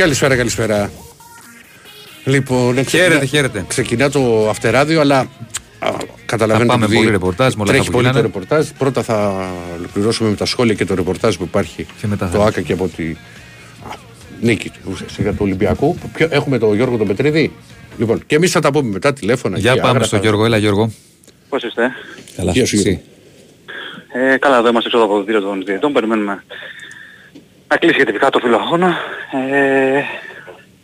Καλησπέρα, καλησπέρα. Λοιπόν, Χαίρετε, χαίρετε. Ξεκινά το αυτεράδιο, αλλά α, καταλαβαίνετε Θα πάμε ότι πολύ ρεπορτάζ με όλα τρέχει αυτά που πολύ το γίνανε. ρεπορτάζ. Πρώτα θα ολοκληρώσουμε με τα σχόλια και το ρεπορτάζ που υπάρχει Και μετά το θα- ΆΚΑ και από τη α, νίκη ουσιαστικά του Ολυμπιακού. Ποιο- Έχουμε τον Γιώργο τον Πετρίδη; Λοιπόν, και εμείς θα τα πούμε μετά τηλέφωνα. Για και πάμε άγραφα. στον Γιώργο, έλα Γιώργο. Πώς είστε; Καλά, Γεια σου, Γιώργο. Ε, καλά, εδώ είμαστε έξω από το δίκτυο των διαιτητών. Περιμένουμε να κλείσει και τυπικά το φιλοαγώνα. Ε,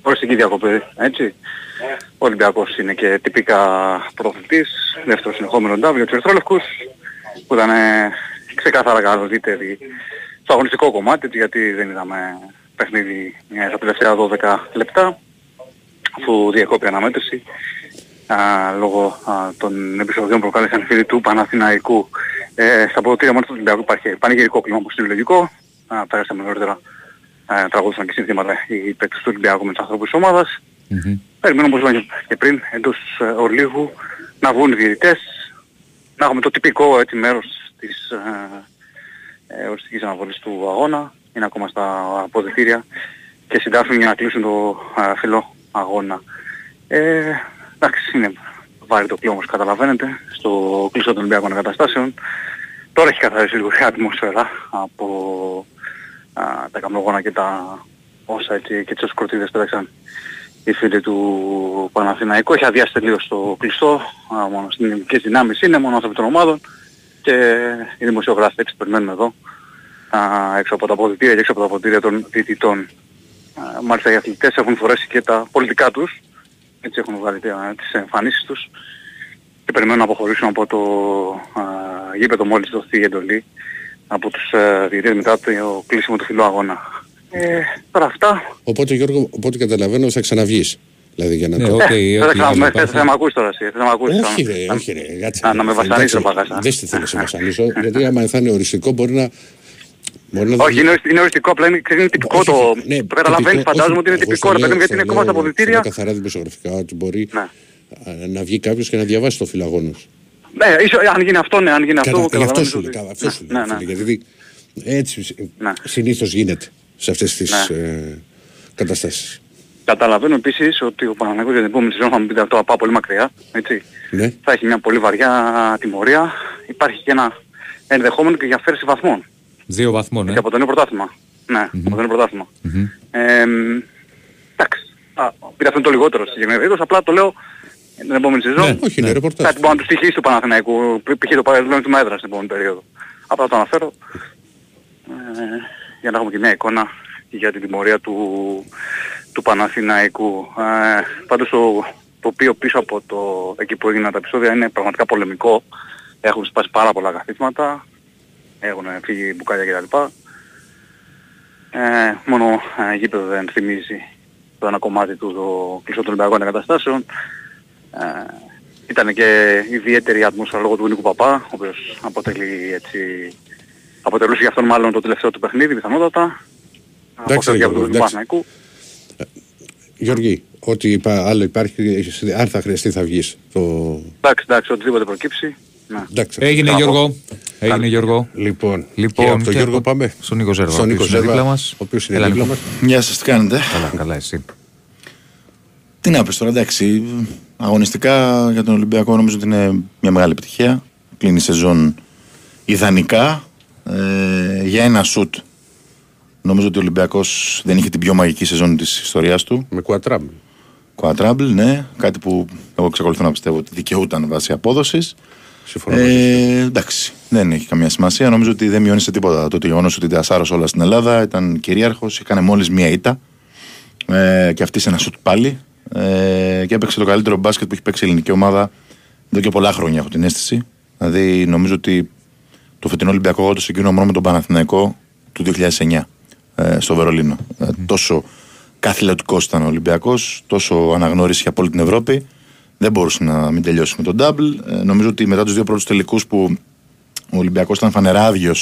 οριστική διακοπή, έτσι. Ο Ολυμπιακός είναι και τυπικά πρωταθλητής, δεύτερο συνεχόμενο W του Ερυθρόλευκους, που ήταν ε, ξεκάθαρα καλύτερη στο αγωνιστικό κομμάτι, γιατί δεν είδαμε παιχνίδι ε, τα τελευταία 12 λεπτά, αφού διακόπη αναμέτρηση α, λόγω α, των επεισοδιών που προκάλεσαν οι φίλοι του Παναθηναϊκού. Ε, στα ποδοτήρια μόνο του Ολυμπιακού υπάρχει πανηγυρικό κλίμα όπως είναι λογικό. Α, πέρασαμε νωρίτερα, ε, τραγούδισαν και συνθήματα οι παίκτες του Ολυμπιακού με τους ανθρώπους της ομάδας. Μμμ. Περιμένουμε όπως είπα και πριν εντός ε, ορλίγου να βγουν οι διαιτητές, να έχουμε το τυπικό έτσι, μέρος της ε, ε, οριστικής αναβολής του αγώνα, είναι ακόμα στα αποδητήρια και συντάσσουν για να κλείσουν το ε, φιλό αγώνα. Ε, εντάξει, είναι βάρη το κλίμα όπως καταλαβαίνετε στο κλειστό των Ολυμπιακών εγκαταστάσεων. Τώρα έχει καθαρίσει λίγο η ατμόσφαιρα από α, τα καμπνογόνα και τα όσα έτσι, και τις κροτίδες πέταξαν οι φίλοι του Παναθηναϊκού. Έχει αδειάσει τελείως το κλειστό, α, μόνο στις ελληνικές δυνάμεις είναι, μόνο άνθρωποι των ομάδων και οι δημοσιογράφοι έτσι περιμένουμε εδώ α, έξω από τα αποδητήρια και έξω από τα αποδητήρια των διαιτητών. Α, Μάλιστα οι αθλητές έχουν φορέσει και τα πολιτικά τους, έτσι έχουν βγάλει τα- τις εμφανίσεις τους και περιμένουν να αποχωρήσουν από το α, γήπεδο μόλις δοθεί η εντολή από τους α, διαιτητές μετά το κλείσιμο του φιλού αγώνα. Ε, τώρα αυτά, Οπότε, Γιώργο, οπότε καταλαβαίνω θα ξαναβγείς. Δηλαδή για να Ναι, το. οκ, ε, θα, οκ, ξανα- Γιώργο, θα, θα, πάμε. με ακούσεις τώρα εσύ, θα με ακούσεις Όχι τώρα. ρε, όχι ρε, κάτσε. Α, να με βασανίσεις Εντάξει, ο Παγάσα. Δεν στη θέλω να σε βασανίσω, γιατί άμα θα είναι οριστικό μπορεί να... Μπορεί να Όχι, είναι, ορισ- είναι οριστικό, απλά είναι, ξέρεις, είναι τυπικό Όχι, το... όχι, ναι, το καταλαβαίνεις, τυπικό, φαντάζομαι όχι, ότι είναι εγώ τυπικό, στο ρε παιδί μου, λέω- γιατί είναι στο ακόμα στα λέω- αποδητήρια. στο λέω καθαρά δημοσιογραφικά ότι μπορεί Ναι. α, να βγει κάποιος και να διαβάσει το φιλαγόνος. Ναι, ίσως, αν γίνει αυτό, ναι, αν γίνει αυτό, Κατά, γι' αυτό καταλαβαίνεις σου λέω, ότι- καλά, αυτό σου Ναι, λέω, ναι, φίλε, γιατί έτσι Ναι. συνήθως γίνεται σε αυτές τις Ναι. ε, καταστάσεις. Καταλαβαίνω επίσης ότι ο Παναγιώτης για την επόμενη σεζόν θα μου πείτε αυτό, θα πάω πολύ μακριά, έτσι. Ναι. Θα έχει μια πολύ βαριά τιμωρία. Υπάρχει και ένα ενδεχόμενο και για φέρση βαθμών. Δύο βαθμών, ε. Και από το νέο πρωτάθλημα. Ναι, από το νέο πρωτάθλημα. Μμμ. Ε, μ, εντάξει. Α, πείτε αυτό είναι το λιγότερο στη συγκεκριμένη περίπτωση, απλά το λέω την επόμενη σεζόν. Ναι. Όχι, είναι ρεπορτάζ. Κάτι μπορεί να τους στοιχήσει του Παναθηναϊκού, π.χ. το παρελθόν του Μέδρα στην επόμενη περίοδο. Απλά το αναφέρω ε, για να έχουμε και μια εικόνα για την τιμωρία του, του Παναθηναϊκού. Ε, πάντως το τοπίο πίσω από το, εκεί που έγιναν τα επεισόδια είναι πραγματικά πολεμικό. Έχουν σπάσει πάρα πολλά καθίσματα, έχουν φύγει μπουκάλια κτλ. Ε, μόνο ε, γήπεδο δεν θυμίζει το ένα κομμάτι του το κλειστό των Ολυμπιακών εγκαταστάσεων. Ε, ήταν και ιδιαίτερη ατμόσφαιρα λόγω του Νίκου Παπά, ο οποίος αποτελεί έτσι, αποτελούσε για αυτόν μάλλον το τελευταίο του παιχνίδι πιθανότατα. Αποφεύγει από Γιώργο, τον εντάξει. Παναθηναϊκού. Γιώργη, ό,τι είπα, άλλο υπάρχει, αν θα χρειαστεί θα βγεις. Το... Εντάξει, εντάξει, οτιδήποτε προκύψει. Ναι. Εντάξει. Έγινε Μπράβο. Γιώργο. Έγινε Γιώργο. Λοιπόν, Λοιπόν, και από τον και Γιώργο από- πάμε. στον Νίκο Ζέρβα, Στον ο Νίκο οποίος είναι Ζέρβα, δίπλα μας. ο οποίος είναι Έλα, δίπλα Νίκο. μας. Γεια σας, τι κάνετε; Καλά, καλά, εσύ. Τι να πεις τώρα, εντάξει. Αγωνιστικά για τον Ολυμπιακό νομίζω ότι είναι μια μεγάλη επιτυχία. Κλείνει η σεζόν ιδανικά. Ε, για ένα σουτ νομίζω ότι ο Ολυμπιακός δεν είχε την πιο μαγική σεζόν της ιστορίας του. Με κουατράμπ. Quadruple, ναι. Κάτι που εγώ εξακολουθώ να πιστεύω ότι δικαιούταν βάσει απόδοσης. Συμφωνώ μαζί σου. Ε, εντάξει, δεν έχει καμία σημασία. Νομίζω ότι δεν μειώνει σε τίποτα το γεγονός ότι τα σάρωσε όλα στην Ελλάδα. Ήταν κυρίαρχος, έκανε μόλις μία ήττα. Ε, και αυτή σε ένα σουτ πάλι. Ε, και έπαιξε το καλύτερο μπάσκετ που έχει παίξει η ελληνική ομάδα εδώ και πολλά χρόνια, έχω την αίσθηση. Δηλαδή, νομίζω ότι το φετινό Ολυμπιακό εγώ το συγκρίνω μόνο με τον Παναθηναϊκό του 2009 ε, στο Βερολίνο. Ε, τόσο καθηλωτικός ήταν ο Ολυμπιακός, τόσο αναγνώριση από όλη την Ευρώπη. Δεν μπορούσε να μην τελειώσει με τον double. Ε, νομίζω ότι μετά τους δύο πρώτους τελικούς που ο Ολυμπιακός ήταν φανερά άδειο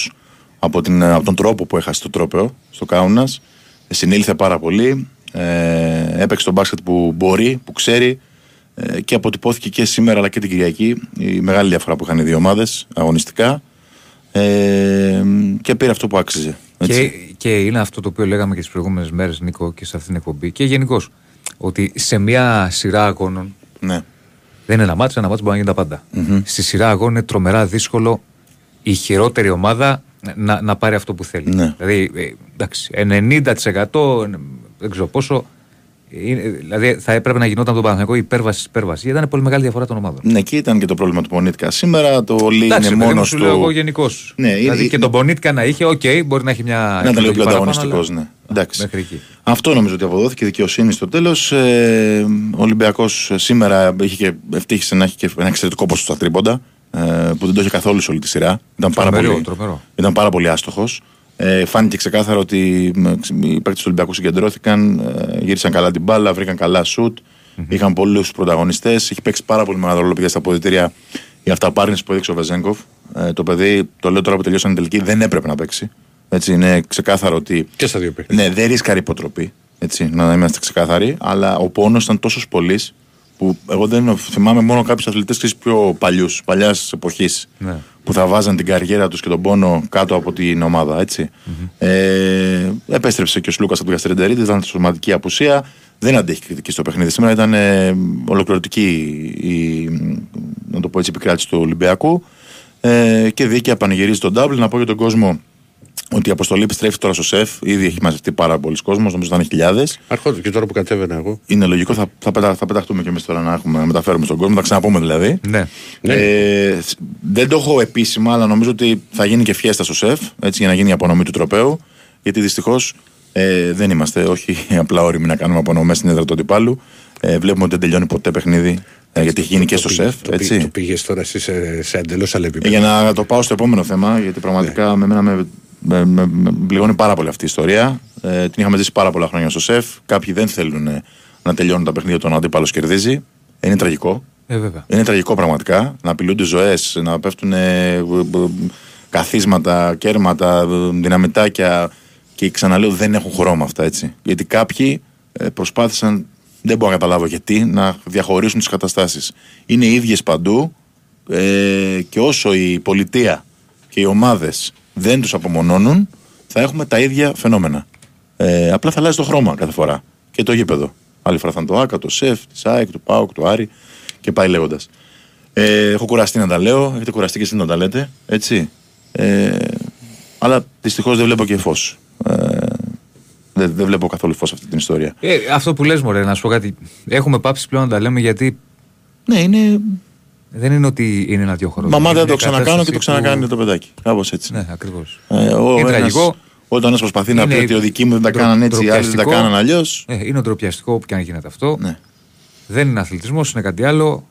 από, την, από τον τρόπο που έχασε το τρόπεο στο Κάουνα, συνήλθε πάρα πολύ. Ε, έπαιξε τον μπάσκετ που μπορεί, που ξέρει ε, και αποτυπώθηκε και σήμερα αλλά και την Κυριακή η μεγάλη διαφορά που είχαν οι δύο ομάδες αγωνιστικά ε, και πήρε αυτό που άξιζε. Και, και είναι αυτό το οποίο λέγαμε και τις προηγούμενες μέρες, Νίκο, και σε αυτήν την εκπομπή. Και γενικώς. Ότι σε μια σειρά αγώνων. Ναι. Δεν είναι ένα μάτσο, ένα μάτσο μπορεί να γίνει τα παντα Στη σειρά αγώνων είναι τρομερά δύσκολο η χειρότερη ομάδα να, να πάρει αυτό που θέλει. Ναι. Δηλαδή, ε, εντάξει, 90% δεν ξέρω πόσο. Είναι, δηλαδή θα έπρεπε να γινόταν τον Παναθηναϊκό υπέρβαση υπέρβασης. Γιατί ήταν πολύ μεγάλη διαφορά των ομάδων. Ναι, και ήταν και το πρόβλημα του Πονίτκα. Σήμερα το Λί Εντάξει, είναι παιδί μου, μόνος σου λέω εγώ του. γενικώς. Ναι, δηλαδή είναι- και τον Πονίτκα να είχε, οκ, μπορεί να έχει μια. Να ήταν λίγο επιλογή πιο παραπάνω, ανταγωνιστικός, αλλά- ναι. Εντάξει. Μέχρι εκεί. Αυτό νομίζω ότι αποδόθηκε δικαιοσύνη στο τέλος. Ε, ο Ολυμπιακός σήμερα είχε και, ευτύχησε να έχει και ένα εξαιρετικό ποσοστό στα τρίποντα. Ε, που δεν το είχε καθόλου σε όλη τη σειρά. Ήταν πάρα Τρομερό, πολύ, τρομερό. ήταν πάρα πολύ άστοχος. Ε, φάνηκε ξεκάθαρα ότι μ, οι παίκτες του Ολυμπιακού συγκεντρώθηκαν, ε, γύρισαν καλά την μπάλα, βρήκαν καλά σουτ, είχαν πολλούς πρωταγωνιστές. Έχει παίξει πάρα πολύ μεγάλο ρόλο παιδιά στα αποδητήρια η αυταπάρνηση που έδειξε ο Βεζέγκοφ. Ε, το παιδί, το λέω τώρα που τελειώσαν την τελική, δεν έπρεπε να παίξει. Έτσι, είναι ξεκάθαρο ότι Και στα δύο παιχνίδια. ναι, δεν ρίσκαρε υποτροπή. Έτσι, να είμαστε ξεκάθαροι. Αλλά ο πόνος ήταν τόσο πολύ που εγώ δεν θυμάμαι μόνο κάποιους αθλητές πιο παλιούς, παλιάς εποχής. Ναι. Που θα βάζαν την καριέρα τους και τον πόνο κάτω από την ομάδα. Έτσι. Ε, επέστρεψε και ο Σλούκας από την Καστρεντερίδη, ήταν σωματική απουσία. Δεν αντέχει κριτική στο παιχνίδι. Σήμερα ήταν ε, ολοκληρωτική η, να το πω έτσι, επικράτηση του Ολυμπιακού. Ε, και δίκαια πανηγυρίζει τον Ντάμπλ. Να πω για τον κόσμο ότι η αποστολή επιστρέφει τώρα στο ΣΕΦ. Ήδη έχει μαζευτεί πάρα πολλοί κόσμος, νομίζω θα είναι χιλιάδες. Αρχόντω και τώρα που κατέβαινα εγώ. Είναι λογικό, θα, θα, πετά, θα πεταχτούμε κι εμείς τώρα να, έχουμε, να μεταφέρουμε στον κόσμο, θα ξαναπούμε δηλαδή. Ναι. Ναι. Ε, δεν το έχω επίσημα, αλλά νομίζω ότι θα γίνει και φιέστα στο ΣΕΦ έτσι, για να γίνει η απονομή του τροπέου. Γιατί δυστυχώς ε, δεν είμαστε, όχι απλά όριμοι να κάνουμε απονομέ στην έδρα του αντιπάλου. Ε, βλέπουμε ότι δεν τελειώνει ποτέ παιχνίδι, ε, γιατί έχει γίνει και στο Το ΣΕΦ. πήγε- Το, έτσι. το πήγες τώρα εσύ σε, σε εντελώς άλλο Ε, επίπεδο. Για να το πάω στο επόμενο θέμα, γιατί πραγματικά με, μένα με, με, με, με πληγώνει πάρα πολύ αυτή η ιστορία. Ε, την είχαμε ζήσει πάρα πολλά χρόνια στο ΣΕΦ. Κάποιοι δεν θέλουν ε, να τελειώνουν τα παιχνίδια όταν ο αντίπαλος κερδίζει. Είναι τραγικό. Ε, βέβαια. Είναι τραγικό πραγματικά να απειλούνται ζωές, να πέφτουν ε, β- β- καθίσματα, κέρματα, ε, δυναμητάκια. Και ξαναλέω, δεν έχουν χρώμα αυτά έτσι. Γιατί κάποιοι ε, προσπάθησαν, δεν μπορώ να καταλάβω γιατί, να διαχωρίσουν τις καταστάσεις. Είναι ίδιες παντού ε, και όσο η πολιτεία και οι ομάδες δεν τους απομονώνουν, θα έχουμε τα ίδια φαινόμενα. Ε, απλά θα αλλάζει το χρώμα κάθε φορά. Και το γήπεδο. Άλλη φορά θα είναι το ΑΚΑ, το ΣΕΦ, τη ΑΕΚ, του ΠΑΟΚ, του Άρη και πάει λέγοντας. Ε, έχω κουραστεί να τα λέω, έχετε κουραστεί και εσείς να τα λέτε. Έτσι. Ε, αλλά δυστυχώς δεν βλέπω και φως. Ε, δεν, δεν βλέπω καθόλου φως αυτή την ιστορία. Ε, αυτό που λες μωρέ, να σου πω κάτι. Έχουμε πάψει πλέον να τα λέμε γιατί Ναι, είναι. Δεν είναι ότι είναι ένα-δυο χρόνια. Μαμά δεν Είναι το ξανακάνω κατάσταση και το που- ξανακάνει το παιδάκι. Κάπως έτσι. Ναι, ακριβώς. Ε, ο Είναι ένας- τραγικό. Όταν ένας προσπαθεί να πει Είναι ότι οι δικοί μου δεν τα ντρο- κάνανε έτσι, οι άλλοι δεν τα ντροπιαστικό. κάνανε αλλιώς. Ε, είναι ντροπιαστικό όπου και αν γίνεται αυτό. Ναι. Δεν είναι αθλητισμός, είναι κάτι άλλο.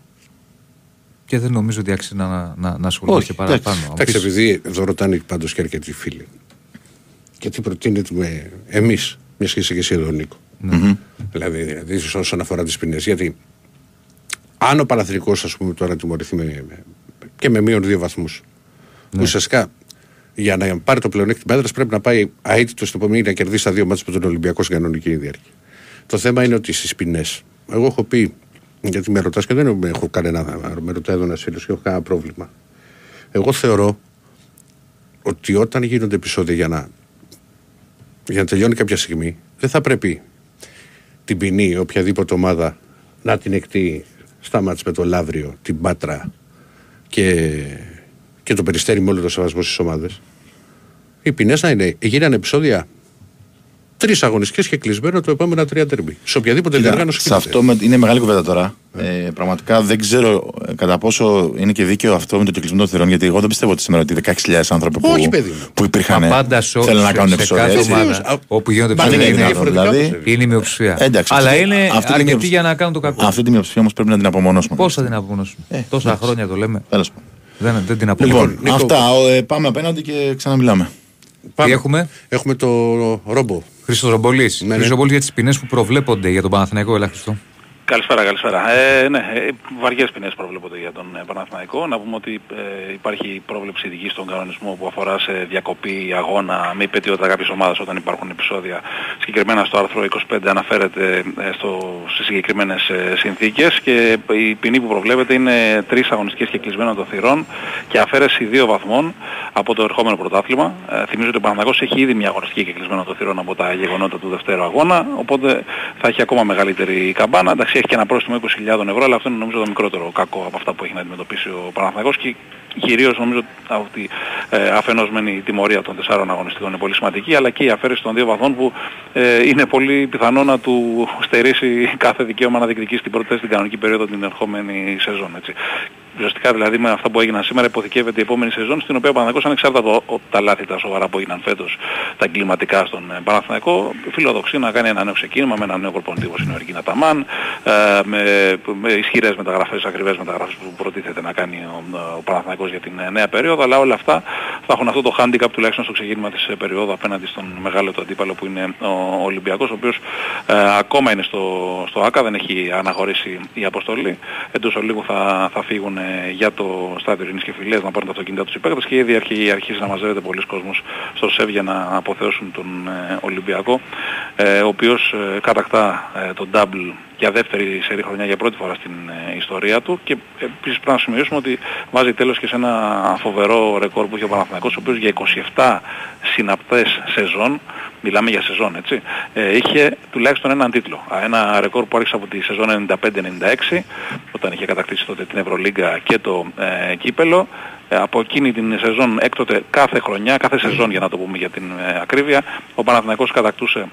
Και δεν νομίζω ότι άξιζε να, να, να, να ασχοληθώ Όχι, και παραπάνω. εντάξει. Αν Εντάξει, πεις- επειδή εδώ ρωτάνε πάντως και αρκετοί φίλοι. Και τι προτείνετε με εμείς, μιας και είσαι και εσύ εδώ, Νίκο. Δηλαδή, δηλαδή, όσον αφορά τις ποινές. Γιατί αν ο Παναθηνικός, ας πούμε, τώρα τιμωρηθεί με, με- και με μείον δύο βαθμούς. Ουσιαστικά για να πάρει το πλεονέκτημα έδρας πρέπει να πάει αίτητος στην επόμενη να κερδίσει τα δύο μάτια με τον Ολυμπιακός στην κανονική διάρκεια. Το θέμα είναι ότι στις ποινές, εγώ έχω πει, γιατί με ρωτάς και δεν έχω κανένα, με ρωτάει εδώ ένας φίλος και έχω κανένα πρόβλημα. Εγώ θεωρώ ότι όταν γίνονται επεισόδια για να, για να τελειώνει κάποια στιγμή, δεν θα πρέπει την ποινή οποιαδήποτε ομάδα να την εκτεί στα μάτς με το Λαύριο, την Πάτρα και, και το Περιστέρι με όλο το σεβασμό στις ομάδες. Οι ποινές να είναι, γίνανε επεισόδια τρεις αγωνιστικές και κλεισμένο το επόμενα τρία τερμπή. Σε οποιαδήποτε Κοίτα, διοργάνωση σε αυτό με, είναι μεγάλη κουβέντα τώρα. Ε, πραγματικά δεν ξέρω ε, κατά πόσο είναι και δίκαιο αυτό με το κυκλισμό των θηρών. Γιατί εγώ δεν πιστεύω ότι σήμερα ότι 16.000 άνθρωποι που, Όχι, παιδί μου. που υπήρχαν Μα πάντα σε, θέλουν να σε- κάνουν σε επεισόδια. κάθε έτσι. ομάδα Α, όπου γίνονται Μα δεν επεισόδια είναι είναι, δυνατόν, διαφορετικά δηλαδή. όπως είναι η μειοψηφία. Εντάξει, Αλλά αυτή- είναι αυτή την αρκετή μειοψηφία- για να κάνουν το κακό. Αυτή τη μειοψηφία όμως πρέπει να την απομονώσουμε. Πώς θα την απογνώσουμε. Ε, Τόσα εντάξει. χρόνια το λέμε. Τέλος πάντων. Δεν, δεν την απογνώσουμε. Λοιπόν, Νίκο- αυτά. ο, ε, πάμε απέναντι και ξαναμιλάμε. Πάμε. Τι έχουμε; Έχουμε το ρόμπο. Χρήστος Ρομπολής. Ναι, ναι. Χρήστος Ρομπολής για τις ποινές που προβλέπονται για τον Παναθηναϊκό ελάχιστο. Καλησπέρα, καλησπέρα. Ε, ναι, ε, βαριές ποινές προβλέπονται για τον ε, Παναθηναϊκό. Να πούμε ότι ε, υπάρχει πρόβλεψη ειδική στον κανονισμό που αφορά σε διακοπή αγώνα με υπετιότητα κάποιες ομάδες όταν υπάρχουν επεισόδια. Συγκεκριμένα στο άρθρο 25 αναφέρεται ε, στο, στις συγκεκριμένες ε, συνθήκες και η ποινή που προβλέπεται είναι τρεις αγωνιστικές και κλεισμένων των θυρών και αφαίρεση δύο βαθμών από το ερχόμενο πρωτάθλημα. Ε, θυμίζω ότι ο Παναθηναϊκός έχει ήδη μια αγωνιστική και κλεισμένο των θυρών από τα γεγονότα του δευτέρου αγώνα, οπότε θα έχει ακόμα μεγαλύτερη καμπάνα. Εντάξει, έχει και ένα πρόστιμο 20.000 ευρώ, αλλά αυτό είναι νομίζω το μικρότερο κακό από αυτά που έχει να αντιμετωπίσει ο Παναθηναϊκός και κυρίως νομίζω ότι ε, αφενός μεν η τιμωρία των τεσσάρων αγωνιστικών είναι πολύ σημαντική, αλλά και η αφαίρεση των δύο βαθμών που ε, είναι πολύ πιθανό να του στερήσει κάθε δικαίωμα να διεκδικήσει την πρώτη θέση στην κανονική περίοδο την ερχόμενη σεζόν. Έτσι ουσιαστικά δηλαδή με αυτά που έγιναν σήμερα υποθηκεύεται η επόμενη σεζόν στην οποία ο Παναθηναϊκός ανεξάρτητα από τα λάθη τα σοβαρά που έγιναν φέτος τα εγκληματικά στον ε, Παναθηναϊκό φιλοδοξεί να κάνει ένα νέο ξεκίνημα με ένα νέο προπονητή όπως είναι ο Εργίνα Ταμάν ε, με, με ισχυρές μεταγραφές, ακριβές μεταγραφές που προτίθεται να κάνει ο, ο Παναθηναϊκός για την ε, νέα περίοδο αλλά όλα αυτά θα έχουν αυτό το handicap τουλάχιστον στο ξεκίνημα της περίοδου απέναντι στον μεγάλο του αντίπαλο που είναι ο Ολυμπιακός ο οποίος ε, ακόμα είναι στο, στο ΆΚΑ δεν έχει αναχωρήσει η αποστολή. Εντός ολίγου θα, θα φύγουν για το στάδιο Ειρήνης και Φιλές να πάρουν τα αυτοκίνητα τους υπέκτες και ήδη αρχίζει, αρχίζει να μαζεύεται πολλοί κόσμος στο ΣΕΒ για να αποθεώσουν τον ε, Ολυμπιακό ε, ο οποίος ε, κατακτά τον double για δεύτερη σερή χρονιά για πρώτη φορά στην ιστορία του και επίσης πρέπει να σημειώσουμε ότι βάζει τέλος και σε ένα φοβερό ρεκόρ που έχει ο Παναθηναϊκός ο οποίος για 27 συναπτές σεζόν μιλάμε για σεζόν έτσι, ε, είχε τουλάχιστον έναν τίτλο. Ένα ρεκόρ που άρχισε από τη σεζόν 95-96 όταν είχε κατακτήσει τότε την Ευρωλίγκα και το ε, κύπελο. Ε, από εκείνη την σεζόν έκτοτε κάθε χρονιά, κάθε σεζόν για να το πούμε για την ε, ακρίβεια, ο Παναθηναϊκός κατακτούσε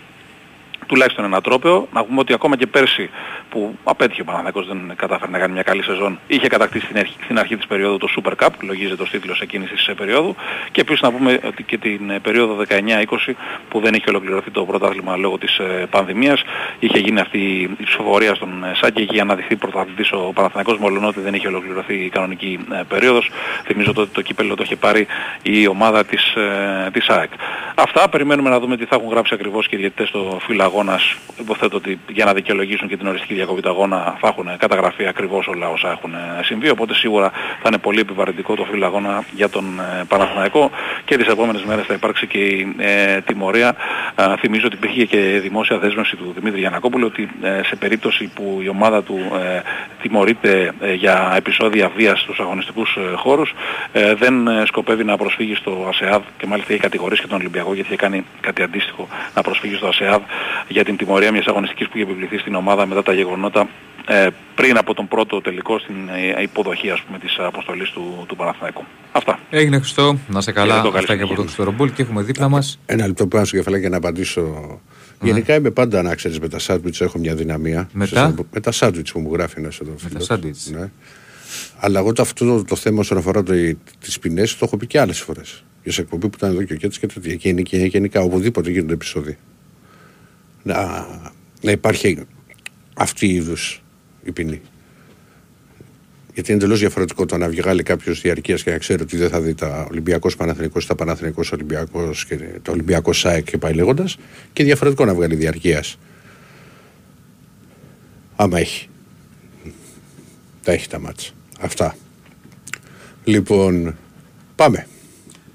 τουλάχιστον ένα τρόπαιο. Να πούμε ότι ακόμα και πέρσι που απέτυχε ο Παναθηναϊκός δεν κατάφερε να κάνει μια καλή σεζόν, είχε κατακτήσει στην αρχή, στην αρχή της περίοδου το Super Cup, λογίζεται ο τίτλος εκείνης της περίοδου και επίσης να πούμε ότι και την περίοδο 19-20 που δεν είχε ολοκληρωθεί το πρωτάθλημα λόγω της ε, πανδημίας, είχε γίνει αυτή η ψηφοφορία στον ε, ΣΑΚ και είχε αναδειχθεί πρωταθλητής ο Παναθηναϊκός μόλον ότι δεν είχε ολοκληρωθεί η κανονική ε, περίοδος. Θυμίζω ότι το κύπελο το είχε πάρει η ομάδα της, της ΑΕΚ. Αυτά περιμένουμε να δούμε τι θα έχουν γράψει ακριβώς και οι διαιτητές στο φύλλο αγώνας υποθέτω ότι για να δικαιολογήσουν και την οριστική διακοπή του αγώνα θα έχουν καταγραφεί ακριβώς όλα όσα έχουν ε, συμβεί οπότε σίγουρα θα είναι πολύ επιβαρυντικό το φύλλο αγώνα για τον ε, Παναθηναϊκό και τις επόμενες μέρες θα υπάρξει και η ε, τιμωρία. Ε, θυμίζω ότι υπήρχε και δημόσια δέσμευση του Δημήτρη Γιανακόπουλου ότι ε, σε περίπτωση που η ομάδα του ε, τιμωρείται για επεισόδια βίας στους αγωνιστικούς χώρους δεν σκοπεύει να προσφύγει στο ΑΣΕΑΔ και μάλιστα έχει κατηγορήσει και τον Ολυμπιακό γιατί έχει κάνει κάτι αντίστοιχο να προσφύγει στο ΑΣΕΑΔ για την τιμωρία μιας αγωνιστικής που είχε επιβληθεί στην ομάδα μετά τα γεγονότα ε, πριν από τον πρώτο τελικό στην ε, υποδοχή ας πούμε της αποστολής του, του Παναθηναϊκού. Αυτά. Έγινε Χριστό, να σε καλά, αυτά και από τον Χριστορομπούλ και έχουμε δίπλα μας. Ένα λεπτό πάνω στο κεφαλάκι για να απαντήσω. Ναι. Γενικά είμαι πάντα να ξέρεις με τα σάντουιτς έχω μια δυναμία. Μετά; Με τα σάντουιτς που μου γράφει ένας εδώ Με τα σάντουιτς. Ναι. Αλλά εγώ το, αυτό το, το θέμα όσον αφορά το, τις ποινές το έχω πει και άλλες φορές. Για σε εκπομπή που ήταν εδώ και ο Κέτς και τέτοια. Και, και γενικά οπουδήποτε γίνονται επεισόδια. Να, να υπάρχει αυτή η είδους η ποινή. Γιατί είναι εντελώς διαφορετικό το να βγάλει κάποιος διαρκείας και να ξέρει ότι δεν θα δει τα Ολυμπιακός Παναθηνικό, τα Παναθηνικό Ολυμπιακός και το Ολυμπιακό ΣΑΕΚ και πάει λέγοντας, και διαφορετικό να βγάλει διαρκείας. Άμα έχει. Τα έχει τα μάτσα. Αυτά. Λοιπόν, πάμε.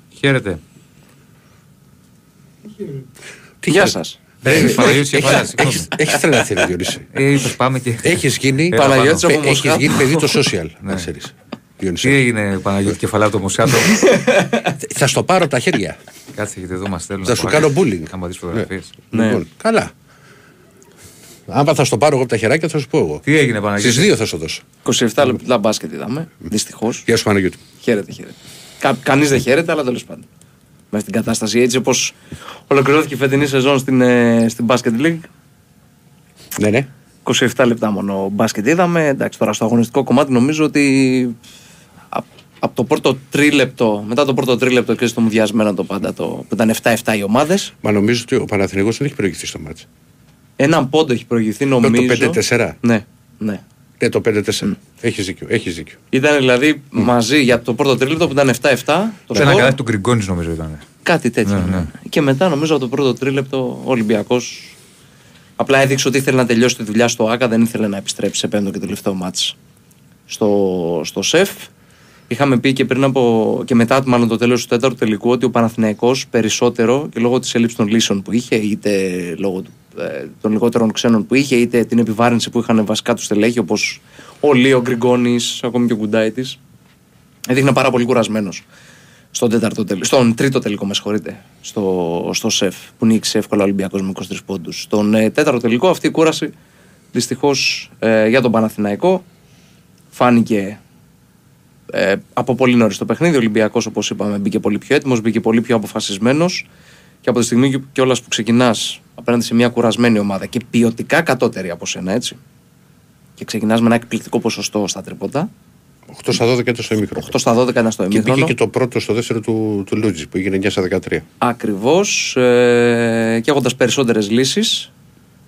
Χαίρετε. Τι Γεια χαίρετε. σας. Ε, Παναγιώτης Κεφαλάς, συγγνώμη. Έχει τρελαθεί, ρε Διονύση. Ε, είπες πάμε και... Έχεις γίνει, Έλα, Παναγιώτης πάνω. από έχεις Μοσχά. γίνει παιδί το social. Να ξέρεις. Τι έγινε Παναγιώτη Κεφαλά το Μοσχάτο. Θα στο πάρω από τα χέρια. Κάτσε γιατί εδώ μας στέλνουν. Θα από σου άκρη. κάνω bullying. Άμα δεις φωτογραφίες. Ναι. Λοιπόν, καλά. Άμα θα στο πάρω εγώ από τα χεράκια, θα σου πω εγώ. Τι έγινε Στις Παναγιώτη. δύο θα σου δώσω. 27 λεπτά μπάσκετ είδαμε. Δυστυχώς. Γεια σου Παναγιώτη. Χαίρετε, χαίρετε. Κα, Κανείς δεν χαίρεται, αλλά τέλος πάντων. Με στην κατάσταση έτσι όπως ολοκληρώθηκε η φετινή σεζόν στην, ε, στην Basket League. Ναι, ναι. 27 λεπτά μόνο μπάσκετ είδαμε. Εντάξει, τώρα στο αγωνιστικό κομμάτι νομίζω ότι από απ το πρώτο τρίλεπτο, μετά το πρώτο τρίλεπτο και στο μουδιασμένο το πάντα, το, που ήταν 7-7 οι ομάδες, Μα νομίζω ότι ο Παναθηναϊκός δεν έχει προηγηθεί στο μάτς. έναν πόντο έχει προηγηθεί νομίζω. Το 5-4. Ναι, ναι. Ναι, το 5-4. Έχεις δίκιο. Έχεις δίκιο. Ήταν δηλαδή μαζί για το πρώτο τρίλεπτο που ήταν 7-7. Το Σε ένα σκορ. καλάθι του Γκριγκόνης νομίζω ήταν. Κάτι τέτοιο. Ναι, ναι. Και μετά νομίζω από το πρώτο τρίλεπτο ο Ολυμπιακός Απλά έδειξε ότι ήθελε να τελειώσει τη δουλειά στο ΑΚΑ, δεν ήθελε να επιστρέψει σε πέμπτο και τελευταίο μάτς στο, στο ΣΕΦ. Είχαμε πει και πριν από και μετά μάλλον το τέλος του τέταρτου τελικού ότι ο Παναθηναϊκός περισσότερο και λόγω της έλλειψης των λύσεων που είχε είτε λόγω του, ε, των λιγότερων ξένων που είχε είτε την επιβάρυνση που είχαν βασικά τους στελέχη όπως ο Λίο Γκριγκόνης, ακόμη και ο Γκουντάιτης έδειχνε πάρα πολύ κουρασμένος στον, τέταρτο, τελ- στον τρίτο τελικό, με συγχωρείτε, στο, στο ΣΕΦ, που νίκησε εύκολα ο Ολυμπιακός με 23 πόντους. Στον ε, τέταρτο τελικό αυτή η κούραση δυστυχώς ε, για τον Παναθηναϊκό φάνηκε ε, από πολύ νωρίς το παιχνίδι. Ο Ολυμπιακός, όπως είπαμε, μπήκε πολύ πιο έτοιμος, μπήκε πολύ πιο αποφασισμένος. Και από τη στιγμή κιόλας που ξεκινάς απέναντι σε μια κουρασμένη ομάδα και ποιοτικά κατώτερη από σένα, έτσι. Και ξεκινάς με ένα εκπληκτικό ποσοστό στα τριποτα 8 στα 12 ήταν στο ημίχρονο. 8 στα 12 ήταν στο Και πήγε ημίχρονο. και το πρώτο στο δεύτερο του, του Λούτζη που έγινε 9 στα 13. Ακριβώς. Ε, και έχοντας περισσότερες λύσεις.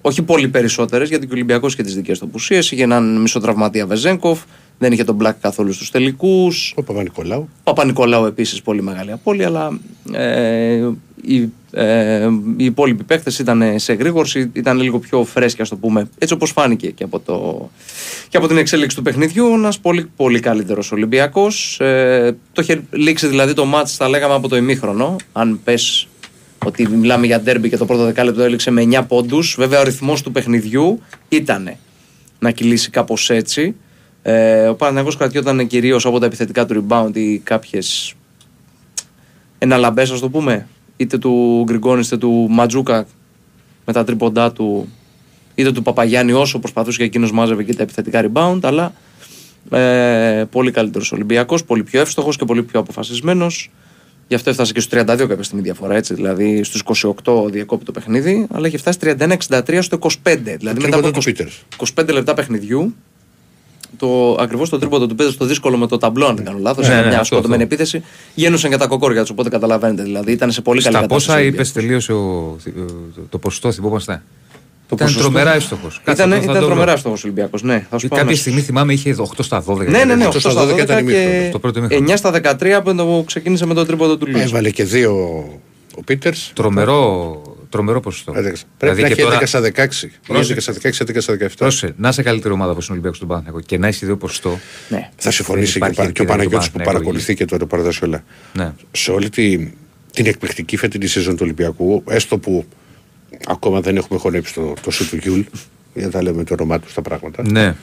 Όχι πολύ περισσότερες, γιατί και ο Ολυμπιακός και τις δικές του απουσίες. Είχε έναν μισοτραυματία Βεζέγκοφ. Δεν είχε τον Μπλακ καθόλου στους τελικούς. Ο Παπα-Νικολάου. Παπα-Νικολάου επίσης πολύ μεγάλη απώλεια, αλλά ε, οι, ε, οι υπόλοιποι παίκτες ήταν σε γρήγορση, ήταν λίγο πιο φρέσκια, ας το πούμε, έτσι όπως φάνηκε και από, το, και από την εξέλιξη του παιχνιδιού. Ένας πολύ, πολύ καλύτερος Ολυμπιακός. Ε, το είχε λήξει δηλαδή το μάτς, θα λέγαμε από το ημίχρονο. Αν πες ότι μιλάμε για ντέρμπι και το πρώτο δεκάλεπτο έληξε με 9 πόντους. Βέβαια, ο ρυθμός του παιχνιδιού ήταν να κυλήσει κάπως έτσι. Ε, ο Παναγιώτο κρατιόταν κυρίως από τα επιθετικά του rebound ή κάποιες εναλλαμπές, ας το πούμε. Είτε του Γκριγκόνη είτε του Ματζούκα με τα τρίποντά του, είτε του Παπαγιάννη όσο προσπαθούσε και εκείνος μάζευε και τα επιθετικά rebound. Αλλά ε, πολύ καλύτερος Ολυμπιακός, πολύ πιο εύστοχος και πολύ πιο αποφασισμένος. Γι' αυτό έφτασε και στους 32 κάποια στιγμή διαφορά, έτσι. Δηλαδή στους 28 διακόπη το παιχνίδι, αλλά έχει φτάσει 31-63 στο 25. Δηλαδή μετά τρίποντο από του 20 Πίτερς. 25 λεπτά παιχνιδιού, το, ακριβώς το τρίποντο του Πέτρου, το δύσκολο με το ταμπλό, αν δεν κάνω λάθος, Ναι, ναι, ναι, μια αυτό, σκοτωμένη αυτό. επίθεση, γένουσαν και τα κοκόρια τους. Οπότε καταλαβαίνετε. Δηλαδή ήταν σε πολύ καλή Στα κατάσταση. πόσα ο είπες, Ολυμπιακός. τελείωσε ο, το, το ποσοστό, θυμόμαστε; Το ήταν ποσοστό; τρομερά εύστοχος. Ήταν, ήταν τρομερά στόχο Ολυμπιακός. Ναι, θα σου πω Κάποια αμέσως. στιγμή θυμάμαι είχε 8 στα 12. Ναι, ναι, ναι, 8 8 στα στα 12 12 ήταν ημίχρονο, και το πρώτο ημίχρονο. 9 στα 13 που ξεκίνησε με το τρίποντο του Λούτζ. Έβαλε και δύο ο Πίτερς. Τρομερό, τρομερό ποσοστό. Πρέπει Δηλαδή να και έχει τώρα- 11 στα 16. Πρόσεξε. 11 στα 16, 11 στα 17. Πρόσεχε, να είσαι καλύτερη ομάδα όπω είναι ο Ολυμπιακό του Παναθηναϊκού και να έχει δύο ποσοστό. Ναι. Θα συμφωνήσει και, Δεν ο Πα- υπάρχει και ο ευκαιρία Παναγιώτης του που Παναθηναϊκού παρακολουθεί και το ρεπορτάζ όλα. Ναι. Σε όλη τη, την εκπληκτική φετινή σεζόν του Ολυμπιακού, έστω που ακόμα δεν έχουμε χωνέψει το, το σουτ του Γιουλ, για να τα λέμε το όνομά του στα πράγματα. ναι.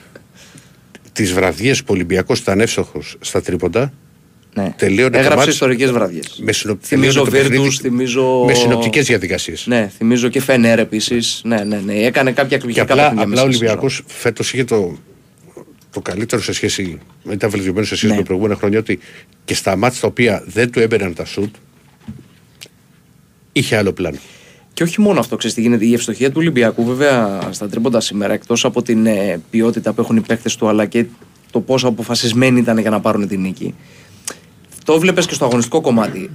Τις βραδιές που ο Ολυμπιακός ήταν εύστοχος στα τρίποντα, Ναι. τελείωνε το Έγραψε ματς ιστορικές βραδιές. με, συνο... Θυμίζω τελείωνε το Βίρτους, παιχνίδι θυμίζω. με συνοπτικές διαδικασίες. Ναι, θυμίζω και Φενέρ επίσης. Ναι, ναι, ναι. Έκανε κάποια Και εκπληκτικά απλά, παιχνίδια απλά ο μέσα στη Ολυμπιακός σεζόν. φέτος είχε το, το καλύτερο σε σχέση. Ήταν βελτιωμένος σε σχέση Ναι. με προηγούμενα χρόνια ότι και στα μάτια τα οποία δεν του έμπαιναν τα σουτ είχε άλλο πλάνο. Και όχι μόνο αυτό, ξέρεις τι γίνεται. Η ευστοχία του Ολυμπιακού, βέβαια, στα τρίποντα σήμερα, εκτός από την ε, ποιότητα που έχουν οι παίκτες του, αλλά και το πόσο αποφασισμένοι ήταν για να πάρουν την νίκη. Το βλέπεις και στο αγωνιστικό κομμάτι.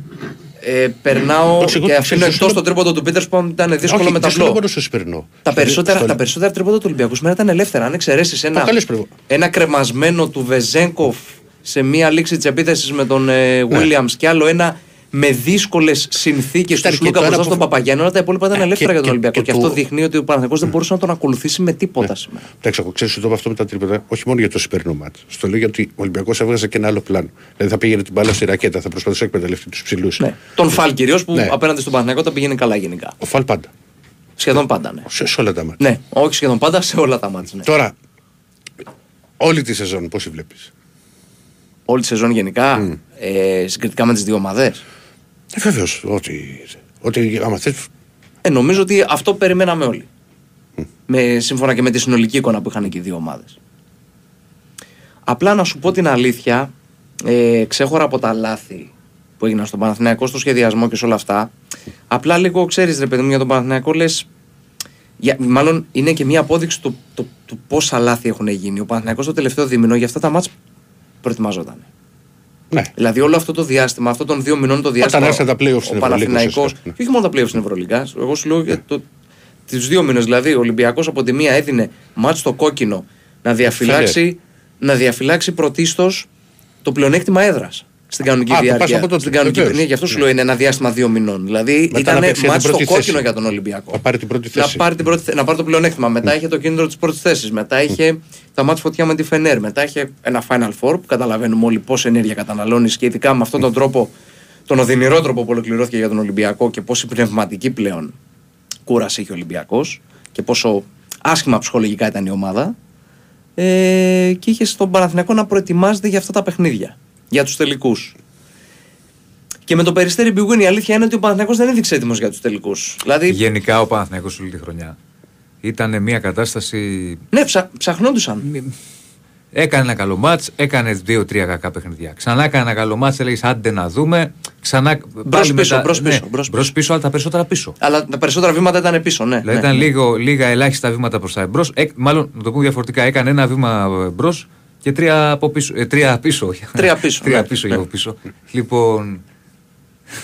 Ε, περνάω Όχι, εγώ και το αφήνω ξέρω, εκτός στο- το τρίποντο του Πίτερ που ήταν δύσκολο Όχι, με δεν σου λέω ταμπλό. μόνο στο Σπυρνό. Τα Στο- περισσότερα, στο- τα περισσότερα τρίποντα του Ολυμπιακού σήμερα ήταν ελεύθερα. Αν εξαιρέσεις ένα, καλές προ- ένα κρεμασμένο του Βεζέγκοφ σε μία λήξη της επίθεσης με τον ε, Williams και άλλο ένα με δύσκολες συνθήκες Ήταν του και Σλούκα το ένα μπροστά που- στον Παπαγιάννη. Όλα τα υπόλοιπα ήταν Ε, ελεύθερα και- για τον και- Ολυμπιακό. και Και, το- Ναι. αυτό δείχνει ότι ο Παναγενικό δεν μπορούσε να τον ακολουθήσει με τίποτα σήμερα. Εντάξει, εγώ ξέρω ότι το είπα αυτό με τα τρίποτα, όχι μόνο για το σημερινό μάτς. Στο λέω γιατί ο Ολυμπιακός έβγαζε και ένα άλλο πλάνο. Δηλαδή θα πήγαινε την μπάλα στη ρακέτα, θα προσπαθούσε να εκμεταλλευτεί τους ψηλούς. Ναι. Τον Φαλ κυρίως που Ναι. απέναντι στον Παναγενικό τα πηγαίνει καλά γενικά. Ο Φαλ πάντα. Σχεδόν πάντα, ναι. Σε, σε όλα τα μάτια. Ναι, όχι σχεδόν πάντα, σε όλα τα μάτια. Ναι. Τώρα, όλη τη σεζόν πώς τη βλέπεις; Όλη τη σεζόν γενικά, ε, συγκριτικά με τις δύο ομάδες. Ε, Βεβαίως, ότι, ότι άμα θες, Ε, νομίζω ότι αυτό περιμέναμε όλοι. Με, σύμφωνα και με τη συνολική εικόνα που είχαν και οι δύο ομάδες. Απλά να σου πω την αλήθεια, ε, ξέχωρα από τα λάθη που έγιναν στον Παναθηναϊκό, στο σχεδιασμό και σε όλα αυτά. Απλά λίγο ξέρεις, ρε παιδί μου, για τον Παναθηναϊκό λες. Μάλλον είναι και μία απόδειξη του, του, του πόσα λάθη έχουν γίνει. Ο Παναθηναϊκός το τελευταίο δίμηνο για αυτά τα μάτς προετοιμαζόταν. Ναι. Δηλαδή όλο αυτό το διάστημα, αυτών των δύο μηνών το διάστημα. έρθαν τα play-offs στην ο Ευρωλίγα, Παναθηναϊκός, ουσιαστικά, ναι. και όχι μόνο τα playoffs στην Ευρωλίγα. Εγώ σου λέω για το, του δύο μήνες. Δηλαδή, ο Ολυμπιακός από τη μία έδινε μάτς στο κόκκινο να διαφυλάξει, να διαφυλάξει πρωτίστως το πλεονέκτημα έδρας. Στην κανονική Α, το διάρκεια. πας από τότε, στην κανονική βεβαίως. ναι, γι' αυτό σου λέω είναι ένα διάστημα δύο μηνών. Δηλαδή Μετά να ήταν παίξει για μάτς την στο πρώτη κόκκινο θέση. για τον Ολυμπιακό. Θα πάρει την πρώτη Να θέση. πάρει, την πρώτη, θέ- να πάρει το πλεονέκτημα. Μετά είχε το κίνητρο της πρώτης θέσης. Μετά είχε τα μάτια φωτιά με τη Φενέρ. Μετά είχε ένα Final Four που καταλαβαίνουμε όλοι πόση ενέργεια καταναλώνεις και ειδικά με αυτόν τον τρόπο, τον οδυνηρό τρόπο που ολοκληρώθηκε για τον Ολυμπιακό και πόση πνευματική πλέον κούραση είχε ο Ολυμπιακός και πόσο άσχημα ψυχολογικά ήταν η ομάδα. Ε, και είχε στον Παναθηναϊκό να προετοιμάζεται για αυτά τα παιχνίδια. Για τους τελικούς. Και με το περιστέρι Μπιγκουίν η αλήθεια είναι ότι ο Παναθηναϊκός δεν έδειξε έτοιμος για τους τελικούς. Δηλαδή, Γενικά ο Παναθηναϊκός όλη τη χρονιά ήταν μια κατάσταση. ναι, ψα, ψαχνόντουσαν. Έκανε ένα καλό μάτς, έκανε δύο-τρία κακά παιχνιδιά. Ξανά έκανε ένα καλό μάτς, έλεγες άντε να δούμε. Ξανά. πάλι πίσω, μετά- μπρος ναι, πίσω, μπρος μπρος πίσω, αλλά τα περισσότερα πίσω. Αλλά τα περισσότερα βήματα ήταν πίσω, ναι. Δηλαδή ναι, ήταν ναι. λίγο, λίγα ελάχιστα βήματα προς τα εμπρός. Μάλλον, να το πούμε διαφορετικά, έκανε ένα βήμα εμπρός και τρία, από πίσω, ε, τρία πίσω. Τρία πίσω, τρία ναι. πίσω Ναι. για από πίσω. Λοιπόν.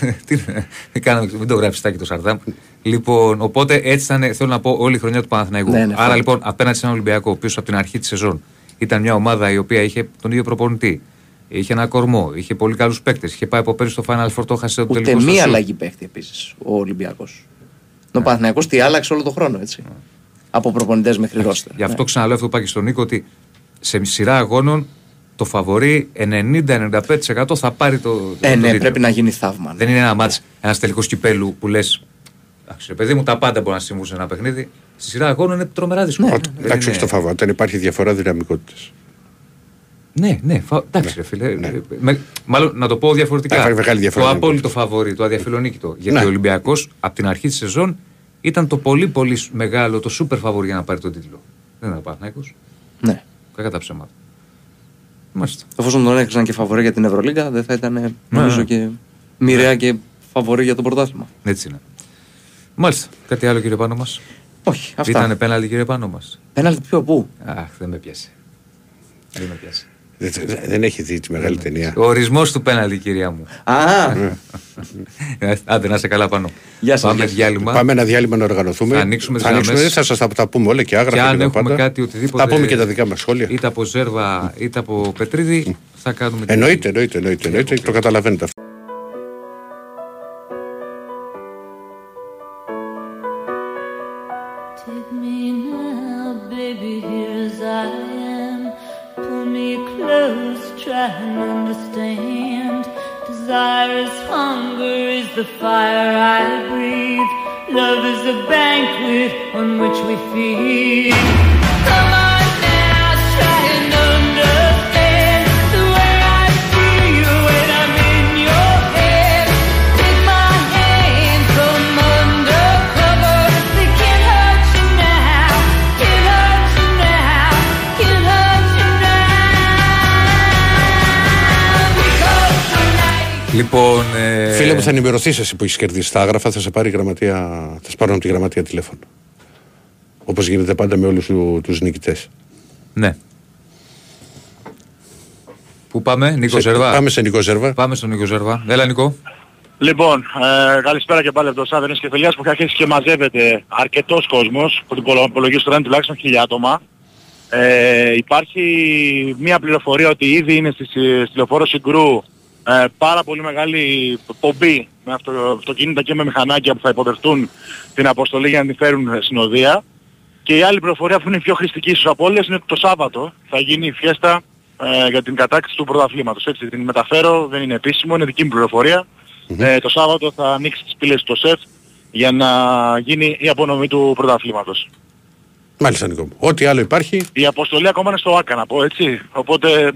τι είναι, δεν κάνω, μην το γράψεις τάκι το Σαρδάμ. Λοιπόν, οπότε έτσι ήταν, θέλω να πω, όλη η χρονιά του Παναθηναϊκού. Ναι, ναι, Άρα φαίνεται. λοιπόν, απέναντι σε έναν Ολυμπιακό, ο οποίος από την αρχή της σεζόν ήταν μια ομάδα η οποία είχε τον ίδιο προπονητή. Είχε ένα κορμό, είχε πολύ καλούς παίκτες. Είχε πάει από πέρυσι στο Final Four, το έχασε το Ούτε τελικό. στο μία σουτ. αλλαγή παίχτη επίσης ο Ολυμπιακός. Ο Παναθυνιακό τι άλλαξε όλο τον χρόνο, έτσι. Από προπονητές μέχρι ρόστερ. Γι' αυτό Ναι. ξαναλέω αυτό που είπα και στον Νίκο ότι σε σειρά αγώνων το φαβορεί 90-95% θα πάρει το. το- Ε, το ναι, τίτλο. πρέπει να γίνει θαύμα. ναι. Δεν είναι ένα μάτς, ένας τελικός κυπέλου που λες. Εντάξει, ρε παιδί μου, τα πάντα μπορεί να συμβούν σε ένα παιχνίδι. Στη σειρά αγώνων είναι τρομερά δύσκολο. Ότι- Δεν Εντάξει, είναι- όχι το φαβό. Όταν υπάρχει διαφορά δυναμικότητας. Ναι, ναι, φα... εντάξει, ρε φίλε. ναι. Με... Μάλλον να το πω διαφορετικά. Υπάρχει μεγάλη διαφορά Το δυναμικότητας. απόλυτο φαβορή, το αδιαφιλονίκητο. Γιατί Ναι. ο Ολυμπιακός από την αρχή της σεζόν ήταν το πολύ πολύ μεγάλο, το σούπερ φαβορή για να πάρει τον τίτλο. Δεν ήταν Παναθηναϊκός. Ναι. Κακά τα ψέματα. Μάλιστα. Εφόσον τον έκριναν και φαβορή για την Ευρωλίγα, δεν θα ήταν νομίζω ναι. και μοιραία και φαβορή για το πρωτάθλημα. Έτσι είναι. Μάλιστα. Κάτι άλλο κύριε πάνω μας; Όχι, αυτά. Ήτανε πέναλτι κύριε πάνω μας; Πέναλτι πιο πού; Αχ, δεν με πιάσει. Δεν με πιάσει. Δεν, δεν- δεν έχει δει τη μεγάλη ταινία. Ο ορισμός του πέναλτι, κυρία μου. Α, Ε, Άντε να είσαι καλά πάνω. Γεια σας, Πάμε γεια σας. διάλειμμα. Πάμε ένα διάλειμμα να οργανωθούμε. Θα ανοίξουμε τις θα ανοίξουμε, γραμμές. θα σας τα, τα πούμε όλα και άγραφα Και αν τα έχουμε πάντα. κάτι οτιδήποτε. Θα πούμε και τα δικά μας σχόλια. Είτε από Ζέρβα είτε από Πετρίδη, θα κάνουμε. την- Εννοείται, εννοείται, εννοείται, εννοείται και το καταλαβαίνετε αυτό. the fire I breathe. Love is a banquet on which we feed. Come on now, try and understand the way I feel when I'm in your head. Take my hand, come undercover. They can't hurt you now, can't hurt you now, can't hurt you now. Because tonight. Λοιπόν. Ε, Φίλε μου, θα ενημερωθείς εσύ που έχεις κερδίσει τα άγραφα, θα σε πάρει η γραμματεία, θα σε πάρουν από τη γραμματεία τηλέφωνο. Όπως γίνεται πάντα με όλους του τους νικητές. Ναι. Πού πάμε, Νίκο Ζερβά; Πάμε σε Νικό Ζέρβα. Πάμε στον Νίκο Ζερβά. Έλα, Νικό. Λοιπόν, ε, καλησπέρα και πάλι από το Σάδερνης και Φελιάς που έχει αρχίσει και μαζεύεται αρκετός κόσμος, που την υπολογίζω τώρα είναι τουλάχιστον χιλιά άτομα. Ε, υπάρχει μια πληροφορία ότι ήδη είναι στη, στη λεωφόρο Συγκρού ε, πάρα πολύ μεγάλη πομπή με αυτο, αυτοκίνητα και με μηχανάκια που θα υποδεχτούν την αποστολή για να την φέρουν ε, συνοδεία. Και η άλλη πληροφορία που είναι η πιο χρηστική στους από όλες είναι ότι το Σάββατο θα γίνει η φιέστα ε, για την κατάκτηση του πρωταθλήματος. Έτσι την μεταφέρω, δεν είναι επίσημο, είναι δική μου πληροφορία. Ε, το Σάββατο θα ανοίξει τις πύλες στο ΣΕΦ για να γίνει η απονομή του πρωταθλήματος. Μάλιστα, Νικό μου. Ό,τι άλλο υπάρχει, Η αποστολή ακόμα είναι στο ΟΑΚΑ να πω έτσι. Οπότε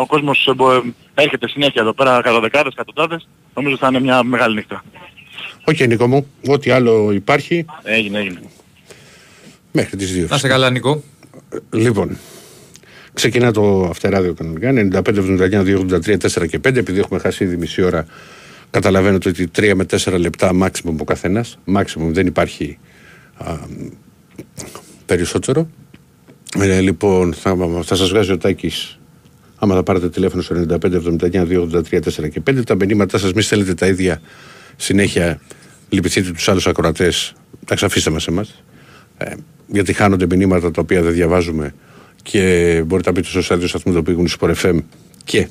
ο κόσμος ε, μπο- έρχεται συνέχεια εδώ πέρα κατά δεκάδες, εκατοντάδες. Νομίζω θα είναι μια μεγάλη νύχτα. οκ, Νικό μου. Ό,τι άλλο υπάρχει, Έγινε, έγινε. μέχρι τις 2. Να είσαι καλά, Νικό. Λοιπόν, ξεκινά το After Ράδιο κανονικά. 95, 79, 2, 83, 4 και 5. Επειδή έχουμε χάσει ήδη μισή ώρα, καταλαβαίνετε ότι 3 με 4 λεπτά maximum ο καθένας. Maximum δεν υπάρχει α, περισσότερο. Ε, λοιπόν, θα, θα σας βγάζει ο Τάκης Άμα θα πάρετε τηλέφωνο στο 95 79 283 4 και 5, τα μηνύματά σας μη στέλνετε τα ίδια συνέχεια. Λυπηθείτε τους άλλους ακροατές. Τα ξαφίστε μα εμάς. Ε, γιατί χάνονται μηνύματα τα οποία δεν διαβάζουμε και μπορείτε να μπείτε στο site του σταθμού το πήγουν Sport FM και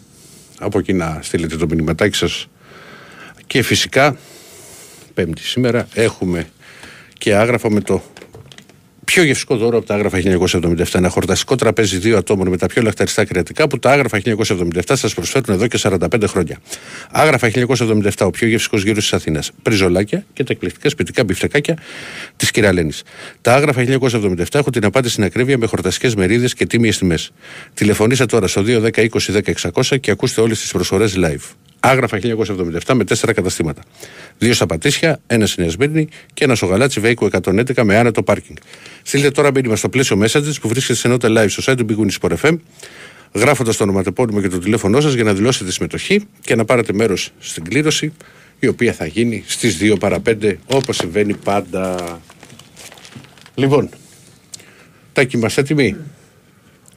από εκεί να στείλετε το μηνυματάκι σας και φυσικά πέμπτη σήμερα έχουμε και άγραφο με το πιο γευστικό δώρο από τα Άγραφα 1977. Ένα χορταστικό τραπέζι δύο ατόμων με τα πιο λαχταριστά κρεατικά που τα Άγραφα 1977 σας προσφέρουν εδώ και 45 χρόνια. Άγραφα 1977, ο πιο γευστικός γύρος της Αθήνας. Μπριζολάκια και τα εκπληκτικά σπιτικά μπιφτεκάκια της Κυρα-Λένης. Τα Άγραφα 1977 έχουν την απάντηση στην ακρίβεια με χορταστικές μερίδες και τίμιες τιμές. Τηλεφωνήστε τώρα στο 210 20 10 600 και ακούστε όλες τις προσφορές live. Άγραφα 1977 με τέσσερα καταστήματα. Δύο στα Πατήσια, ένα στη Νέα Σμύρνη και ένα στο Γαλάτσι Βέικο 111 με άνετο πάρκινγκ. Στείλτε τώρα μήνυμα στο πλαίσιο Messages που βρίσκεται σε νότα live στο site του Big Win FM, γράφοντας το ονοματεπώνυμο και το τηλέφωνό σας για να δηλώσετε συμμετοχή και να πάρετε μέρος στην κλήρωση, η οποία θα γίνει στις 2 παρα 5 όπως συμβαίνει πάντα. Λοιπόν, τάκι είμαστε έτοιμοι;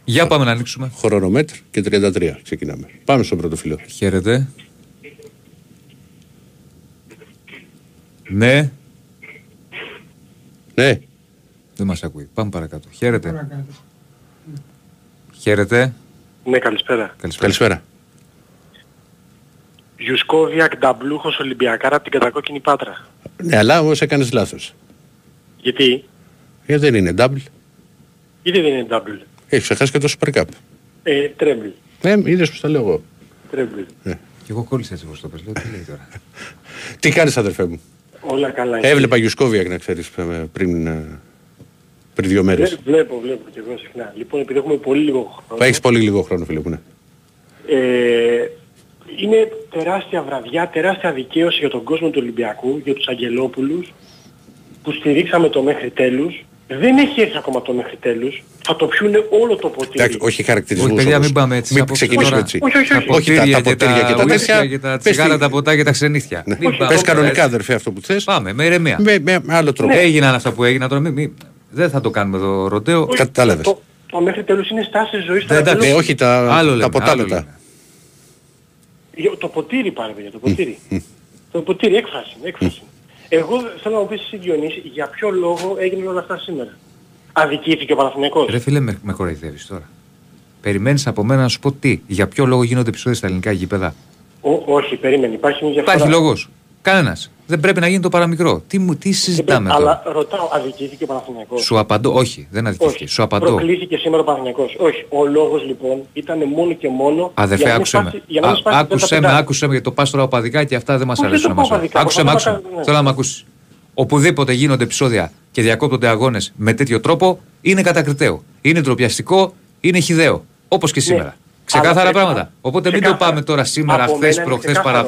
Για πάμε να ανοίξουμε. Χρονομέτρ και 33 ξεκινάμε. Πάμε στον πρώτο φιλό. Χαίρετε. Ναι, Ναι, δεν μας ακούει. Πάμε παρακάτω. Χαίρετε. Χαίρετε. Ναι, καλησπέρα. Καλησπέρα. καλησπέρα. Γιουσκόβιακ Νταμπλούχος Ολυμπιακάρα από την κατακόκκινη Πάτρα. Ναι, αλλά όμως έκανες λάθος. Γιατί, Γιατί δεν είναι double. γιατί δεν είναι double. Έχει ξεχάσεις και το Super Cup. Ε, treble. Ε, είδες που τα λέω εγώ. Treble. Και εγώ κόλλησα έτσι όπως το πες. Λέω, τι λέει τώρα. Τι κάνεις, αδερφέ μου; Όλα καλά. είναι. Έβλεπα Γιουσκόβιακ να ξέρεις πριν, ε, πριν δύο μέρες. Βλέ- Βλέπω, βλέπω και εγώ συχνά. Λοιπόν, επειδή έχουμε πολύ λίγο χρόνο, Έχεις πολύ λίγο χρόνο, φίλε μου. Ναι. ε, είναι τεράστια βραδιά, τεράστια δικαίωση για τον κόσμο του Ολυμπιακού, για τους Αγγελόπουλους, που στηρίξαμε το μέχρι τέλους. Δεν έχει έρθει ακόμα το μέχρι τέλους. Θα το πιούνε όλο το ποτήρι. Εντάξει, όχι χαρακτηρισμούς. Όχι, παιδιά, μην πάμε έτσι. Μην απόψε ξεκινήσουμε τώρα. έτσι. Όχι, όχι, όχι. Όχι τα, τα ποτήρια και τα ουίσκια τέτοια. και τα Πες τσιγάρα, τι- τα ποτά και τα ξενύχια. Ναι. Μην πάμε Πες κανονικά, έτσι. αδερφέ, αυτό που θες. Πάμε, με ηρεμία. Με, με, με άλλο τρόπο. Έγιναν αυτά που έγιναν τώρα. Μην, μην- δεν θα το κάνουμε εδώ ροντέο. Όχι, κατάλαβες. Το, το μέχρι τέλους είναι στάση ζωής των Ναι, εντάξει. Ε, Αγγελόπουλων. όχι τα, Άλλο τα λέμε, ποτά άλλο μετά. λέμε. Για- Το ποτήρι πάρε παιδιά, το ποτήρι. το ποτήρι, έκφραση, έκφραση. Εγώ θέλω να μου πεις εσύ Διονύση, για ποιο λόγο έγιναν όλα αυτά σήμερα. Αδικήθηκε ο Παναθηναϊκός. Ρε φίλε, με, με κοροϊδεύεις τώρα. Περιμένεις από μένα να σου πω τι, για ποιο λόγο γίνονται επεισόδια στα ελληνικά γήπεδα; Ο- όχι, περίμενε, υπάρχει μια διαφορά. Υπάρχει λόγος. Κανένας. Δεν πρέπει να γίνει το παραμικρό. Τι, μου- τι συζητάμε Ε, τώρα. Αλλά ρωτάω, αδικήθηκε ο Παναθηναϊκός; Σου απαντώ, όχι, δεν αδικήθηκε. Όχι, Σου απαντώ. προκλήθηκε σήμερα ο Παναθηναϊκός; Όχι, ο λόγος λοιπόν ήταν μόνο και μόνο... Αδερφέ, για να μην άκουσε με. σπάσει- για να μην Α- σπάσει το Άκουσε με, πεντά. άκουσε με, γιατί το πας τώρα οπαδικά και αυτά δεν μας Όχι, αρέσουν δεν να το μας πάω οπαδικά, Άκουσε με, πάω άκουσε με. οπαδικά, ναι. Θέλω να με ακούσεις. Οπουδήποτε γίνονται επεισόδια και διακόπτονται αγώνες με τέτοιο τρόπο, είναι κατακριτέο. Είναι ντροπιαστικό, είναι χιδαίο. Όπως και σήμερα. Ξεκάθαρα Ναι. Αλλά πράγματα. ξεκάθαρα. Οπότε μην το Ξεκάθαρα. πάμε τώρα σήμερα, Από χθες, μένα είναι προχθές, ξεκάθαρο.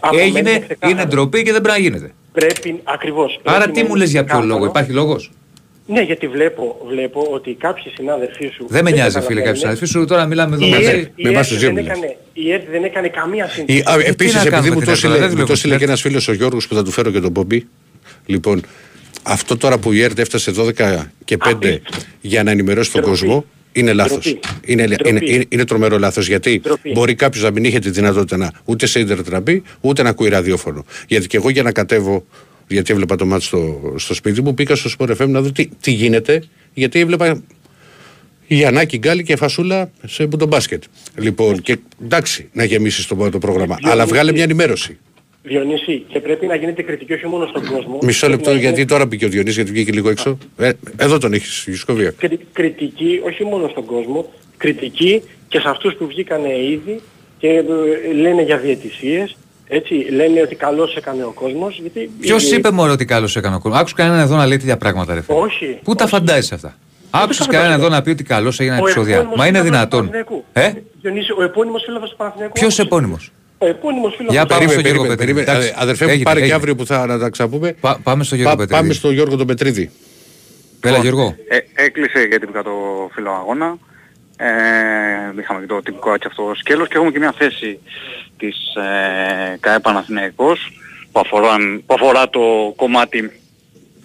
Παραπροχθές. Από μένα Έγινε, είναι ξεκάθαρο. είναι ντροπή και δεν πρέπει να γίνεται. Πρέπει, ακριβώς. Άρα πρέπει τι να μου είναι λες για ποιο ξεκάθαρο. λόγο, υπάρχει λόγος; Ναι, γιατί βλέπω, βλέπω ότι κάποιοι συνάδελφοί σου... Δεν με νοιάζει φίλε καταλαβαίνουν. κάποιοι συναδελφοί σου, τώρα μιλάμε εδώ Η μαζί. ΕΡΤ- η με εμάς ΕΡΤ τους δύο δεν μιλάς. έκανε- Η ΕΡΤ δεν έκανε καμία Η- σύνδεση. α, Ε, τι Επίσης, να επειδή κάνουμε, μου τι το να στείλε, κάνουμε, δεν μου το δουλεύουμε στείλε και στην ένας φίλος ο Γιώργος που θα του φέρω και τον Πομπί. Λοιπόν, αυτό τώρα που η ΕΡΤ έφτασε 12 και 5 Απίστευτο. για να ενημερώσει τον Ντροπή. κόσμο, είναι λάθος. Ντροπή. Είναι, Ντροπή. είναι, είναι, είναι τρομερό λάθος γιατί Ντροπή. μπορεί κάποιος να μην είχε τη δυνατότητα να ούτε σε ίντερνετ να μπει, ούτε να ακούει ραδιόφωνο. Γιατί και εγώ για να κατέβω, γιατί έβλεπα το μάτι στο, στο σπίτι μου, πήγα στο Sport FM να δω τι, τι γίνεται, γιατί έβλεπα Γιαννάκη, Γκάλι και Φασούλα σε τον μπάσκετ. Λοιπόν, και εντάξει να γεμίσεις το, το πρόγραμμα, Διονύση. αλλά βγάλε μια ενημέρωση. Διονύση, και πρέπει να γίνεται κριτική όχι μόνο στον κόσμο. Μισό Πρέπει λεπτό, να γιατί γίνεται τώρα μπήκε ο Διονύσης, γιατί βγήκε λίγο έξω. Ε, εδώ τον έχεις, Γιουσκοβία. κρι- κριτική όχι μόνο στον κόσμο, κριτική και σε αυτούς που βγήκαν ήδη και ε, λένε για διαιτησίες, έτσι, λένε ότι καλώς έκανε ο κόσμος, γιατί... Ποιος ε, είπε μόνο ότι καλό έκανε ο κόσμος; Άκουσες κανέναν εδώ να λέει τέτοια πράγματα, ρε φίλε; Όχι. Πού τα όχι. φαντάζεσαι αυτά; Άκουσε τα κανέναν φαντάζομαι. εδώ να πει ότι καλό έγιναν Ο επεισόδια; επώνυμος Μα είναι φίλαθλος του δυνατόν. Παναθηναϊκού. Ε, Διονύση, ο επώνυμος φίλαθλος του Παναθηναϊκού. ποιος άκουσες; επώνυμος; Ο επώνυμος φίλαθλος Για του πάμε Περίμενε, στο Γιώργο περίμενε, Πετρίδη. περίμενε. Εντάξει, Αδερφέ μου, έγινε, πάρε και έγινε. αύριο που θα να τα ξαπούμε. Πά- Πάμε στο Γιώργο Πά- Πετρίδη. Πάμε στο Γιώργο τον Πετρίδη. Έλα Γιώργο. Ε, έκλεισε γιατί πήγα το φίλο αγώνα. Ε, είχαμε και το τυπικό έτσι αυτό σκέλος και έχουμε και μια θέση της ε, ΚΑΕ Παναθηναϊκός που αφορά, που αφορά το κομμάτι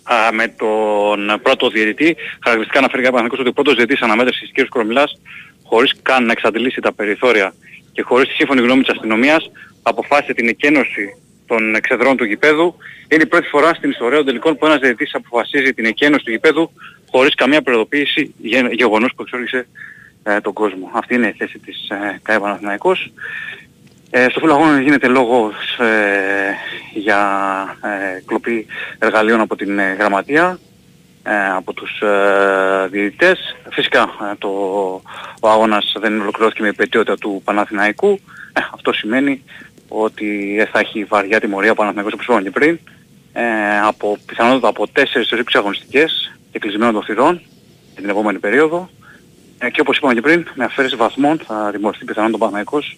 α, με τον πρώτο διαιτητή. Χαρακτηριστικά αναφέρει ο Παναθηναϊκός ότι ο πρώτος διαιτητής αναμέτρησης κ. Κρομιλάς χωρίς καν να εξαντλήσει τα περιθώρια και χωρίς τη σύμφωνη γνώμη της αστυνομίας αποφάσισε την εκένωση των εξεδρών του γηπέδου. Είναι η πρώτη φορά στην ιστορία των τελικών που ένας διαιτητής αποφασίζει την εκένωση του γηπέδου χωρίς καμία προειδοποίηση γε- γεγονός που εξόργησε ε, τον κόσμο. Αυτή είναι η θέση της ε, ΚΑΕ Παναθηναϊκός. Ε, στο φίλο αγώνα γίνεται λόγος ε, για ε, κλοπή εργαλείων από την ε, γραμματεία, ε, από τους ε, διαιτητές. Φυσικά ε, το, ο αγώνας δεν ολοκληρώθηκε με επαιτειότητα του Παναθηναϊκού. Ε, αυτό σημαίνει ότι ε, θα έχει βαριά τιμωρία ο Παναθηναϊκός όπως είπαμε και πριν. Ε, από, πιθανότατα από 4 έως 6 αγωνιστικές και κλεισμένων των θυρών για την επόμενη περίοδο. Ε, και όπως είπαμε και πριν, με αφαίρεση βαθμών θα τιμωρηθεί πιθανόν ο Παναθηναϊκός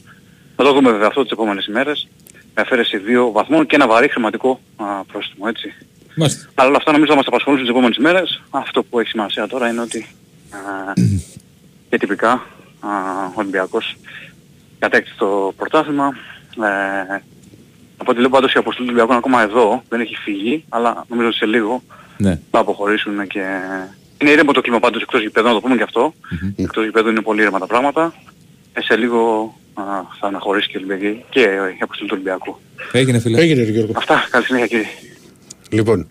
θα το δούμε βέβαια αυτό τις επόμενες ημέρες. Με αφαίρεση δύο βαθμών και ένα βαρύ χρηματικό α, πρόστιμο, έτσι. Μάλιστα. Αλλά όλα αυτά νομίζω θα μας απασχολήσουν τις επόμενες ημέρες. Αυτό που έχει σημασία τώρα είναι ότι α, και τυπικά α, ο Ολυμπιακός κατέκτησε το πρωτάθλημα. Ε, από ό,τι λέω πάντως η αποστολή του Ολυμπιακού είναι ακόμα εδώ, δεν έχει φύγει, αλλά νομίζω ότι σε λίγο Ναι. θα αποχωρήσουν και... Είναι ήρεμο το κλίμα πάντως εκτός γηπέδου, να το πούμε και αυτό. Εκτός γηπέδου είναι πολύ ήρεμα τα πράγματα. Ε, σε λίγο α, θα αναχωρήσει και, ο Ολυμπιακή, και η αποστολή του Ολυμπιακού. Έγινε φίλε. Έγινε ρε Γιώργο. Αυτά, καλή συνέχεια κύριε. Λοιπόν,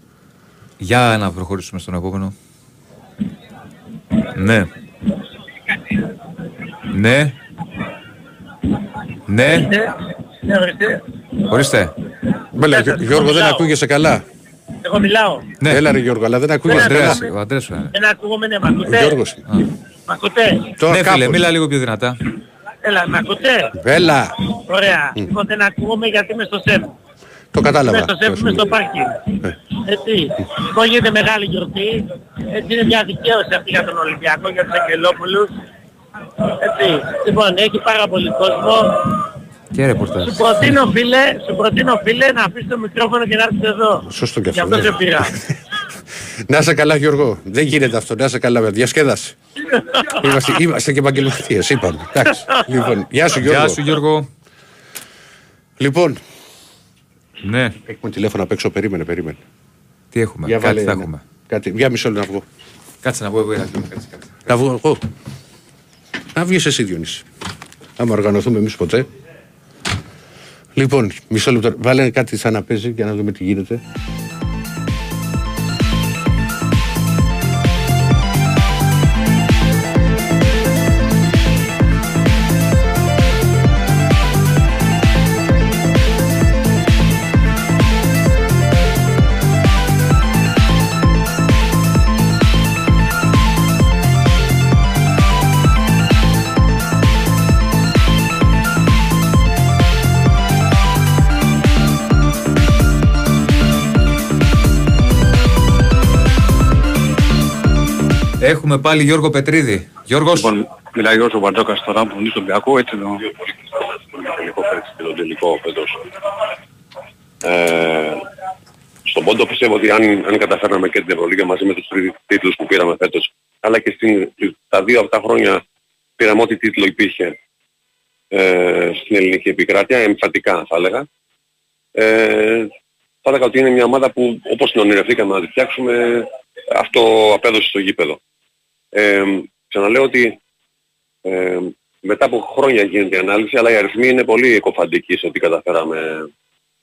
Για να προχωρήσουμε στον επόμενο. Ναι. Ναι. Ναι. Ορίστε. Μπέλα, Γιώ- Γιώργο δεν ακούγεσαι καλά. Εγώ μιλάω. Ναι. Έλα ρε Γιώργο, αλλά δεν Ο ακούγεσαι καλά. Αντρέας, ο Αντρέας σου είναι. Δεν ακούγομαι, ναι, μ' Ο ακούτε; Γιώργος. Μ' ακούτε; Τώρα Ναι φίλε, κάπως. μίλα λίγο πιο δυνατά. Έλα, μ' ακούτε; Έλα, Ωραία. Λοιπόν, δεν ακούγομαι γιατί είμαι στο σεφ. Το Είμαι κατάλαβα. στο σεφ, είμαι στο πάρκινγκ. Έτσι. Λοιπόν, γίνεται μεγάλη γιορτή. Έτσι είναι μια δικαίωση αυτή για τον Ολυμπιακό, για τους Αγγελόπουλους. Έτσι. Λοιπόν, έχει πάρα πολύ κόσμο. Και ρεπορτάζ. Σου προτείνω φίλε, σου προτείνω φίλε να αφήσεις το μικρόφωνο και να έρθεις εδώ. Σωστό και Γι' αυτό. αυτό ναι. σε πήρα. Να είσαι καλά Γιώργο. Δεν γίνεται αυτό. Να είσαι καλά με διασκέδαση. είμαστε, είμαστε και επαγγελματίες, είπαμε. Εντάξει. Λοιπόν, γεια σου Γιώργο. Γεια σου Γιώργο. Λοιπόν, Ναι. έχουμε τηλέφωνο απ' έξω. Περίμενε, περίμενε. Τι έχουμε, Για κάτι βάλε θα ένα. έχουμε. Κάτι, για μισό λεπτό να βγω. Κάτσε να πω εγώ ένα κάτσε, κάτσε. Να βγω εγώ. Να βγεις εσύ Διονύση. Άμα οργανωθούμε εμείς ποτέ. Λοιπόν, μισό λεπτό. Βάλε κάτι σαν να παίζει για να δούμε τι γίνεται. Έχουμε πάλι Γιώργο Πετρίδη. Γιώργος. Λοιπόν, μιλάει ο Μπαρτζόκας τώρα που είναι στο Ολυμπιακό, έτσι το... τελικό φέτος και τον τελικό φέτος. Ε, στον πόντο πιστεύω ότι αν, αν καταφέρναμε και την Ευρωλίγα μαζί με τους τρεις τίτλους που πήραμε φέτος, αλλά και στην, τα δύο αυτά χρόνια πήραμε ό,τι τίτλο υπήρχε ε, στην ελληνική επικράτεια, εμφατικά θα έλεγα. Ε, θα έλεγα ότι είναι μια ομάδα που όπως την ονειρευτήκαμε να τη φτιάξουμε, αυτό απέδωσε στο γήπεδο. Ε, ξαναλέω ότι ε, μετά από χρόνια γίνεται η ανάλυση, αλλά οι αριθμοί είναι πολύ εκκωφαντικοί σε ό,τι καταφέραμε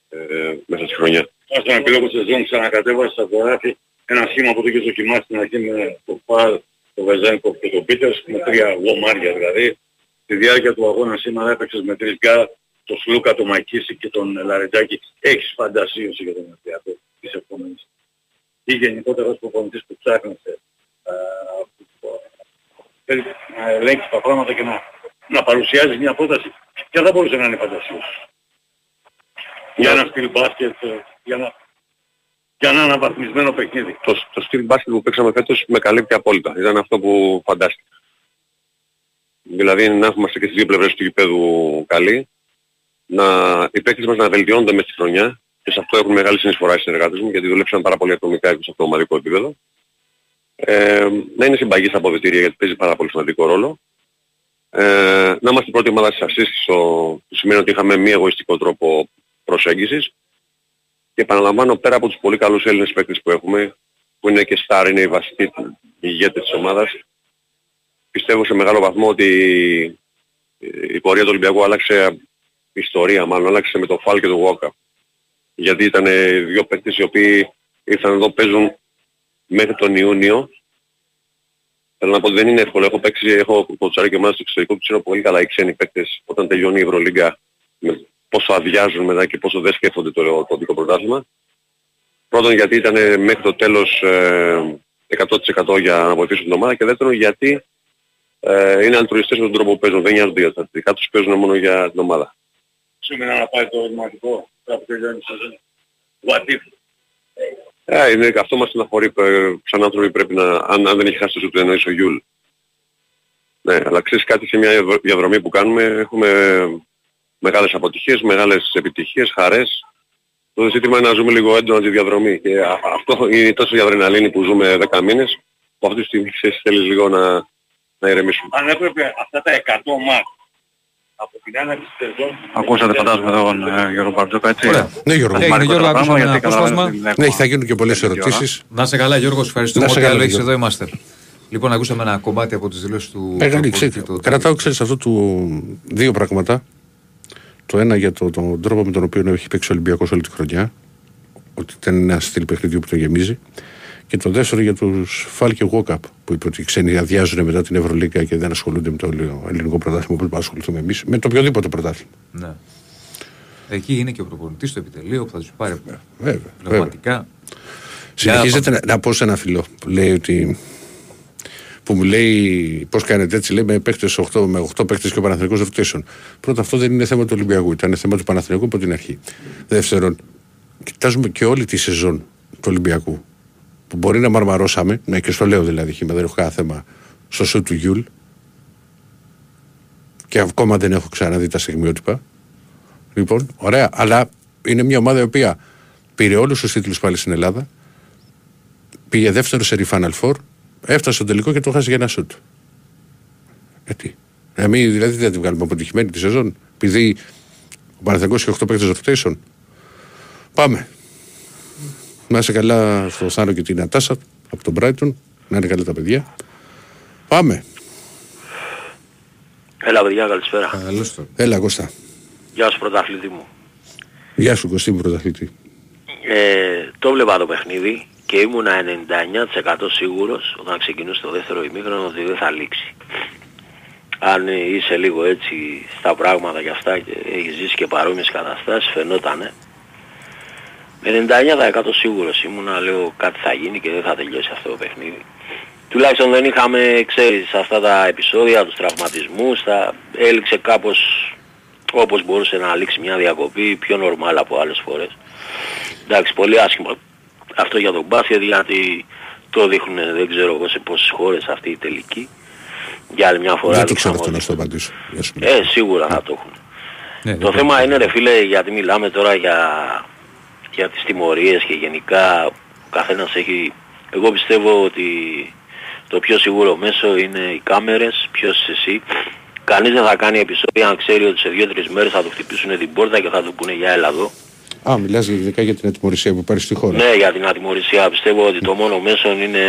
ε, μέσα στη χρονιά. Στον επίλογο της σεζόν ξανακατέβασε στο χωράφι ένα σχήμα που το είχε δοκιμάσει στην αρχή με το Παλ, το Βεζένκοφ και το Πίτερς με τρία γομάρια δηλαδή. Στη διάρκεια του αγώνα σήμερα έπαιξες με τρεις γκάρ, το Σλούκα, το Μακίσικ και τον Λαρετζάκη. Έχεις φαντασίωση για τον Ολυμπιακό της επόμενης. Ή γενικότερα ως προπονητής που ψάχνεσαι ε, θέλει να ελέγξει τα πράγματα και να, να παρουσιάζει μια πρόταση. Και δεν μπορούσε να είναι φαντασίωση. Για ένα στυλ μπάσκετ, ε, για να, για ένα αναβαθμισμένο παιχνίδι. Το, το στυλ μπάσκετ που παίξαμε φέτος με καλύπτει απόλυτα. Ήταν αυτό που φαντάστηκα. Δηλαδή να είμαστε και στις δύο πλευρές του γηπέδου καλοί, να, οι παίκτες μας να βελτιώνονται μέσα στη χρονιά και σε αυτό έχουν μεγάλη συνεισφορά οι συνεργάτες μου γιατί δουλέψαν πάρα πολύ ατομικά και σε αυτό το ομαδικό επίπεδο. Ε, να είναι συμπαγής στα αποδητήρια γιατί παίζει πάρα πολύ σημαντικό ρόλο. Ε, να είμαστε η πρώτη ομάδα στις ασίστ στο, που σημαίνει ότι είχαμε μη εγωιστικό τρόπο προσέγγισης και επαναλαμβάνω πέρα από τους πολύ καλούς Έλληνες παίκτες που έχουμε που είναι και στάρ, είναι οι βασικοί ηγέτες της ομάδας πιστεύω σε μεγάλο βαθμό ότι η πορεία του Ολυμπιακού άλλαξε η ιστορία μάλλον άλλαξε με το Φάλ και το Βόκα γιατί ήταν δύο παίκτες οι οποίοι ήρθαν εδώ παίζουν μέχρι τον Ιούνιο Θέλω να πω ότι δεν είναι εύκολο. Έχω παίξει, έχω κοτσάρει και ομάδα στο εξωτερικό που ξέρω πολύ καλά οι ξένοι παίκτες όταν τελειώνει η Ευρωλίγκα με πόσο αδειάζουν μετά και πόσο δεν σκέφτονται το, το δικό πρωτάθλημα. Πρώτον γιατί ήταν μέχρι το τέλος ε, 100% για να βοηθήσουν την ομάδα και δεύτερον γιατί ε, είναι αλτρουιστές με τον τρόπο που παίζουν. Δεν νοιάζονται για τα στατιστικά τους, παίζουν μόνο για την ομάδα. Σήμερα να πάει το ερωτηματικό. Κάπου τελειώνει η σεζόν. What if. Ε, είναι, αυτό μας στεναχωρεί. ε, Σαν άνθρωποι πρέπει να, αν, αν δεν έχει χάσει το σουτ του εννοείς ο Γιουλ. Ναι, αλλά ξέρεις κάτι σε μια διαδρο- διαδρομή που κάνουμε έχουμε μεγάλες αποτυχίες, μεγάλες επιτυχίες, χαρές. Το ζήτημα είναι να ζούμε λίγο έντονα τη διαδρομή και α- αυτό είναι τόσο η αδρεναλίνη που ζούμε 10 μήνες που αυτή τη στιγμή ξέρεις θέλεις λίγο να, να ηρεμήσουμε. Αν έπρεπε αυτά τα 100 μάτς από την άνοιξη της σεζόν Ακούσατε φαντάζομαι τον ε, Γιώργο Μπαρτζόκα έτσι. Ωραία. Ναι, Γιώργο. Έγινε, Μάρκο Γιώργο, το πράγμα, ακούσαμε γιατί ένα καταλαβαίνετε απόσπασμα. ότι είναι Ναι, ακόμα θα γίνουν και πολλές τέτοια ώρα. ερωτήσεις. Να σε καλά, Γιώργο, σε ευχαριστούμε. Να σε Ό,τι καλά, άλλο έχεις Γιώργο. εδώ είμαστε. Λοιπόν, ακούσαμε ένα κομμάτι από τις δηλώσεις του. Μεγάλη, του- ξέρετε, του- κρατάω, ξέρεις, αυτό του δύο πράγματα. Το ένα για το, τον τρόπο με τον οποίο έχει παίξει ο Ολυμπιακός όλη τη χρονιά. Ότι ήταν ένας στυλ παιχνιδιού που το γεμίζει. Και το δεύτερο για τους Φάλ και Walkup που είπε ότι οι ξένοι αδειάζουν μετά την Ευρωλίγκα και δεν ασχολούνται με το ελληνικό πρωτάθλημα που ασχοληθούμε εμείς. Με το οποιοδήποτε πρωτάθλημα. Ναι. Εκεί είναι και ο προπονητής στο επιτελείο που θα τους πάρει Βέβαια. βέβαια. πνευματικά. Συνεχίζεται να, να πω σε ένα φιλό που λέει ότι. που μου λέει πώς κάνετε έτσι, λέει με, παίκτες 8, με 8 παίκτε και ο Παναθηναϊκός rotation. Πρώτα, αυτό δεν είναι θέμα του Ολυμπιακού, ήταν θέμα του Παναθηναϊκού από την αρχή. Δεύτερον, κοιτάζουμε και όλη τη σεζόν του Ολυμπιακού. Που μπορεί να μαρμαρώσαμε, ναι, και στο λέω δηλαδή, χήμα, δεν έχω κανένα θέμα, στο σουτ του Γιούλ. Και ακόμα δεν έχω ξαναδεί τα στιγμιότυπα. Λοιπόν, ωραία, αλλά είναι μια ομάδα η οποία πήρε όλους τους τίτλους πάλι στην Ελλάδα, πήγε δεύτερο σε Final Four, έφτασε στο τελικό και το χάσει για ένα σουτ. Ε, τι. Ε, μην, δηλαδή δεν τη βγάλουμε αποτυχημένη τη σεζόν, επειδή ο Παναθηναϊκός είχε 8 παίκτες rotation. Πάμε. Να είσαι καλά στο Θάνο και την Ατάσα από τον Brighton. Να είναι καλά τα παιδιά. Πάμε. Έλα παιδιά, καλησπέρα. Καλώς το. Έλα Κώστα. Γεια σου πρωταθλητή μου. Γεια σου Κωστή μου πρωταθλητή. Ε, το βλέπα το παιχνίδι και ήμουνα 99% σίγουρος όταν ξεκινούσε το δεύτερο ημίχρονο ότι δεν θα λήξει. Αν είσαι λίγο έτσι στα πράγματα και αυτά και έχεις ζήσει και παρόμοιες καταστάσεις φαινότανε. Με 99% σίγουρος ήμουνα λέω κάτι θα γίνει και δεν θα τελειώσει αυτό το παιχνίδι. Τουλάχιστον δεν είχαμε, ξέρεις, αυτά τα επεισόδια, τους τραυματισμούς, τα έληξε κάπως όπως μπορούσε να λήξει μια διακοπή, πιο νορμάλ από άλλες φορές. Εντάξει, πολύ άσχημο αυτό για τον μπάσκετ γιατί το δείχνουν δεν ξέρω εγώ σε πόσες χώρες αυτή η τελική. Για άλλη μια φορά Δεν το δείξαμε ξέρω αυτό ότι- να στο απαντήσω. Γεια σου. Ε, σίγουρα θα το έχουν. Ναι, Το δεν θέμα είναι ρε φίλε γιατί μιλάμε τώρα για, για τις τιμωρίες και γενικά ο καθένας έχει... Εγώ πιστεύω ότι το πιο σίγουρο μέσο είναι οι κάμερες, ποιος είσαι εσύ. Κανείς δεν θα κάνει επεισόδια αν ξέρει ότι σε δύο-τρεις μέρες θα του χτυπήσουν την πόρτα και θα του πούνε για έλα εδώ. Α, μιλάς ειδικά για την ατιμορρησία που πάρει στη χώρα. Ναι, για την ατιμορρησία πιστεύω ότι το μόνο μέσο είναι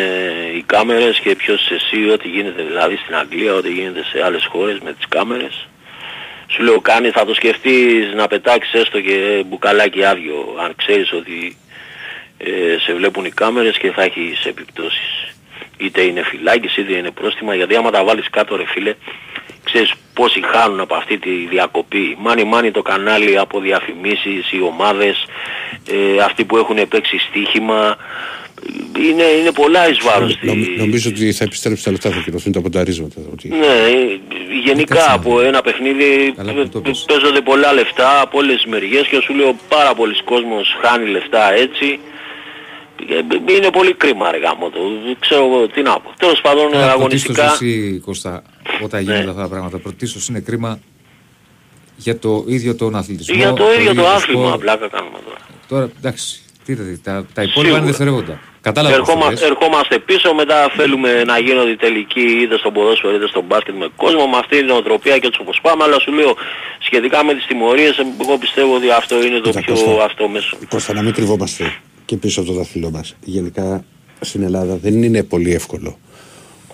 οι κάμερες και ποιος είσαι εσύ, ό,τι γίνεται δηλαδή στην Αγγλία, ό,τι γίνεται σε άλλες χώρες με τις κάμερες. Σου λέω κάνει, θα το σκεφτείς να πετάξεις έστω και μπουκαλάκι άδειο, αν ξέρεις ότι ε, σε βλέπουν οι κάμερες και θα έχεις επιπτώσεις. Είτε είναι φυλάκιση είτε είναι πρόστιμα, γιατί άμα τα βάλεις κάτω ρε φίλε, ξέρεις πόσοι χάνουν από αυτή τη διακοπή. Μάνι μάνι το κανάλι από διαφημίσεις, οι ομάδες, ε, αυτοί που έχουν παίξει στοίχημα. Είναι, είναι πολλά εις βάρος. Νομ- τη- νομίζω ότι θα επιστρέψει τα λεφτά, θα κυρωθούν τα πονταρίσματα. Ότι... ναι, ε, γενικά από ένα παιχνίδι Καλά που το παι- πες. παίζονται πολλά λεφτά από όλες τις μεριές και σου λέω πάρα πολλοί κόσμος χάνει λεφτά έτσι. Ε, Είναι πολύ κρίμα ρε γάμο το. Δεν ξέρω εγώ τι να πω. Τέλος πάντων Καλά, πρωτίστως αγωνιστικά... εσύ, Κώστα, όταν γίνονται Ναι. αυτά τα πράγματα, πρωτίστως είναι κρίμα για το ίδιο τον αθλητισμό. Για το ίδιο το άθλημα, σπορ. πλάκα κάνουμε τώρα. Τώρα, εντάξει, τι θα δει, τα, τα υπόλοιπα Σίγουρα. είναι δευτερεύοντα. Κατάλαβα πώς το Ερχόμα, λες. ερχόμαστε πίσω, μετά θέλουμε να γίνονται οι τελικοί είτε στον ποδόσφαιρο είτε στον μπάσκετ με κόσμο, με αυτή την οτροπία και έτσι όπως πάμε, αλλά σου λέω σχετικά με τις τιμωρίες, εγώ πιστεύω ότι αυτό είναι το Κοίτα, πιο Κώστα. αυτό μέσο. Κώστα, να μην κρυβόμαστε και πίσω από το δάχτυλό μας. Γενικά στην Ελλάδα δεν είναι πολύ εύκολο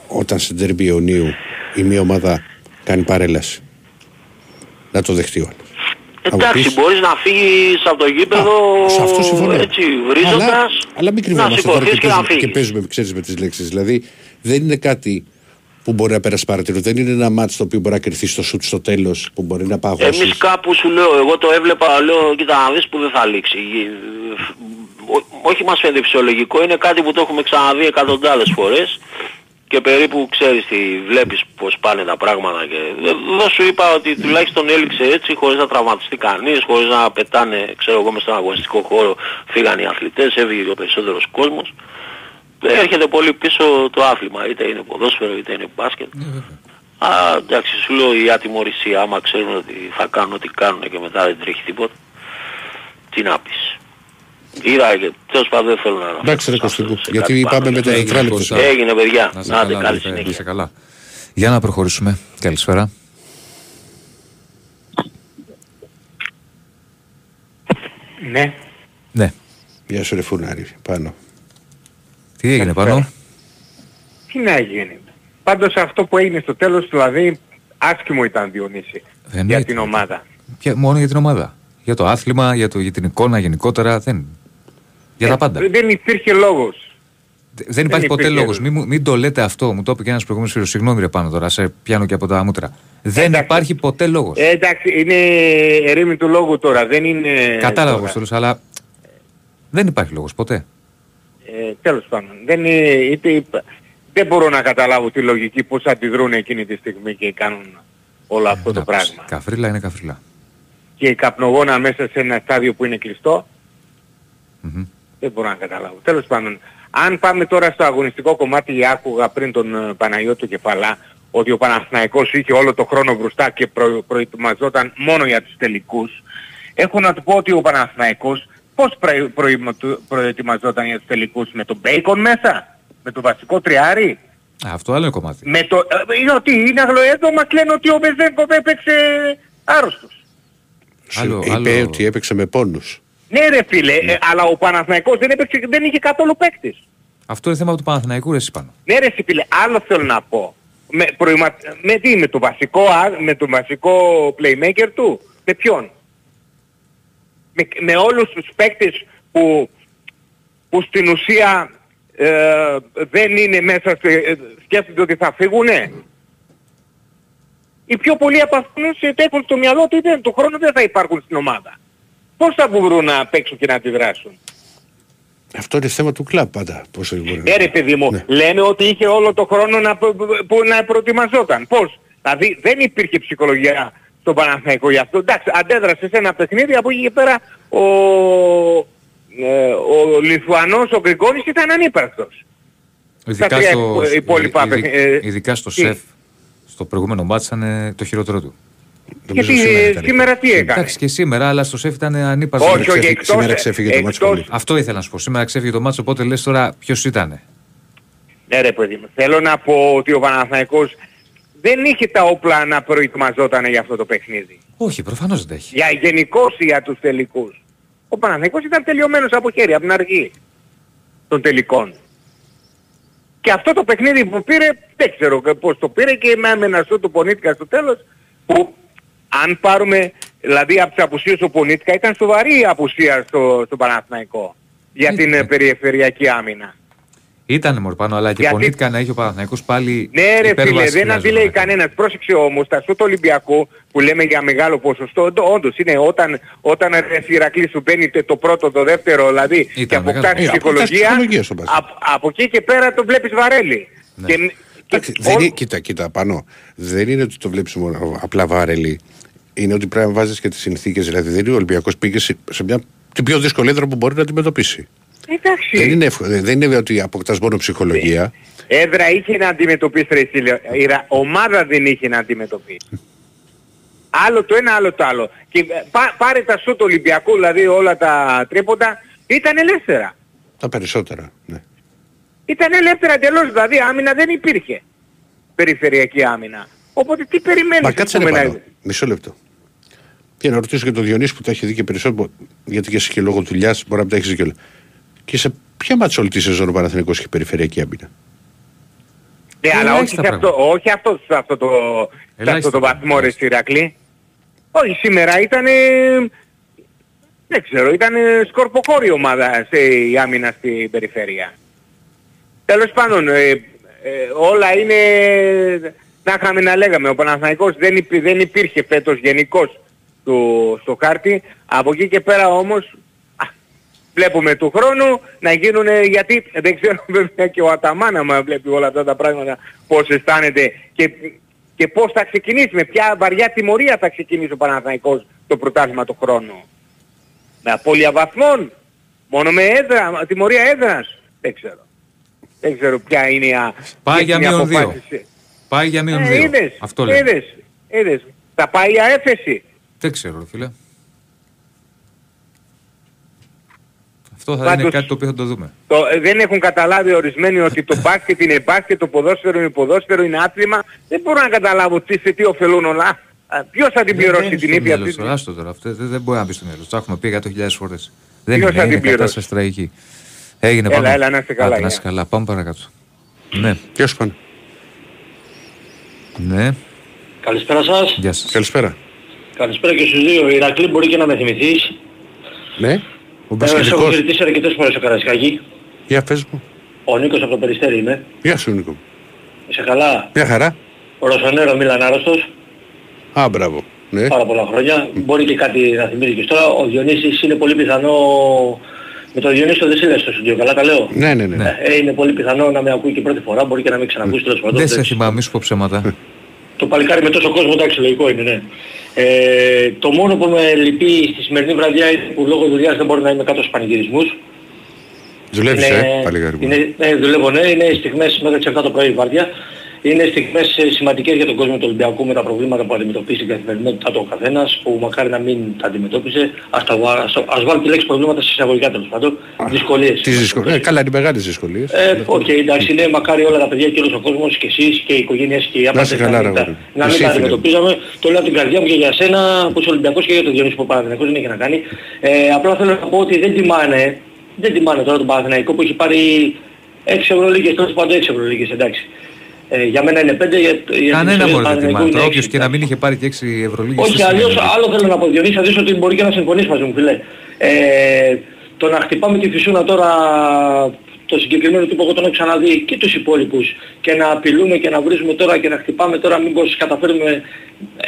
όταν στην τερμπή Ιωνίου η μία ομάδα κάνει παρέλαση. Να το δεχτεί ο άλλος. Θα μου Εντάξει, πεις, μπορείς να φύγεις από το γήπεδο σε αυτό συμφωνώ. έτσι αλλά, βρίζοντας, αλλά μην να κρυβόμαστε τώρα σηκωθείς και, και να παίζουμε, και φύγεις. παίζουμε ξέρεις, με τις λέξεις. Δηλαδή δεν είναι κάτι που μπορεί να πέρασε παρατηρού. Δεν είναι ένα μάτς το οποίο μπορεί να κρυφθεί στο σουτ στο τέλος που μπορεί να παγώσεις. Εμείς κάπου σου λέω, εγώ το έβλεπα, λέω, κοίτα να δεις που δεν θα λήξει. Ό- όχι μας φαίνεται φυσιολογικό, είναι κάτι που το έχουμε ξαναδεί εκατοντάδες φορές και περίπου ξέρεις τι βλέπεις πως πάνε τα πράγματα και δεν σου είπα ότι τουλάχιστον έληξε έτσι χωρίς να τραυματιστεί κανείς, χωρίς να πετάνε ξέρω εγώ μες στον αγωνιστικό χώρο φύγαν οι αθλητές, έφυγε ο περισσότερος κόσμος. Έρχεται πολύ πίσω το άθλημα, είτε είναι ποδόσφαιρο είτε είναι μπάσκετ. Α, εντάξει, σου λέω η ατιμορρησία, άμα ξέρουν ότι θα κάνουν ό,τι κάνουν και μετά δεν τρέχει τίποτα. Τι να πεις. Είδα και τέλος πάντων δεν θέλω να αναφερθώ Εντάξει ρε σε αυτό, Κωστικού, σε γιατί κάτι πάμε πάνω. με το Έγινε, τετράλεπτο. Κώστα. Έγινε παιδιά. Να σε Άντε καλά, καλή αδελφέ, να συνέχεια. είσαι καλά. Για να προχωρήσουμε. Καλησπέρα. Ναι. Ναι. Γεια σου ρε Φουνάρη, πάνω. Τι έγινε πάνω; Τι να γίνει. Πάντως αυτό που έγινε στο τέλος δηλαδή άσχημο ήταν Διονύση Δεν για ήταν. την ομάδα. Ποια- μόνο για την ομάδα. Για το άθλημα, για, το, για την εικόνα γενικότερα. Δεν... Για τα πάντα. Ε, Δεν υπήρχε λόγος. Δεν υπάρχει ποτέ υπήρχε λόγος. Μην, μου- μην το λέτε αυτό. Μου το είπε και ένας προηγούμενος φίλος. Συγγνώμη, ρε πάνω τώρα. Σε πιάνω και από τα μούτρα. Δεν Εντάξει. υπάρχει ποτέ λόγος. Ε, εντάξει, είναι ερήμη του λόγου τώρα, δεν είναι... Κατάλαβα τώρα. πώς το λες, αλλά δεν υπάρχει λόγος ποτέ. Ε, τέλος πάντων, δεν, είναι, είτε, είπα- δεν μπορώ να καταλάβω τη λογική πώς αντιδρούν εκείνη τη στιγμή και κάνουν όλο αυτό το Να πεις, πράγμα. Καφρίλα είναι καφρίλα. Και η καπνογόνα μέσα σε ένα στάδιο που είναι κλειστό, Μμμ. Δεν μπορώ να καταλάβω. Τέλος πάντων, αν πάμε τώρα στο αγωνιστικό κομμάτι, άκουγα πριν τον ε, Παναγιώτο Κεφαλά, ότι ο Παναθηναϊκός είχε όλο το χρόνο μπροστά και προ, προετοιμαζόταν μόνο για τους τελικούς. Έχω να του πω ότι ο Παναθηναϊκός πώς προε, προημα- προετοιμαζόταν για τους τελικούς, με τον Μπέικον μέσα, με το βασικό τριάρι, Α, αυτό άλλο είναι κομμάτι. με το... Ε, ότι είναι αγλοέδο, μας λένε ότι ο Βεζέγκοφ έπαιξε άρρωστος. Σου Άλλο- είπε άλλο- ότι έπαιξε με πόνους. Ναι ρε φίλε, ε, αλλά ο Παναθηναϊκός δεν, έπαιξε, δεν είχε καθόλου παίκτης. Αυτό είναι θέμα του Παναθηναϊκού, ρε εσύ πάνω. Ναι ρε εσύ φίλε, άλλο θέλω να πω. Με, προημα... με τι, με το βασικό, α- με το βασικό playmaker του, με ποιον; Με, με όλους τους παίκτες που, που στην ουσία ε, δεν είναι μέσα, σε, ε, σκέφτονται ότι θα φύγουνε; Οι πιο πολλοί από αυτούς ε, έχουν στο μυαλό ότι δεν, του χρόνου δεν θα υπάρχουν στην ομάδα. Πώς θα μπορούν να παίξουν και να αντιδράσουν; Αυτό είναι θέμα του κλαμπ πάντα. Πώς δεν μπορεί. Ναι ρε παιδί μου, Ναι. λένε ότι είχε όλο το χρόνο να, προ- που να προετοιμαζόταν. Πώς; Δηλαδή δεν υπήρχε ψυχολογία στον Παναθηναϊκό γι' αυτό. Εντάξει, αντέδρασε σε ένα παιχνίδι από εκεί και πέρα ο, ε, ο Λιθουανός, ο Γκριγκόνης ήταν ανύπαρκτος. Ειδικά τρία στο, υπο- υπόλοιπα ειδι- παιχνίδια, ε, ειδικά στο τι; σεφ, στο προηγούμενο μάτς ήταν ε, το χειρότερο του. Νομίζω Γιατί σήμερα σήμερα, ήταν. τι έκανε; Εντάξει και σήμερα, αλλά στο σεφ ήταν ανύπαρκτο. Όχι, όχι, ξέφυγε- εκτός, σήμερα ξέφυγε το μάτς εκτός, πολύ. Αυτό ήθελα να σου πω. Σήμερα ξέφυγε το μάτσο, οπότε λες τώρα ποιος ήταν. Ναι ρε παιδί μου, θέλω να πω ότι ο Παναθηναϊκός δεν είχε τα όπλα να προετοιμαζόταν για αυτό το παιχνίδι. Όχι, προφανώς δεν τα έχει. Για γενικώς για τους τελικούς. Ο Παναθηναϊκός ήταν τελειωμένος από χέρι, από την αρχή των τελικών. Και αυτό το παιχνίδι που πήρε, δεν ξέρω και πώς το πήρε και με ένα σου του Πονίτικα στο τέλος, που αν πάρουμε, δηλαδή από τις απουσίες του Πονίτικα ήταν σοβαρή η απουσία στο, στο Παναθηναϊκό για την Ήταν. ε, περιφερειακή άμυνα. Ήτανε μορπάνω, αλλά και Γιατί- πονήθηκα να έχει ο Παναθηναϊκός πάλι Ναι ρε υπέρβαση φίλε, δεν χρειάζονταν αντιλέει να κάνει. κανένας. Πρόσεξε όμως, τα σούτ Ολυμπιακού που λέμε για μεγάλο ποσοστό, όντω- όντως είναι όταν, όταν ρε Ηρακλή σου μπαίνει το πρώτο, το δεύτερο δηλαδή και Ήταν αποκτάς μεγάλο. Ε, αποκτάς ψυχολογία, ψυχολογία στο μπάσκετ. απ- από εκεί και πέρα το βλέπεις βαρέλι. Ναι. Και, και Εντάξει, δεν ό- είναι, κοίτα, κοίτα, πάνω. Δεν είναι ότι το βλέπεις μόνο απλά βάρελη. Είναι ότι πρέπει να βάζεις και τις συνθήκες. Δηλαδή δεν είναι ο Ολυμπιακός πήγε σε, σε μια, την πιο δύσκολη έδρα που μπορεί να αντιμετωπίσει. Εντάξει, Δεν είναι, εύκολο, δεν είναι ότι αποκτάς μόνο ψυχολογία. έδρα είχε να αντιμετωπίσει ρε Σίλιο. Η ρα- ομάδα δεν είχε να αντιμετωπίσει. Άλλο το ένα, άλλο το άλλο. Και ε, πά- πάρε τα σούτ Ολυμπιακού, δηλαδή όλα τα τρίποντα, ήταν ελεύθερα. Τα περισσότερα. Ναι. Ήταν ελεύθερα εντελώς, δηλαδή άμυνα δεν υπήρχε. Περιφερειακή άμυνα. Οπότε τι περιμένεις Μα ας κάτσε ρε πούμε, πάνω. Μισό λεπτό. Και να ρωτήσω και τον Διονύση που τα έχει δει και περισσότερο, γιατί και εσύ και λόγω δουλειάς μπορεί να τα έχεις δει και όλα. Και σε ποια μάτσα όλη τη σεζόν ο Παναθηναϊκός έχει περιφερειακή άμυνα; Ναι, αλλά όχι, Ελάχιστα σε αυτό, πράγματα. όχι αυτό, σε αυτό το, σε Ελάχιστα αυτό το βαθμό πράγματα. ρε Σιρακλή. Όχι, σήμερα ήταν, δεν ξέρω, ήταν σκορποχώρη ομάδα σε η άμυνα στην περιφέρεια. Τέλος πάντων, ε, ε, όλα είναι να είχαμε να λέγαμε. Ο Παναθηναϊκός δεν, υπή- δεν υπήρχε φέτος γενικός στο, στο χάρτη. Από εκεί και πέρα όμως α, βλέπουμε του χρόνου να γίνουν γιατί δεν ξέρω βέβαια και ο Αταμάν άμα βλέπει όλα αυτά τα πράγματα πώς αισθάνεται και, και πώς θα ξεκινήσει, με ποια βαριά τιμωρία θα ξεκινήσει ο Παναθηναϊκός το πρωτάθλημα του χρόνου. Με απώλεια βαθμών, μόνο με έδρα, τιμωρία έδρας, δεν ξέρω. Δεν ξέρω ποια είναι η, α- Πάει ποια για είναι η μείον δύο. αποφάση. Πάει για μείον Ε, δύο. είδες, Αυτό λέει. είδες, είδες. Θα πάει για έφεση. Δεν ξέρω, ρε φίλε. Αυτό θα Πάντως- είναι κάτι το οποίο θα το δούμε. Το, ε, δεν έχουν καταλάβει ορισμένοι ότι το μπάσκετ είναι μπάσκετ, το ποδόσφαιρο είναι ποδόσφαιρο, είναι άθλημα. Δεν μπορώ να καταλάβω τι, σε τι ωφελούν όλα. Α, Ποιος θα την πληρώσει την ύφη αυτή; αυτή. Άστο τώρα, αυτό δεν, δεν μπορεί να μπει στο μυαλό. Το έχουμε πει 100.000 φορές. Δεν Ποιος είναι, θα την είναι πληρώσει; κατάσταση τραγική. Έγινε Έλα, πάμε. έλα, να είστε καλά, Άντε, να γεια. είστε καλά. Πάμε παρακάτω. Ναι. Ποιος πάνε. Ναι. Καλησπέρα σας. Γεια σας. Καλησπέρα. Καλησπέρα και στους δύο. Ηρακλή μπορεί και να με θυμηθείς. Ναι. Ο Ε, σε έχω μπασκετικός. χαιρετήσει αρκετές φορές στο Καρασκάκι. Για πες μου. Ο Νίκος από το Περιστέρι είμαι. Γεια σου Νίκο. Είσαι καλά; Μια χαρά. Ο Ρωσονέρο Μίλαν άρρωστος. Α, μπράβο. Ναι. Πάρα πολλά χρόνια. Μπορεί και κάτι να θυμίζει τώρα. Ο Διονύσης είναι πολύ πιθανό... Με τον Διονύση το δεν στο στούντιο, καλά τα λέω. Ναι, ναι, ναι. Ε, είναι πολύ πιθανό να με ακούει και πρώτη φορά, μπορεί και να μην ξανακούσει τέλος πάντων. Δεν σε Εντάξει. θυμάμαι, μη σου πω ψέματα. Το παλικάρι με τόσο κόσμο, εντάξει, λογικό είναι, ναι. Ε, το μόνο που με λυπεί στη σημερινή βραδιά είναι που λόγω δουλειάς δεν μπορώ να είμαι κάτω στους πανηγυρισμούς. Δουλεύεις, Είναι- ε, παλιγάρι μου. Είναι, ναι, δουλεύω, ναι, είναι στιγμές μέχρι τις 7 το πρωί η βάρδια. Είναι στιγμές ε, σημαντικές για τον κόσμο του Ολυμπιακού με τα προβλήματα που αντιμετωπίζει στην καθημερινότητά του ο καθένας, που μακάρι να μην τα αντιμετώπιζε. Ας, τα, βά- ας, ας βάλω τη λέξη προβλήματα σε εισαγωγικά τέλος πάντων. Δυσκολίες. Τις δυσκολίες. Ε, καλά, είναι μεγάλες δυσκολίες. Ε, οκ, εντάξει, είναι μακάρι όλα τα παιδιά και όλος ο κόσμος και εσείς και οι οικογένειες και οι Να άπαντες είσαι καλά, να μην ρε τα- αγόρι. να Εσύ, μην τα φίλε. αντιμετωπίζαμε. Το λέω από την καρδιά μου και για σένα που είσαι Ολυμπιακός και για τον Διονύση που Παναθηναϊκός δεν έχει να κάνει. Ε, απλά θέλω να πω ότι δεν τιμάνε, δεν τιμάνε τώρα τον Παναθηναϊκό που έχει πάρει 6 Ευρωλίγες, τέλος πάντων 6 Ευρωλίγες, εντάξει. Ε, για μένα είναι 5, για, για την Κανένα ιστορία του μπορεί να Παναθηναϊκού τιμάει. είναι Τώρα όποιος έξι. και να μην είχε πάρει και 6 ευρωλίγες. Όχι, δεν αλλιώς σημαίνει. άλλο θέλω να πω Διονύση, θα δεις ότι μπορεί και να συμφωνείς μαζί μου φίλε. Ε, το να χτυπάμε τη φυσούνα τώρα το συγκεκριμένο τύπο εγώ τον έχω ξαναδεί και τους υπόλοιπους και να απειλούμε και να βρίζουμε τώρα και να χτυπάμε τώρα μήπως καταφέρουμε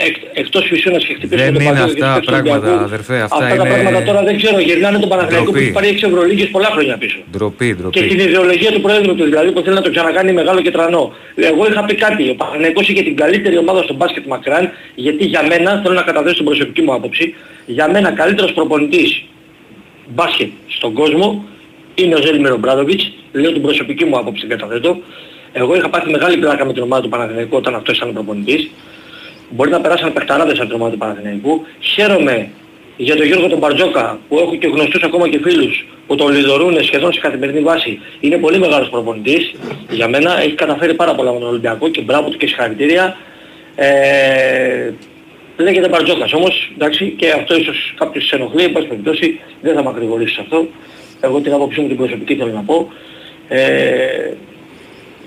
εκ, εκτός φυσούνας και χτυπήσουμε Δεν τον είναι Παγκόσμιο και αυτά τους παίκτες του πράγματα, Ολυμπιακού. αδερφέ, αυτά Αυτά τα είναι πράγματα τώρα δεν ξέρω, γυρνάνε τον Παναθηναϊκό που ντροπή. έχει πάρει 6 Ευρωλίγες πολλά χρόνια πίσω. Ντροπή, Και ντροπή. την ιδεολογία του Προέδρου του, δηλαδή που θέλει να το ξανακάνει μεγάλο και τρανό. Εγώ είχα πει κάτι, ο Παναγενικός είχε την καλύτερη ομάδα στο μπάσκετ μακράν, γιατί για μένα, θέλω να καταθέσω την προσωπική μου άποψη, για μένα καλύτερος προπονητής μπάσκετ στον κόσμο είναι ο Ζέλιμερ Μπράδοβιτς, λέω την προσωπική μου άποψη την καταθέτω. Εγώ είχα πάθει μεγάλη πλάκα με την ομάδα του Παναθηναϊκού όταν αυτός ήταν προπονητής. Μπορεί να περάσαν παιχταράδες από την ομάδα του Παναθηναϊκού. Χαίρομαι για τον Γιώργο τον Μπαρτζόκα που έχω και γνωστούς ακόμα και φίλους που τον λιδωρούν σχεδόν σε καθημερινή βάση. Είναι πολύ μεγάλος προπονητής. Για μένα έχει καταφέρει πάρα πολλά με τον Ολυμπιακό και μπράβο του και συγχαρητήρια. Ε, λέγεται Μπαρτζόκας όμως, εντάξει, και αυτό ίσως κάποιος σε ενοχλεί, εν πάση περιπτώσει, δεν θα με ακρηγορήσεις σε αυτό. Εγώ την άποψή μου την προσωπική θέλω να πω. Ε,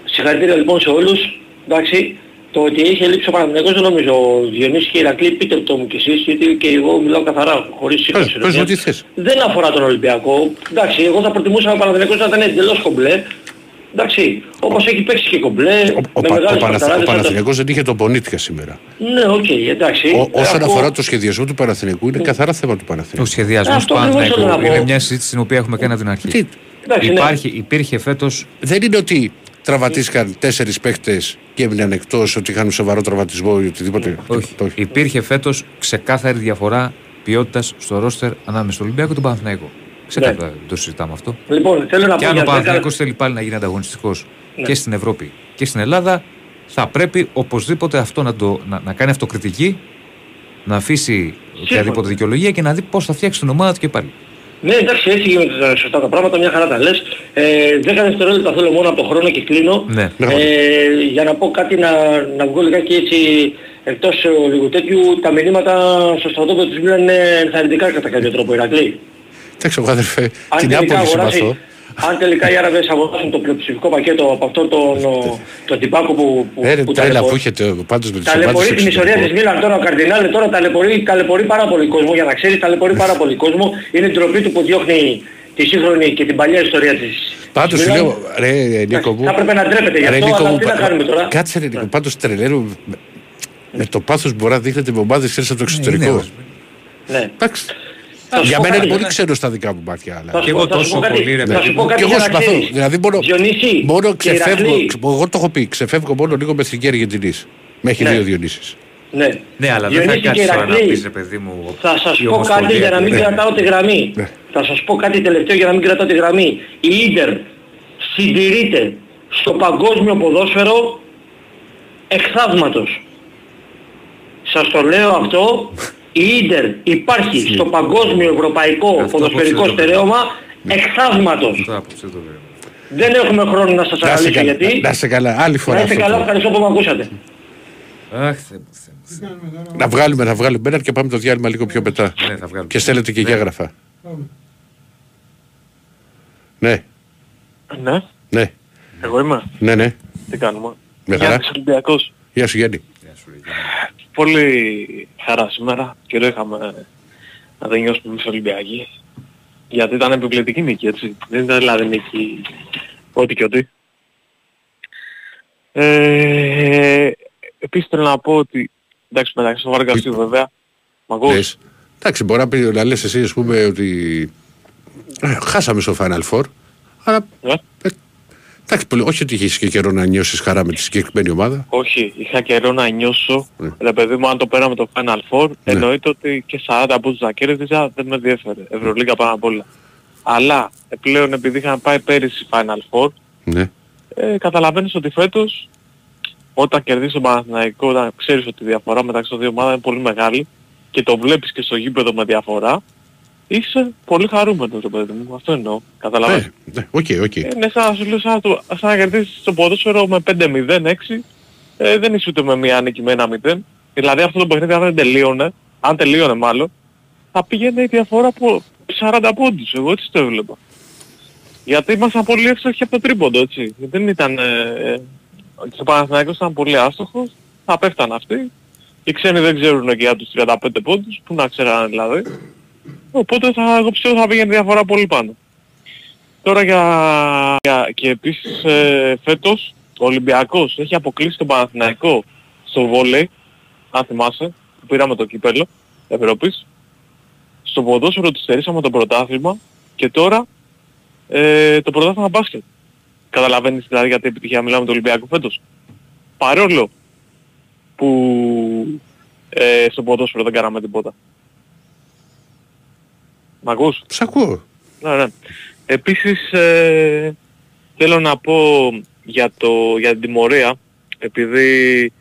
συγχαρητήρια λοιπόν σε όλους, εντάξει, το ότι είχε λείψει ο Παναθηναϊκός δεν νομίζω, ο Διονύσης και η Ηρακλή, πείτε το μου κι εσείς, γιατί και εγώ μιλάω καθαρά, χωρίς σύγκριση. Πες, πες μου τι θες. Δεν αφορά τον Ολυμπιακό. Εντάξει, εγώ θα προτιμούσα ο Παναθηναϊκός να ήταν εντελώς κομπλέ. Εντάξει, όπως έχει παίξει και κομπλέ, Ο, ο, με Πα- ο, μεγάλες Παναθ- ο παιχταράδες, Παναθηναϊκός δεν είχε τον Πονίτκα σήμερα. Ναι, οκ, εντάξει. Ο, όσον Αυτό- αφορά το σχεδιασμό του Παναθηναϊκού είναι καθαρά θέμα του Παναθηναϊκού. Ο σχεδιασμός του Αυτό ακριβώς Παναθηναϊκού θέλω να πω. είναι μια συζήτηση την οποία έχουμε κάνει από την αρχή. Τι- Εντάξει, ναι. Υπάρχει, υπήρχε φέτο. Δεν είναι ότι τραυματίστηκαν τέσσερις παίχτες και έμειναν εκτός, ότι είχαν σοβαρό τραυματισμό ή οτιδήποτε. Όχι. Το- Υπήρχε φέτος ξεκάθαρη διαφορά ποιότητας στο ρόστερ ανάμεσα στο Ολυμπιακό και τον Παναθηναϊκό. Ξεκάθαρα Ναι. το συζητάμε αυτό. Λοιπόν, θέλω να Και πω αν ο για Παναθηναϊκός 10 θέλει πάλι να γίνει ανταγωνιστικός Ναι. και στην Ευρώπη και στην Ελλάδα, θα πρέπει οπωσδήποτε αυτό να, το, να, να κάνει αυτοκριτική, να αφήσει οποιαδήποτε δικαιολογία και να δει πώς θα φτιάξει την ομάδα του και πάλι. Ναι, εντάξει, έτσι γίνονται σωστά τα πράγματα, μια χαρά τα λες. Ε, 10 δευτερόλεπτα θέλω μόνο από το χρόνο και κλείνω. Ναι. Ε, για να πω κάτι να, να βγω λιγάκι έτσι εκτός ε, λίγο τέτοιου, τα μηνύματα στο στρατόπεδο της Μίλαν είναι ενθαρρυντικά κατά κάποιο τρόπο, Ηρακλή. Εντάξει, εγώ αδερφέ, Αν την τελικά, Άπολη αγοράσει, συμπαθώ. αν τελικά οι Άραβες αγοράσουν το πλειοψηφικό πακέτο από αυτό τον, ο- τον τυπάκο που, που, Ε, ρε, που τρέλα ταλαιπω- που έχετε πάντως με τις Ταλαιπωρεί ομάδες την ιστορία της Μίλαν τώρα ο Καρδινάλε, τώρα ταλαιπωρεί, ταλαιπωρεί πάρα πολύ κόσμο για να ξέρεις, ταλαιπωρεί πάρα πολύ κόσμο. Είναι ντροπή του που διώχνει τη σύγχρονη και την παλιά ιστορία της. Πάντως της σου Μίλαν. λέω, ρε Νίκο μου. Θα έπρεπε να ντρέπεται γι' ρε, αυτό, Νίκο αλλά μου, τι να πα- κάνουμε τώρα; Κάτσε ρε Νίκο, πάντως τρελαίνω με- με το πάθος που μπορεί να δείχνετε με ομάδες ξέρεις από το εξωτερικό. Ναι. Εντάξει. Θα σου Για πω μένα είναι κάτι, πολύ ναι. ξένος στα δικά μου μάτια. αλλά- Θα σου πω- θα σου πω κάτι- Θα σου πω κάτι Και εγώ για να συμπαθώ. ξέρεις. Δηλαδή μόνο, Διονύση μόνο και ξεφεύγω. Ηρακλή. Εγώ το έχω πει. Ξεφεύγω μόνο λίγο με εθνική Αργεντινής. Με έχει Ναι. δύο Διονύσεις. Ναι. Ναι, αλλά δεν θα Διονύση και κάτσεις τώρα να Ηρακλή. πεις ρε παιδί μου. Θα σας η πω κάτι Ομοσπονδία για να μην του- κρατάω τη γραμμή. Θα σας πω κάτι τελευταίο για να μην κρατάω τη γραμμή. Η Ίντερ συντηρείται στο παγκόσμιο ποδόσφαιρο εκθαύματος. Σας το λέω αυτό. Η Ίντερ υπάρχει στο παγκόσμιο ευρωπαϊκό ποδοσφαιρικό απόψε το στερέωμα εκθαύματος. Αυτό άποψε το λέω. Δεν έχουμε χρόνο να σας Να σε αναλύσω καλά. γιατί. Να σε καλά. Άλλη φορά. Να είστε αυτό καλά, το- ευχαριστώ που με ακούσατε. Αχ, Θεέ μου, Θεέ μου. Να βγάλουμε, να βγάλουμε έναν και πάμε το διάλειμμα λίγο πιο μετά. Ναι, θα βγάλουμε. Και στέλνετε και για έγγραφα. Ναι, Ναι, ναι, εγώ είμαι. ναι, ναι. Τι κάνουμε; Με χαρά. Γιάννης Ολυμπιακός. Γεια σου Γιάννη. Πολύ χαρά σήμερα. Καιρό είχαμε να δεν νιώσουμε εμείς Ολυμπιακοί. Γιατί ήταν επιβλητική νίκη, έτσι. Δεν ήταν δηλαδή νίκη ό,τι και ό,τι. Ε, επίσης θέλω να πω ότι, εντάξει μεταξύ των Βαργαστίου βέβαια, μ' ακούς; Λες. Εντάξει, μπορεί να, πει, να λες εσύ ας πούμε ότι ε, χάσαμε στο Final Four, αλλά Ναι. ε, εντάξει, πολύ, όχι ότι έχεις και καιρό να νιώσεις χαρά με τη συγκεκριμένη ομάδα. Όχι, είχα καιρό να νιώσω. Ναι. Ρε παιδί μου, αν το πέραμε το Final Four, εννοείται ότι και 40 πόντους να κέρδιζα δεν με ενδιαφέρε. Ευρωλίγκα πάνω απ' όλα. Αλλά ε, πλέον επειδή είχαμε πάει πέρυσι Final Four, Ναι. ε, καταλαβαίνεις ότι φέτος όταν κερδίσεις τον Παναθηναϊκός, όταν ξέρεις ότι η διαφορά μεταξύ των δύο ομάδων είναι πολύ μεγάλη και το βλέπεις και στο γήπεδο με διαφορά, είσαι πολύ χαρούμενος ρε παιδί μου. Αυτό εννοώ. Καταλαβαίνεις. Ναι, OK, OK. Είναι σαν να σου λέω σαν να, το- σαν να κερδίσεις το ποδόσφαιρο με 5-0-6. Ε, δεν είσαι ούτε με μία νίκη με ένα 0. Δηλαδή αυτό το παιχνίδι αν δεν τελείωνε, αν τελείωνε μάλλον, θα πήγαινε η διαφορά από 40 πόντους. Εγώ έτσι το έβλεπα. Γιατί ήμασταν πολύ εύστοχοι από το τρίποντο, έτσι. Δεν ήταν... Ε, ε, και ο Παναθηναϊκός ήταν πολύ άστοχος, θα πέφταν αυτοί. Οι ξένοι δεν ξέρουν και για τους 35 πόντους, που να ξέρανε δηλαδή. Οπότε θα, εγώ πιστεύω θα πήγαινε η διαφορά πολύ πάνω. Τώρα για, για και επίσης ε, φέτος ο Ολυμπιακός έχει αποκλείσει τον Παναθηναϊκό στο βόλεϊ, αν θυμάσαι, που πήραμε το κύπελο Ευρώπης. Στο ποδόσφαιρο του στερήσαμε το πρωτάθλημα και τώρα ε, το πρωτάθλημα μπάσκετ. Καταλαβαίνεις δηλαδή γιατί επιτυχία μιλάμε του Ολυμπιακού φέτος. Παρόλο που ε, στο ποδόσφαιρο δεν κάναμε τίποτα. Μ' ακούς; Σ' ακούω. Ναι, ναι. Επίσης ε, θέλω να πω για, το, για την τιμωρία, επειδή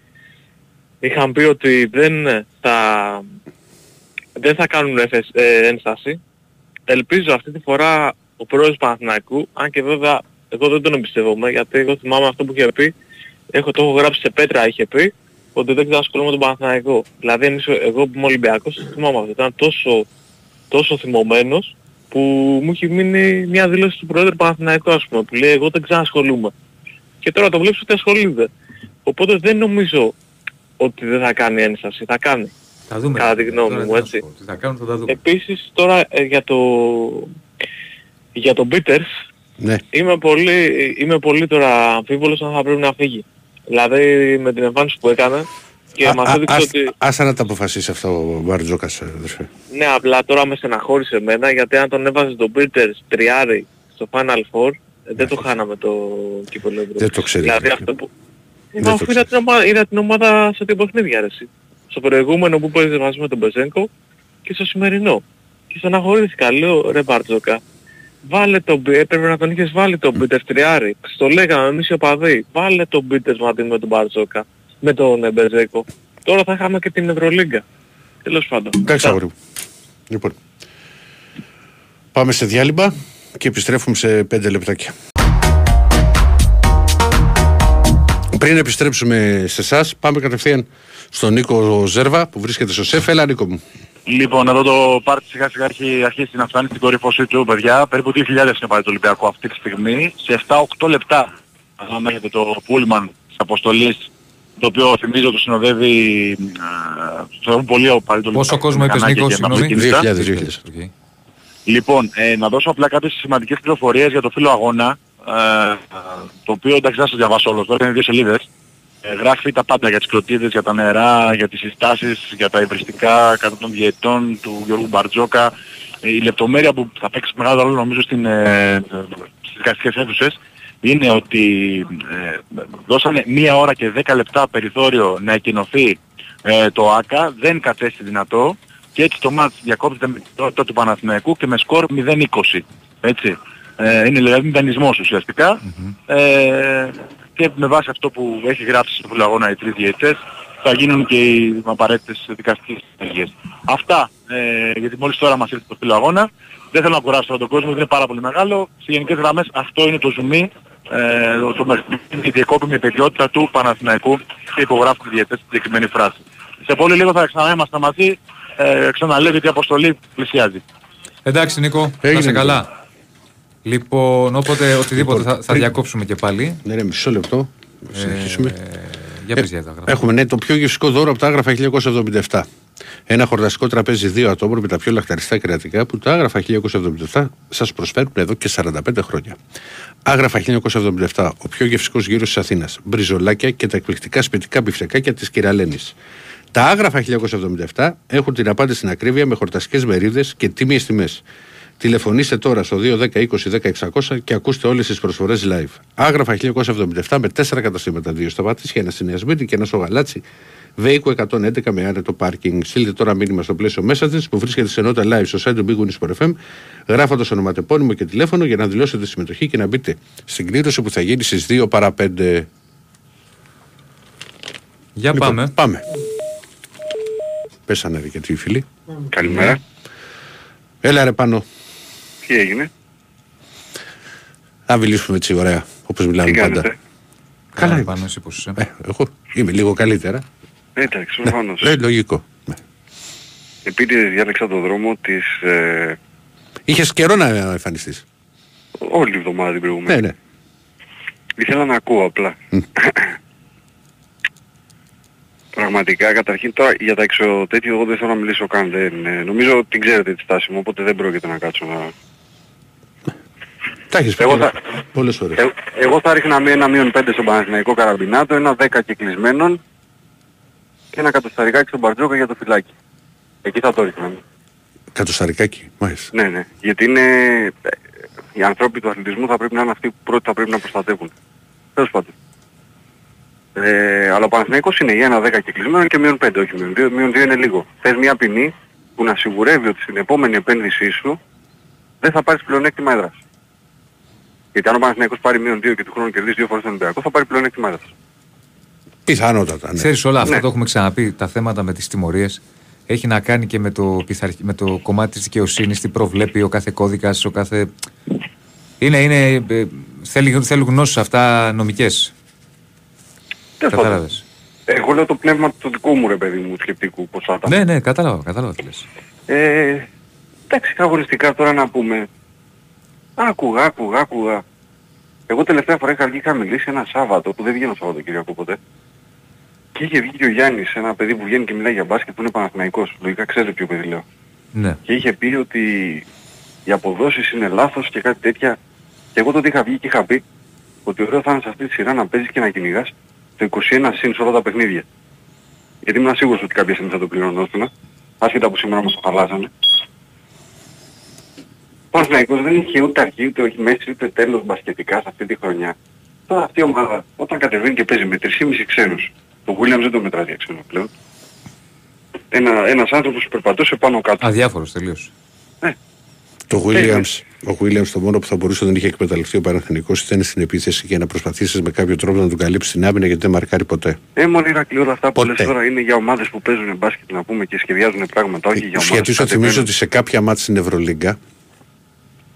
είχαν πει ότι δεν θα, δεν θα κάνουν εφες- ε, ένσταση. Ελπίζω αυτή τη φορά ο πρόεδρος του Παναθηναϊκού, αν και βέβαια εγώ δεν τον εμπιστεύομαι, γιατί εγώ θυμάμαι αυτό που είχε πει, έχω, το έχω γράψει σε πέτρα είχε πει, ότι δεν ξανασχολούμαι με τον Παναθηναϊκό. Δηλαδή εμείς, εγώ που είμαι Ολυμπιακός, το θυμάμαι αυτό, ήταν τόσο, τόσο θυμωμένος, που μου έχει μείνει μια δήλωση του Πρόεδρου Παναθηναϊκού ας πούμε, που λέει εγώ δεν ξανασχολούμαι. Και τώρα το βλέπεις ότι ασχολείται. Οπότε δεν νομίζω ότι δεν θα κάνει ένσταση, θα κάνει. Θα δούμε. Κατά τη γνώμη Τώρα μου, τι να έτσι. σου πω, Τι θα κάνουν θα τα δούμε. Επίσης τώρα ε, για το για τον Peters Ναι. είμαι πολύ, είμαι πολύ τώρα αμφίβολος αν θα πρέπει να φύγει. Δηλαδή με την εμφάνιση που έκανε και Α, μας α, έδειξε ας- ότι Άσε να τα αποφασίσει αυτό ο Μπαρτζόκας, αδερφέ. ναι απλά τώρα με στεναχώρησε εμένα γιατί αν τον έβαζε τον Peters τριάρι στο Final Four ε, δεν το χάναμε το κύπελο Ευρώπης. Δεν το ξέρει. Δηλαδή αυτό που... Δεν Μα το αφού είδα την, ομάδα, είδα την ομάδα σε δύο παιχνίδια ρε εσύ. Στο προηγούμενο που παίζε μαζί με τον Μπεζέγκο και στο σημερινό. Και στεναχωρήθηκα, λέω ρε Μπαρτζόκα, βάλε τον Μπι- έπρεπε να τον είχες βάλει τον Μπίτερ τριάρι. Στο λέγαμε εμείς οι οπαδοί, βάλε τον Μπίτερ μαζί με τον Μπαρτζόκα, με τον ε, Μπεζέκο. Τώρα θα είχαμε και την Ευρωλίγκα. Τέλος πάντων. Εντάξει, αγόρι μου. Λοιπόν. Πάμε σε διάλειμμα και επιστρέφουμε σε πέντε λεπτάκια. Πριν επιστρέψουμε σε εσάς, πάμε κατευθείαν στον Νίκο Ζέρβα που βρίσκεται στο ΣΕΦ. Έλα, Νίκο μου. Λοιπόν, εδώ το πάρτι σιγά σιγά έχει αρχίσει να φτάνει στην κορυφωσή του, παιδιά. Περίπου 2.000 είναι φίλοι του Ολυμπιακού αυτή τη στιγμή. Σε 7-8 λεπτά, αν έχετε το πούλμαν της αποστολής, το οποίο θυμίζω το συνοδεύει, ε, θεωρούν πολύ ο πάλι το Πόσο Ολυμπιακό κόσμο είπες μηχανάκι Νίκο, και με συγγνώμη; αυτοκίνητα. 2.000, 2.000. Οκ. Λοιπόν, ε, να δώσω απλά κάποιες σημαντικές πληροφορίες για το φύλλο αγώνα, ε, το οποίο εντάξει δεν θα σας διαβάσω όλος, τώρα είναι δύο σελίδες. Ε, γράφει τα πάντα για τις κλωτίδες, για τα νερά, για τις συστάσεις, για τα υβριστικά κατά των διαιτών του Γιώργου Μπαρτζόκα. Ε, η λεπτομέρεια που θα παίξει μεγάλο ρόλο νομίζω στην, ε, στις δικαστικές αίθουσες είναι ότι ε, δώσανε μία ώρα και δέκα λεπτά περιθώριο να εκκοινωθεί ε, το ΆΚΑ, δεν κατέστη δυνατό και έτσι το μάτς διακόπτεται με την τότε του Παναθηναϊκού και με σκορ 0-20. Έτσι. Ε, είναι δηλαδή μηδενισμός ουσιαστικά. Ε, και με βάση αυτό που έχει γράψει στο φυλαγόνα οι τρεις διαιτές θα γίνουν και οι απαραίτητες δικαστικές ενέργειες. Αυτά, ε, γιατί μόλις τώρα μας ήρθε το φυλαγόνα. Δεν θέλω να κουράσω τώρα τον κόσμο, είναι πάρα πολύ μεγάλο. Σε γενικές γραμμές αυτό είναι το ζουμί, ε, το, το, η διακόπημη παιδιότητα του Παναθηναϊκού και υπογράφουν οι διαιτές στην συγκεκριμένη φράση. Σε πολύ λίγο θα ξαναείμαστε μαζί, ε, ξαναλέω γιατί η αποστολή πλησιάζει. Εντάξει Νίκο, να Έγινε, σε Νίκο. καλά. Λοιπόν, όποτε οτιδήποτε Λοιπόν, θα, θα πριν- διακόψουμε και πάλι. Ναι, ναι, μισό λεπτό. Συνεχίσουμε. Ε, για πες για τα Άγραφα. Έχουμε ναι, το πιο γευστικό δώρο από τα Άγραφα 1977. Ένα χορταστικό τραπέζι δύο ατόμων με τα πιο λαχταριστά κρεατικά που τα Άγραφα 1977 σας προσφέρουν εδώ και 45 χρόνια. Άγραφα 1977, ο πιο γευστικός γύρος της Αθήνας. Μπριζολάκια και τα εκπληκτικά σπιτικά μπιφτεκάκια της Κυρα-Λένης. Τα άγραφα 1977 έχουν την απάντηση στην ακρίβεια με χορταστικές μερίδες και τίμιες τιμές. Τηλεφωνήστε τώρα στο 210 20 10 600 και ακούστε όλες τις προσφορές live. Άγραφα 1977 με 4 καταστήματα, δύο στα Πατήσια, ένα στη Νέα Σμύρνη και ένα στο Γαλάτσι. Βέικο 111 με άνετο πάρκινγκ. Στείλτε τώρα μήνυμα στο πλαίσιο Messages που βρίσκεται σε ενότητα live στο site του Big Wings for FM, γράφοντας ονοματεπώνυμο και τηλέφωνο για να δηλώσετε συμμετοχή και να μπείτε στην κλήρωση που θα γίνει στις 2 παρα 5. Για πάμε. Πάμε. Πέσανε ρε και οι φίλοι. Καλημέρα. Έλα ρε πάνω. Τι έγινε; Να μιλήσουμε έτσι ωραία, όπως μιλάμε Τι πάντα. κάνετε; Καλά είμαι. Πάνω εσύ πώς είσαι. Ε, εγώ είμαι λίγο καλύτερα. Εντάξει, προφανώς. Ε, λογικό. Επίτηδες διάλεξα το δρόμο της ε, Είχες καιρό να εμφανιστείς. όλη τη εβδομάδα την προηγούμενη. Ναι, ναι. Ήθελα να ακούω απλά. Πραγματικά, καταρχήν τώρα για τα έξω τέτοιο εγώ δεν θέλω να μιλήσω καν. Δεν, ε, νομίζω την ξέρετε τη στάση μου, οπότε δεν πρόκειται να κάτσω να... Τα έχεις πει Εγώ πολλά- θα- πολλές φορές. Ε, εγώ θα ρίχνα με ένα μείον 5 στον Παναθηναϊκό Καραμπινάτο, ένα 10 κυκλισμένων και ένα κατοσταρικάκι στον Μπαρτζόκα για το φυλάκι. Εκεί θα το ρίχνα. Κατοσταρικάκι, μάλιστα. Ναι, ναι. Γιατί είναι... ε, Οι ανθρώποι του αθλητισμού θα πρέπει να είναι αυτοί που πρώτοι θα πρέπει να προστατεύουν. Τέλος πάντων. Ε, αλλά ο Παναθηναϊκός είναι για ένα 10 κυκλισμένο και μείον 5, όχι μείον 2. Μείον 2 είναι λίγο. Θες μια ποινή που να σιγουρεύει ότι στην επόμενη επένδυσή σου δεν θα πάρεις πλεονέκτημα έδρας. Γιατί αν ο Παναθηναϊκός πάρει μείον 2 και του χρόνου κερδίσει δύο φορές τον Ολυμπιακό θα πάρει πλεονέκτημα έδρας. Πιθανότατα, ναι. Ξέρεις όλα αυτά Ναι. το έχουμε ξαναπεί, τα θέματα με τις τιμωρίες έχει να κάνει και με το, πειθαρχ- με το κομμάτι της δικαιοσύνης, τι προβλέπει ο κάθε κώδικας, ο κάθε... Είναι, είναι, ε, θέλει, θέλουν γνώσεις αυτά νομικές. Τέλος πάντων. Κατάλαβες. Εγώ λέω το πνεύμα του δικού μου ρε παιδί μου σκεπτικού πώς θα ήταν. Ναι, ναι, κατάλαβα, κατάλαβα τι λες. Ε, εντάξει, αγωνιστικά τώρα να πούμε. Άκουγα, άκουγα, άκουγα. Εγώ τελευταία φορά είχα βγει είχα μιλήσει ένα Σάββατο που δεν βγαίνω Σαββατοκύριακο ποτέ. Και είχε βγει και ο Γιάννης, ένα παιδί που βγαίνει και μιλάει για μπάσκετ που είναι Παναθηναϊκός. Λογικά ξέρετε ποιο παιδί λέω. Ναι. Και είχε πει ότι οι αποδόσεις είναι λάθος και κάτι τέτοια. Και εγώ τότε είχα βγει και είχα πει ότι ωραίο θα είναι σε αυτή τη σειρά να παίζεις και να κυνηγάς το 21 συν σε όλα τα παιχνίδια. Γιατί ήμουν σίγουρος ότι κάποια στιγμή θα το πληρωνόσουν, άσχετα που σήμερα μας το χαλάσανε. Ο Παναθηναϊκός δεν είχε ούτε αρχή, ούτε όχι μέση, ούτε τέλος μπασκετικά σε αυτή τη χρονιά. Τώρα αυτή η ομάδα όταν κατεβαίνει και παίζει με 3,5 ξένους, το Williams δεν το μετράει για ξένο πλέον, ένα, ένας άνθρωπος που περπατούσε πάνω κάτω. Αδιάφορος τελείως. Το Williams, ο Williams το μόνο που θα μπορούσε να τον είχε εκμεταλλευτεί ο Παναθηναϊκός ήταν στην επίθεση και να προσπαθήσεις με κάποιο τρόπο να τον καλύψει την άμυνα γιατί δεν μαρκάρει ποτέ. Ε, μόνο Ηρακλή, όλα αυτά που Ποτέ. λες τώρα είναι για ομάδες που παίζουν μπάσκετ να πούμε και σχεδιάζουν πράγματα, όχι για ομάδες Γιατί που σου θυμίζω κατεβαίνουν. ότι σε κάποια μάτια στην Ευρωλίγκα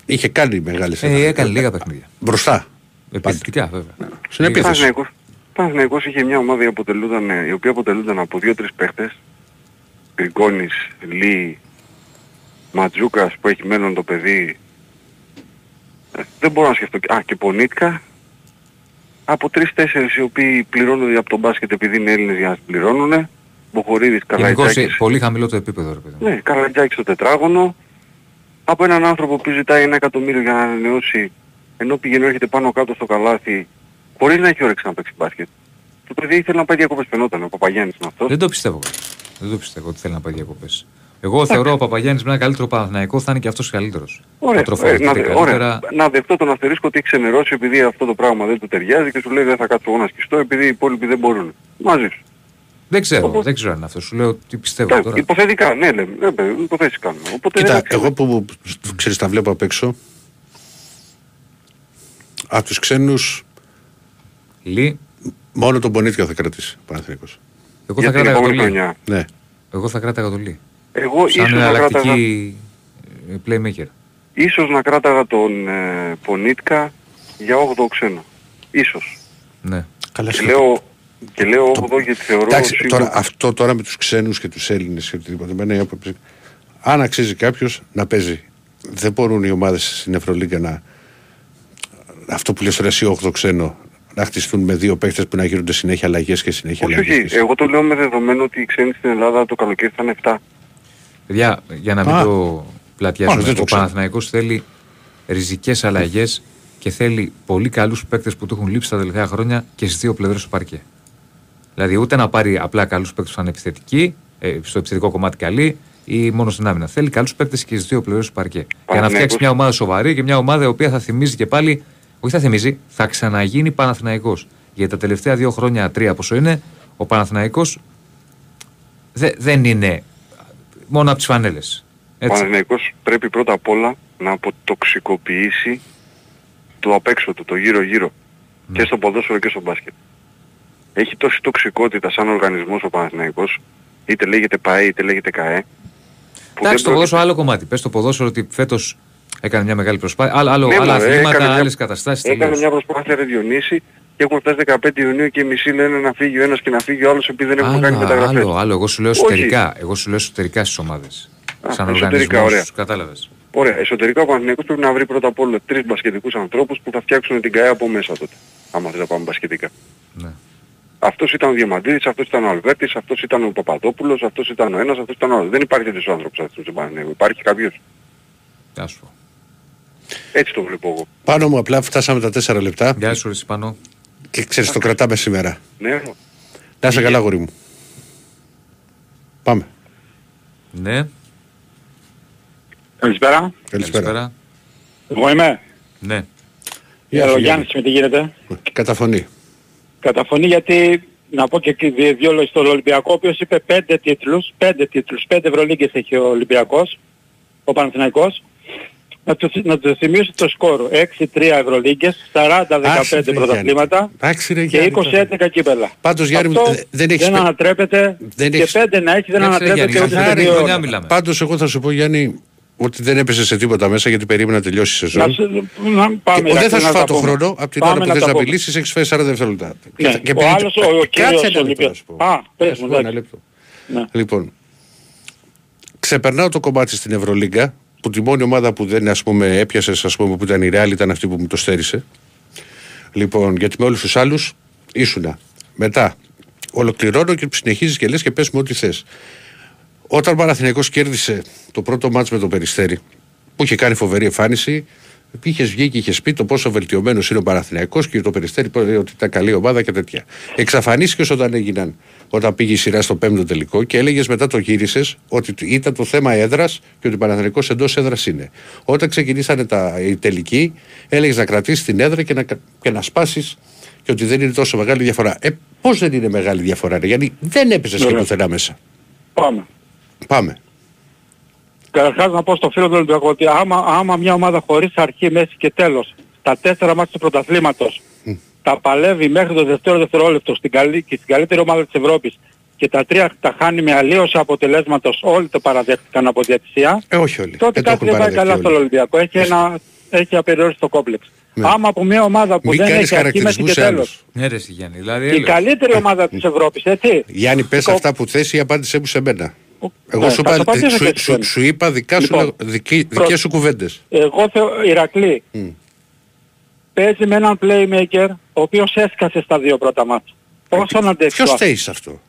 είχε κάνει μεγάλες Ε, έκανε λίγα παιχνίδια. Μπροστά. Επιθετικά βέβαια. Στην Ο επίθεση. Παναθηναϊκός- ο Παναθηναϊκός είχε μια ομάδα η, αποτελούνταν, ε, η οποία αποτελούνταν από δύο-τρεις παίχτες. Γκριγκόνης, Λί, Ματζούκας που έχει μέλλον το παιδί. Ε, δεν μπορώ να σκεφτώ. Α, και Πονίτκα. Από τρεις-τέσσερις οι οποίοι πληρώνονται από τον μπάσκετ επειδή είναι Έλληνες για να τις πληρώνουν. Μποχορίδης, Γενικώς ε, Καλαϊτζάκης. πολύ χαμηλό το επίπεδο ρε παιδί μου. Ναι, Καρατζάκη στο τετράγωνο. από έναν άνθρωπο που ζητάει ένα εκατομμύριο για να ανανεώσει ενώ πηγαίνει έρχεται πάνω κάτω στο καλάθι χωρίς να έχει όρεξη να παίξει μπάσκετ. Το παιδί ήθελε να πάει διακοπές φαινόταν, ο Παπαγιάννης είναι αυτός. Δεν το πιστεύω. Δεν το πιστεύω ότι θέλει να πάει διακοπές. Εγώ θεωρώ ο Παπαγιάννης με ένα καλύτερο Παναθηναϊκό θα είναι και αυτός καλύτερος. Ωραία, ε, να, δε- ωραία. να δεχτώ τον αστερίσκο ότι έχει ξενερώσει επειδή αυτό το πράγμα δεν του ταιριάζει και σου λέει δεν θα κάτσω εγώ να σκιστώ επειδή οι υπόλοιποι δεν μπορούν. Μαζί σου. Δεν ξέρω, δεν ξέρω αν είναι αυτός. Σου λέω τι πιστεύω Εντάξει, τώρα. Υποθετικά, ναι, λέμε. Ναι, παιδί, υποθέσεις κάνουμε. Οπότε Κοίτα, εντάξει, εγώ που ξέρεις τα βλέπω απ' έξω από τους ξένους Λί. μόνο τον Πονίτια θα κρατήσει ο Παναθηναϊκός. Εγώ Για θα την κράταγα το επόμενη Λί. χρονιά. Ναι. Εγώ θα κράταγα το Λί. Εγώ Σαν ίσως να εναλλακτική ε, playmaker. Ίσως να κράταγα τον ε, Πονίτκα για 8ο ξένο. Ίσως. Ναι. Καλά, Και στο- λέω, και λέω 8ο γιατί θεωρώ Εντάξει, σίγουρα- τώρα, αυτό τώρα με τους ξένους και τους Έλληνες και οτιδήποτε. εμένα η άποψη- Αν αξίζει κάποιος να παίζει. Δεν μπορούν οι ομάδες στην Ευρωλίγκα να... Αυτό που λες τώρα εσύ 8 ξένο να χτιστούν με δύο παίχτες που να γίνονται συνέχεια αλλαγές και συνέχεια Όχι, αλλαγές. όχι. Εγώ το λέω με δεδομένο ότι οι ξένοι στην Ελλάδα το καλοκαίρι θα είναι 7. Παιδιά, για να μην Α. το Α, πλατιάσουμε, δεν το ο ξέρω. Παναθηναϊκός θέλει ριζικές αλλαγές και θέλει πολύ καλούς παίκτες που του έχουν λείψει τα τελευταία χρόνια και στις δύο πλευρές του παρκέ. Δηλαδή ούτε να πάρει απλά καλούς παίκτες που θα είναι επιθετικοί, ε, στο επιθετικό κομμάτι καλή ή μόνο στην άμυνα. Θέλει καλούς παίκτες και στις δύο πλευρές του παρκέ. Για να Παναθηναϊκός. φτιάξει μια ομάδα σοβαρή και μια ομάδα η οποία θα θυμίζει και πάλι, όχι θα θυμίζει, θα ξαναγίνει Παναθηναϊκός. Γιατί τα τελευταία δύο χρόνια, τρία πόσο είναι, ο Παναθηναϊκός δε- δεν είναι μόνο από τις φανέλες. Ο Έτσι. Παναθηναϊκός πρέπει πρώτα απ' όλα να αποτοξικοποιήσει το απ' έξω του, το γύρω-γύρω. Ναι. Και στο ποδόσφαιρο και στο μπάσκετ. Έχει τόση τοξικότητα σαν οργανισμός ο Παναθηναϊκός, είτε λέγεται ΠΑΕ είτε λέγεται ΚΑΕ. που Εντάξει, το δεν ποδόσφαιρο άλλο κομμάτι. Πες το ποδόσφαιρο ότι φέτος έκανε μια μεγάλη προσπάθεια. Άλλο, άλλο, Ναι, άλλα μωρέ, αθλήματα, έκανε μια- άλλες καταστάσεις. Έκανε μια προσπάθεια ρε Διονύση και έχουμε φτάσει 15 Ιουνίου και οι μισοί λένε να φύγει ο ένας και να φύγει ο άλλος επειδή δεν έχουν κάνει Άλλο, μεταγραφές. άλλο, άλλο. Εγώ σου λέω Όχι. εσωτερικά. Εγώ σου λέω εσωτερικά στις ομάδες. Σαν εσωτερικά, οργανισμό. ωραία. Κατάλαβες. Ωραία, εσωτερικά ο Παναθηναϊκός πρέπει να βρει πρώτα απ' όλα τρεις μπασκετικούς ανθρώπους που θα φτιάξουν την ΚΑΕ από μέσα τότε. Άμα θες να πάμε μπασκετικά. Ναι. Αυτός ήταν ο Διαμαντίδης, αυτός ήταν ο Αλβέρτης, αυτός ήταν ο Παπαδόπουλος, αυτός ήταν ο ένας, αυτός ήταν ο άλλος. Δεν υπάρχει τέτοιος άνθρωπος αυτός στον Παναθηναϊκό. Υπάρχει κάποιος. Γεια σου. Έτσι το βλέπω εγώ. Πάνω μου απλά φτάσαμε τα 4 λεπτά Γεια σου, Ρεσί Πανώ. και ξέρεις το κρατάμε σήμερα. Ναι, Να είσαι καλά γορί μου. Πάμε. Ναι. Καλησπέρα. Καλησπέρα. Εγώ είμαι. Ναι. Γεια Ε, σου, ο Γιάννη. Γιάννης με τι γίνεται; Καταφωνή. Καταφωνεί γιατί να πω και εκεί δύο, δύο λόγια στον Ολυμπιακό, ο οποίος είπε πέντε τίτλους, πέντε τίτλους, πέντε Ευρωλίγκες έχει ο Ολυμπιακός, ο Παναθηναϊκός. Να του, να τους θυμίσω το σκορ. 6-3 Ευρωλίγκες, 40-15 ρε, πρωταθλήματα Εντάξει ρε και Γιάννη. 20-11 κύπελα. Πάντως Γιάννη Αυτό ε, δεν έχεις... δεν πε- ανατρέπεται δεν και έχεις- πέντε να έχεις δεν Κάτσε, ρε, ανατρέπεται Γιάννη, ούτε σε καθαρή δύο χρονιά ώρες. μιλάμε. Πάντως εγώ θα σου πω Γιάννη ότι δεν έπεσε σε τίποτα μέσα γιατί περίμενα να τελειώσει η Να σεζόν. σου- να πάμε, Και- ο, δεν θα Ηρακλή, σου να φάω τα το πούμε. χρόνο από την Πάμε ώρα που να θες τα να πούμε. μιλήσεις έχεις φάει 40 δευτερόλεπτα. Ναι, Και ο επειδή- άλλος, ο- ο Κάτσε κύριος ένα λεπτό Ολυμπιακός. να σου πω. Α, πες Να σου μου, πω ένα εντάξει. λεπτό. Ναι. Λοιπόν, ξεπερνάω το κομμάτι στην Ευρωλίγκα που τη μόνη ομάδα που δεν ας πούμε, έπιασες ας πούμε, που ήταν η Real ήταν αυτή που μου το στέρισε. Λοιπόν, γιατί με όλους τους άλλους ήσουνα. Μετά, ολοκληρώνω και συνεχίζεις και λες και πες μου ό,τι θες. Όταν ο Παναθηναϊκός κέρδισε το πρώτο μάτς με τον Περιστέρη, που είχε κάνει φοβερή εμφάνιση, είχες βγει και είχες πει το πόσο βελτιωμένος είναι ο Παναθηναϊκός και το Περιστέρη είπε ότι ήταν καλή ομάδα και τέτοια. Εξαφανίστηκες όταν έγιναν, όταν πήγε η σειρά στο πέμπτο τελικό και έλεγες μετά το γύρισες ότι ήταν το θέμα έδρας και ότι ο Παναθηναϊκός εντός έδρας είναι. Όταν ξεκινήσανε τα, οι τελικοί, έλεγες να κρατήσεις την έδρα και να, και να σπάσεις και ότι δεν είναι τόσο μεγάλη διαφορά. Ε, πώς δεν είναι μεγάλη διαφορά, ρε, γιατί δεν έπεσε και Ωραία. πουθενά μέσα. Πάμε. Πάμε. Καταρχάς να πω στο φίλο του Ολυμπιακού ότι άμα, άμα μια ομάδα χωρίς αρχή, μέση και τέλος τα τέσσερα μάτια του πρωταθλήματος τα παλεύει μέχρι το δεύτερο δευτερόλεπτο στην καλή, και στην καλύτερη ομάδα της Ευρώπης και τα τρία τα χάνει με αλλίωση αποτελέσματος όλοι το παραδέχτηκαν από διατησία Ε, όχι όλοι. τότε Δεν το κάτι έχουν δεν πάει παραδεχτεί καλά όλοι. στον Ολυμπιακό. Έχει, ένα, έχει απεριόριστο κόμπλεξ. Ναι. Άμα από μια ομάδα που Μην δεν κάνεις έχει αρχή, μέση χαρακτηρισμούς και σε τέλος άλλους. Ναι, ρε, εσύ, Γιάννη. Δηλαδή, η έλεγα. καλύτερη ομάδα της Ευρώπης, έτσι. Γιάννη, πες Κο- αυτά που θες ή απάντησέ μου σε μένα. Εγώ Ναι, σου, θα είπα, το απαντήσω σου, και σε σου, σένα. σου είπα δικά σου, Λοιπόν, δική, προ- δικές σου κουβέντες. Εγώ θεω, Ηρακλή, Μμ. παίζει με έναν playmaker ο οποίος έσκασε στα δύο πρώτα μάτια. Πώς να αντέξει Ποιος το θέλεις σε αυτό;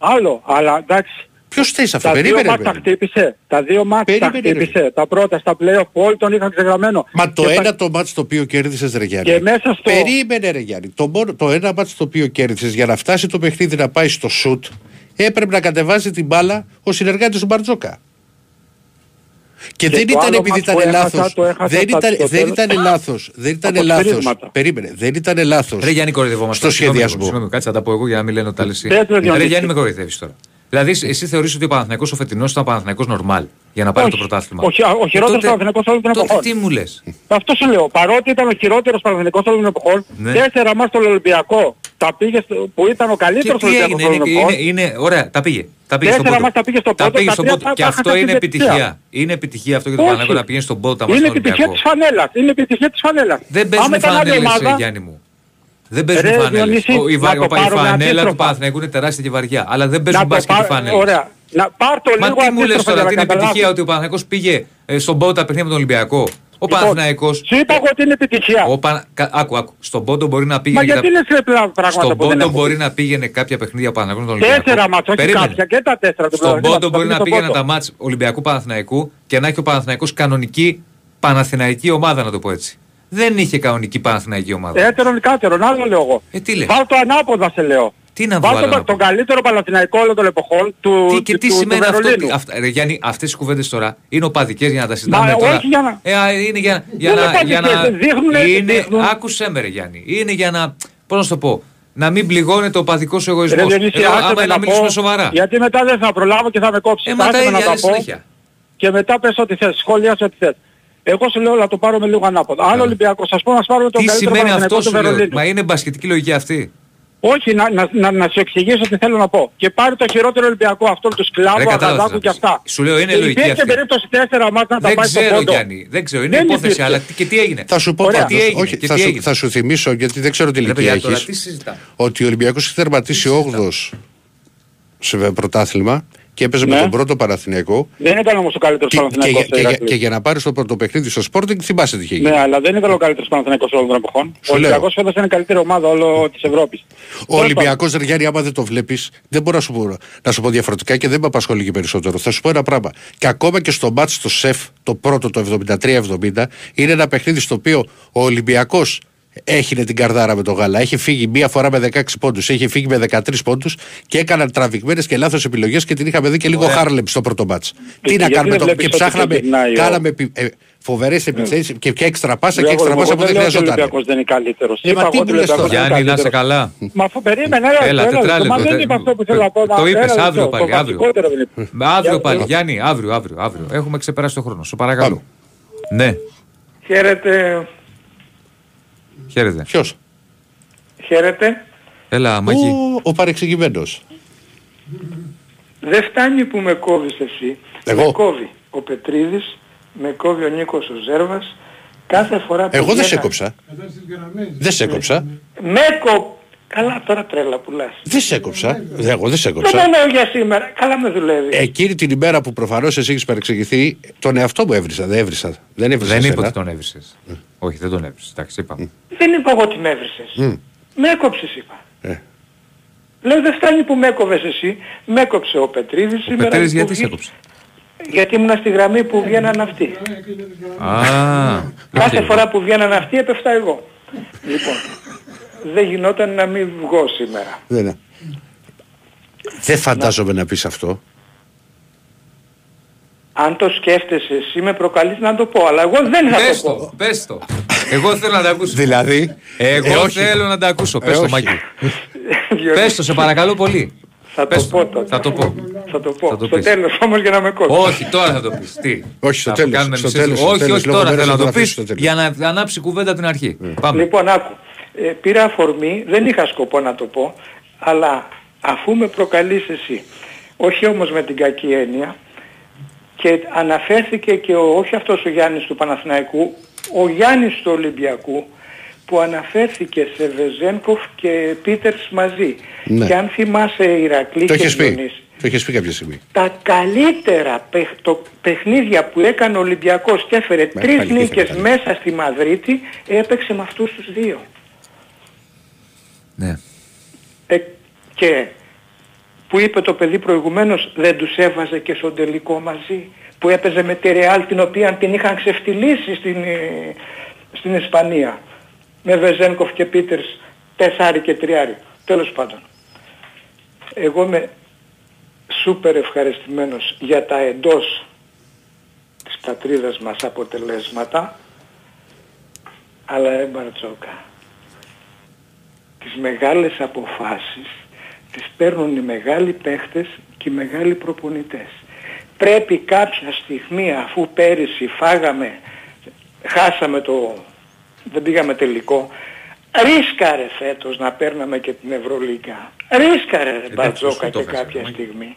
Άλλο, αλλά εντάξει, Ποιος φταίει σε αυτό, Τα δύο περίμενε. μάτς τα ρε. χτύπησε. Τα δύο μάτς τα Περίμενε, ρε. χτύπησε. Τα πρώτα στα play-off όλοι τον είχαν ξεγραμμένο. Μα το Και ένα πα- το μάτς το οποίο κέρδισες ρε Γιάννη. Και μέσα στο- Περίμενε ρε Γιάννη. Το, μόνο, το ένα μάτς το οποίο κέρδισες για να φτάσει το παιχνίδι να πάει στο σουτ έπρεπε να κατεβάζει την μπάλα ο συνεργάτης του Μπαρτζόκα. Και, Και δεν το ήταν άλλο επειδή μάτς ήταν που έχασα, λάθος. το έχασα Δεν στα- ήταν, στο δεν τέλος. ήταν λάθος. Δεν ήταν Από λάθος. σφυρίσματα. Περίμενε. Δεν ήταν λάθος. Ρε Γιάννη, κοροϊδευόμαστε. Στο Συγγνώμη, σχεδιασμό. Συγγνώμη, κάτσε να τα πω εγώ για να μην λένε ότι τα λες εσύ. Πες, ρε, Ρε Διονύση. Γιάννη, με κοροϊδεύεις τώρα. Δηλαδή, εσύ θεωρείς ότι ο Παναθηναϊκός ο φετινός ήταν ο Παναθηναϊκός νορμάλ για να πάρει Όχι. το πρωτάθλημα; Ο χει- ο Ε, χειρότερος τότε- Παναθηναϊκός όλων των τότε εποχών. Τι μου λες; Αυτό σου λέω. Παρότι ήταν ο χειρότερος Παναθηναϊκός όλων των εποχών, Ναι. τέσσερα μάτς στον Ολυμπιακό τα πήγε στο, που ήταν ο Και καλύτερος τι Ολυμπιακός έγινε, όλων των είναι, εποχών. είναι, είναι, ωραία, τα πήγε. Τα πήγε στον Τέσσερα πόντο. μάτς τα πήγε στο Τα πόντο, πήγε τα στον τρία πόντο. τα- Και τα αυτό έχασε είναι στην διαιτησία. επιτυχία. Είναι επιτυχία αυτό για τον Όχι. Παναθηναϊκό να πηγαίνει στον πόντο τα μάτια Είναι στον επιτυχία Ολυμπιακό. της φανέλας. Είναι επιτυχία της φανέλας. Δεν παίζουν Άμα οι ήταν άλλη φανέλες, ομάδα, ρε Γιάννη μου. Δεν παίζουν Ρε, οι φανέλες. Διονύση, Ο- Η, να βα- το η πάρουμε φανέλα αντίστροφα. του Παναθηναϊκού είναι τεράστια και βαριά. Αλλά δεν παίζουν να το μπάσκετ οι πάρ- φανέλες. Ωραία. Να πάρ το Μα λίγο τι μου λες αντίστροφα τώρα, για ότι να είναι επιτυχία καταλάβεις. ότι ο Παναθηναϊκός πήγε ε, στον πόντο τα παιχνίδια με τον Ολυμπιακό. Ο Παναθηναϊκός... Σου είπα εγώ ότι είναι επιτυχία. Ο Πα... κα- Άκου, άκου. Στον πόντο μπορεί να Μα πήγαινε. γιατί τα- λες ρε πλά- πράγματα Στον που δεν πόντο έχω μπορεί πει. να πήγαινε κάποια παιχνίδια ο Παναθηναϊκός με τον Ολυμπιακό. Τέσσερα μάτς, όχι Περίμενε. κάποια και τα τέσσερα του Στον πρωταθλήματος, πόντο θα μπορεί πήγε να στο πήγαινε πόντο. τα μάτς Ολυμπιακού Παναθηναϊκού και να έχει ο Παναθηναϊκός κανονική Παναθηναϊκή ομάδα, να το πω έτσι. Δεν είχε κανονική Παναθηναϊκή ομάδα. Έτερον κάτερον, άλλο λέω εγώ. Ε, τι λες; Βάλ το ανάποδα σε λέω. Τι να Βάλ βάλω το, ανάποδα; τον καλύτερο Παναθηναϊκό όλων των εποχών του, Τι, και του, τι του, σημαίνει του αυτό. Βερολίνου. τι- αυτά- ρε, Γιάννη, αυτές οι κουβέντες τώρα είναι οπαδικές για να τα συζητάμε Μα τώρα. όχι για να- Ε, α, είναι για, για Δεν να... είναι Για να οπαδικές, δείχνουνε- είναι, δείχνουν. άκουσέ με ρε Γιάννη. Είναι για να... Πώς να σου το πω. Να μην πληγώνεται ο οπαδικός Ρε εγωισμός. Διονύση, Εδώ, άσε άμα με είναι να να μιλήσουμε πω, σοβαρά. Γιατί μετά δεν θα προλάβω και θα με κόψεις. Ε, μα τα ίδια να λες πω συνέχεια. και μετά πες ό,τι θες, σχόλιασε ό,τι θες. Εγώ σου λέω να το πάρουμε λίγο ανάποδα. Αν ο Ολυμπιακός, ας πούμε, ας πάρουμε τον Τι καλύτερο σημαίνει Παναθηναϊκό αυτό του σου λέω; Βερολίνου. Μα είναι μπασκετική λογική αυτή; Όχι, να, να, να, να σου εξηγήσω τι θέλω να πω. Και πάρει το χειρότερο Ολυμπιακό, αυτό τους Ρε, Σκλάβου, κατάλαβα Αγαδάκου τι και αυτά. Σου λέω είναι Και λογική Υπήρχε αυτή. περίπτωση τέσσερα μάτια να τα Δεν πάει στον ξέρω πόντο. Γιάννη. Δεν ξέρω. Είναι Δεν υπόθεση. υπήρχε. Αλλά τι- και τι έγινε; Θα σου πω Ωραία, πάντως, τι έγινε. όχι, και θα, τι σου, έγινε; θα σου θυμίσω γιατί δεν ξέρω τι Ρε, ηλικία παιδιά, τώρα έχεις τι συζητάμε; ότι ο Ολυμπιακός έχει τερματίσει 8ος σε πρωτάθλημα και έπαιζε με Ναι. τον πρώτο Παναθηναϊκό Δεν ήταν όμως ο καλύτερος και, και, Παναθηναϊκός. για- και, για- Ηρακλή. και για να πάρεις το πρώτο παιχνίδι στο Sporting θυμάσαι τι είχε γίνει. Ναι, αλλά δεν ήταν ο καλύτερος Παναθηναϊκός όλων των εποχών. Ο Σου λέω. Ολυμπιακός φέτος είναι η καλύτερη ομάδα όλο της Ευρώπης. Ο Ολυμπιακός ρε Γιάννη, άμα δεν το βλέπεις, δεν μπορώ να σου, πω, να σου πω διαφορετικά και δεν με απασχολεί και περισσότερο. Θα σου πω ένα πράγμα. Και ακόμα και στο μάτς στο ΣΕΦ, το πρώτο το 73-70, είναι ένα παιχνίδι στο οποίο ο Ολυμπιακός έχινε την καρδάρα με το γάλα. Έχει φύγει μία φορά με 16 πόντους, έχει φύγει με 13 πόντους και έκαναν τραβηγμένες και λάθος επιλογές και την είχαμε δει και λίγο Ωραία. Χάρλεμ στο πρώτο μάτς. Τι γιατί να κάνουμε δεν το, βλέπεις και ότι ψάχναμε, περνάει ο- κάναμε επι- ε, φοβερές επιθέσεις και, και έξτρα πάσα και Λέω, έξτρα εγώ πάσα που δεν δεν λέω ότι ο χρειαζόταν. Ολυμπιακός δεν είναι καλύτερος. Ε, μα Είπα τι εγώ μου ότι ο λες Ολυμπιακός τώρα. είναι Γιάννη, να είσαι καλύτερος. καλά. Μα αφού περίμενε, έλα, Έλα, έλα, τετράλεπτο. Μα δεν τε- είπα αυτό που θέλω να πω. Το μα είπες έλα, αύριο το- πάλι. το Αύριο. βασικότερο δεν είπα. Αύριο Για- πάλι. Γιάννη, αύριο, αύριο, αύριο. Έχουμε ξεπεράσει το χρόνο. Σου παρακαλώ. Ναι, Χαίρετε, χαίρετε. Ποιος; χαίρετε. Έλα, Μάκη. Ο, ο παρεξηγημένος. Δεν φτάνει που με κόβεις εσύ. Εγώ; Με κόβει ο Πετρίδης, με κόβει ο Νίκος ο Ζέρβας. Κάθε φορά που Εγώ δεν σε βγαίνα- έκοψα. Δεν σε έκοψα. Με κο... Καλά τώρα τρέλα πουλάς. Δεν σε έκοψα. Δε- Εγώ δεν σε Δεν έκοψα. εννοώ για σήμερα. Καλά με δουλεύει. Εκείνη την ημέρα που προφανώς εσύ έχεις παρεξηγηθεί, τον εαυτό μου έβρισα. Δεν έβρισα. Δεν έβρισα. Δεν είπε εσένα. ότι τον έβρισες. Όχι, δεν τον έβρισες. Εντάξει, είπαμε. Δεν είπα εγώ ότι με έβρισες. Μμ. Με έκοψες είπα. Ε. Λέω δεν φτάνει που με έκοβες εσύ. Με έκοψε ο Πετρίδης Ο σήμερα. Πετέρης που γιατί σε βγη- έκοψε; Γιατί ήμουν στη γραμμή που βγαίναν αυτοί. Α, Κάθε οκ. φορά που βγαίναν αυτοί έπεφτα εγώ. Λοιπόν, δεν γινόταν να μην βγω σήμερα. Δεν, είναι. δεν φαντάζομαι να πεις αυτό. Αν το σκέφτεσαι εσύ με προκαλείς να το πω, αλλά εγώ δεν θα Πες το πω. το, πες το. Εγώ θέλω να τα ακούσω. Δηλαδή. Εγώ ε, όχι. θέλω να τα ακούσω. Ε, Πες το, όχι. Μάκη. Πες το, σε παρακαλώ πολύ. Θα Πες το πω τότε. Θα το πω. Θα το πω. Θα το Στο πεις. τέλος όμως για να με κόψεις. Όχι, τώρα θα το πεις. Τι; Όχι, στο Θα τέλος, κάνουμε στο μισές- τέλος, στο Όχι, τέλος, όχι, λόγω τώρα μέρας θέλω να θα το το αφήσω πεις στο τέλος. για να ανάψει κουβέντα από την αρχή. Πάμε. Λοιπόν, άκου. Ε, πήρα αφορμή, δεν είχα σκοπό να το πω, αλλά αφού με προκαλείς εσύ, όχι όμως με την κακή έννοια, και αναφέρθηκε και ο, όχι αυτός ο Γιάννης του Παναθηναϊκού, ο Γιάννης του Ολυμπιακού, που αναφέρθηκε σε Βεζένκοφ και Πίτερς μαζί. Ναι. Και αν θυμάσαι Ηρακλή Το και έχεις πει. Διονύσης, Το έχεις πει κάποια στιγμή. τα καλύτερα παιχ, το, παιχνίδια που έκανε ο Ολυμπιακός και έφερε Μα, τρεις πάλι τι νίκες θέλει. μέσα στη Μαδρίτη, έπαιξε με αυτούς τους δύο. Ναι. Ε, και που που είπε το παιδί προηγουμένως δεν τους έβαζε και στον τελικό μαζί που έπαιζε με τη Ρεάλ την οποία την είχαν ξεφτυλίσει στην, ε, στην Ισπανία. Με Βεζένκοφ και Πίτερς τεσσάρι και τριάρι. Τέλος πάντων. Εγώ είμαι σούπερ ευχαριστημένος για τα εντός της πατρίδας μας αποτελέσματα αλλά ρε Μπαρτζόκα τις μεγάλες αποφάσεις τις παίρνουν οι μεγάλοι παίχτες και οι μεγάλοι προπονητές. Πρέπει κάποια στιγμή αφού πέρυσι φάγαμε, χάσαμε το, δεν πήγαμε τελικό, ρίσκαρε φέτος να παίρναμε και την Ευρωλίγκα. Ρίσκαρε ρε Μπαρτζόκα και κάποια στιγμή.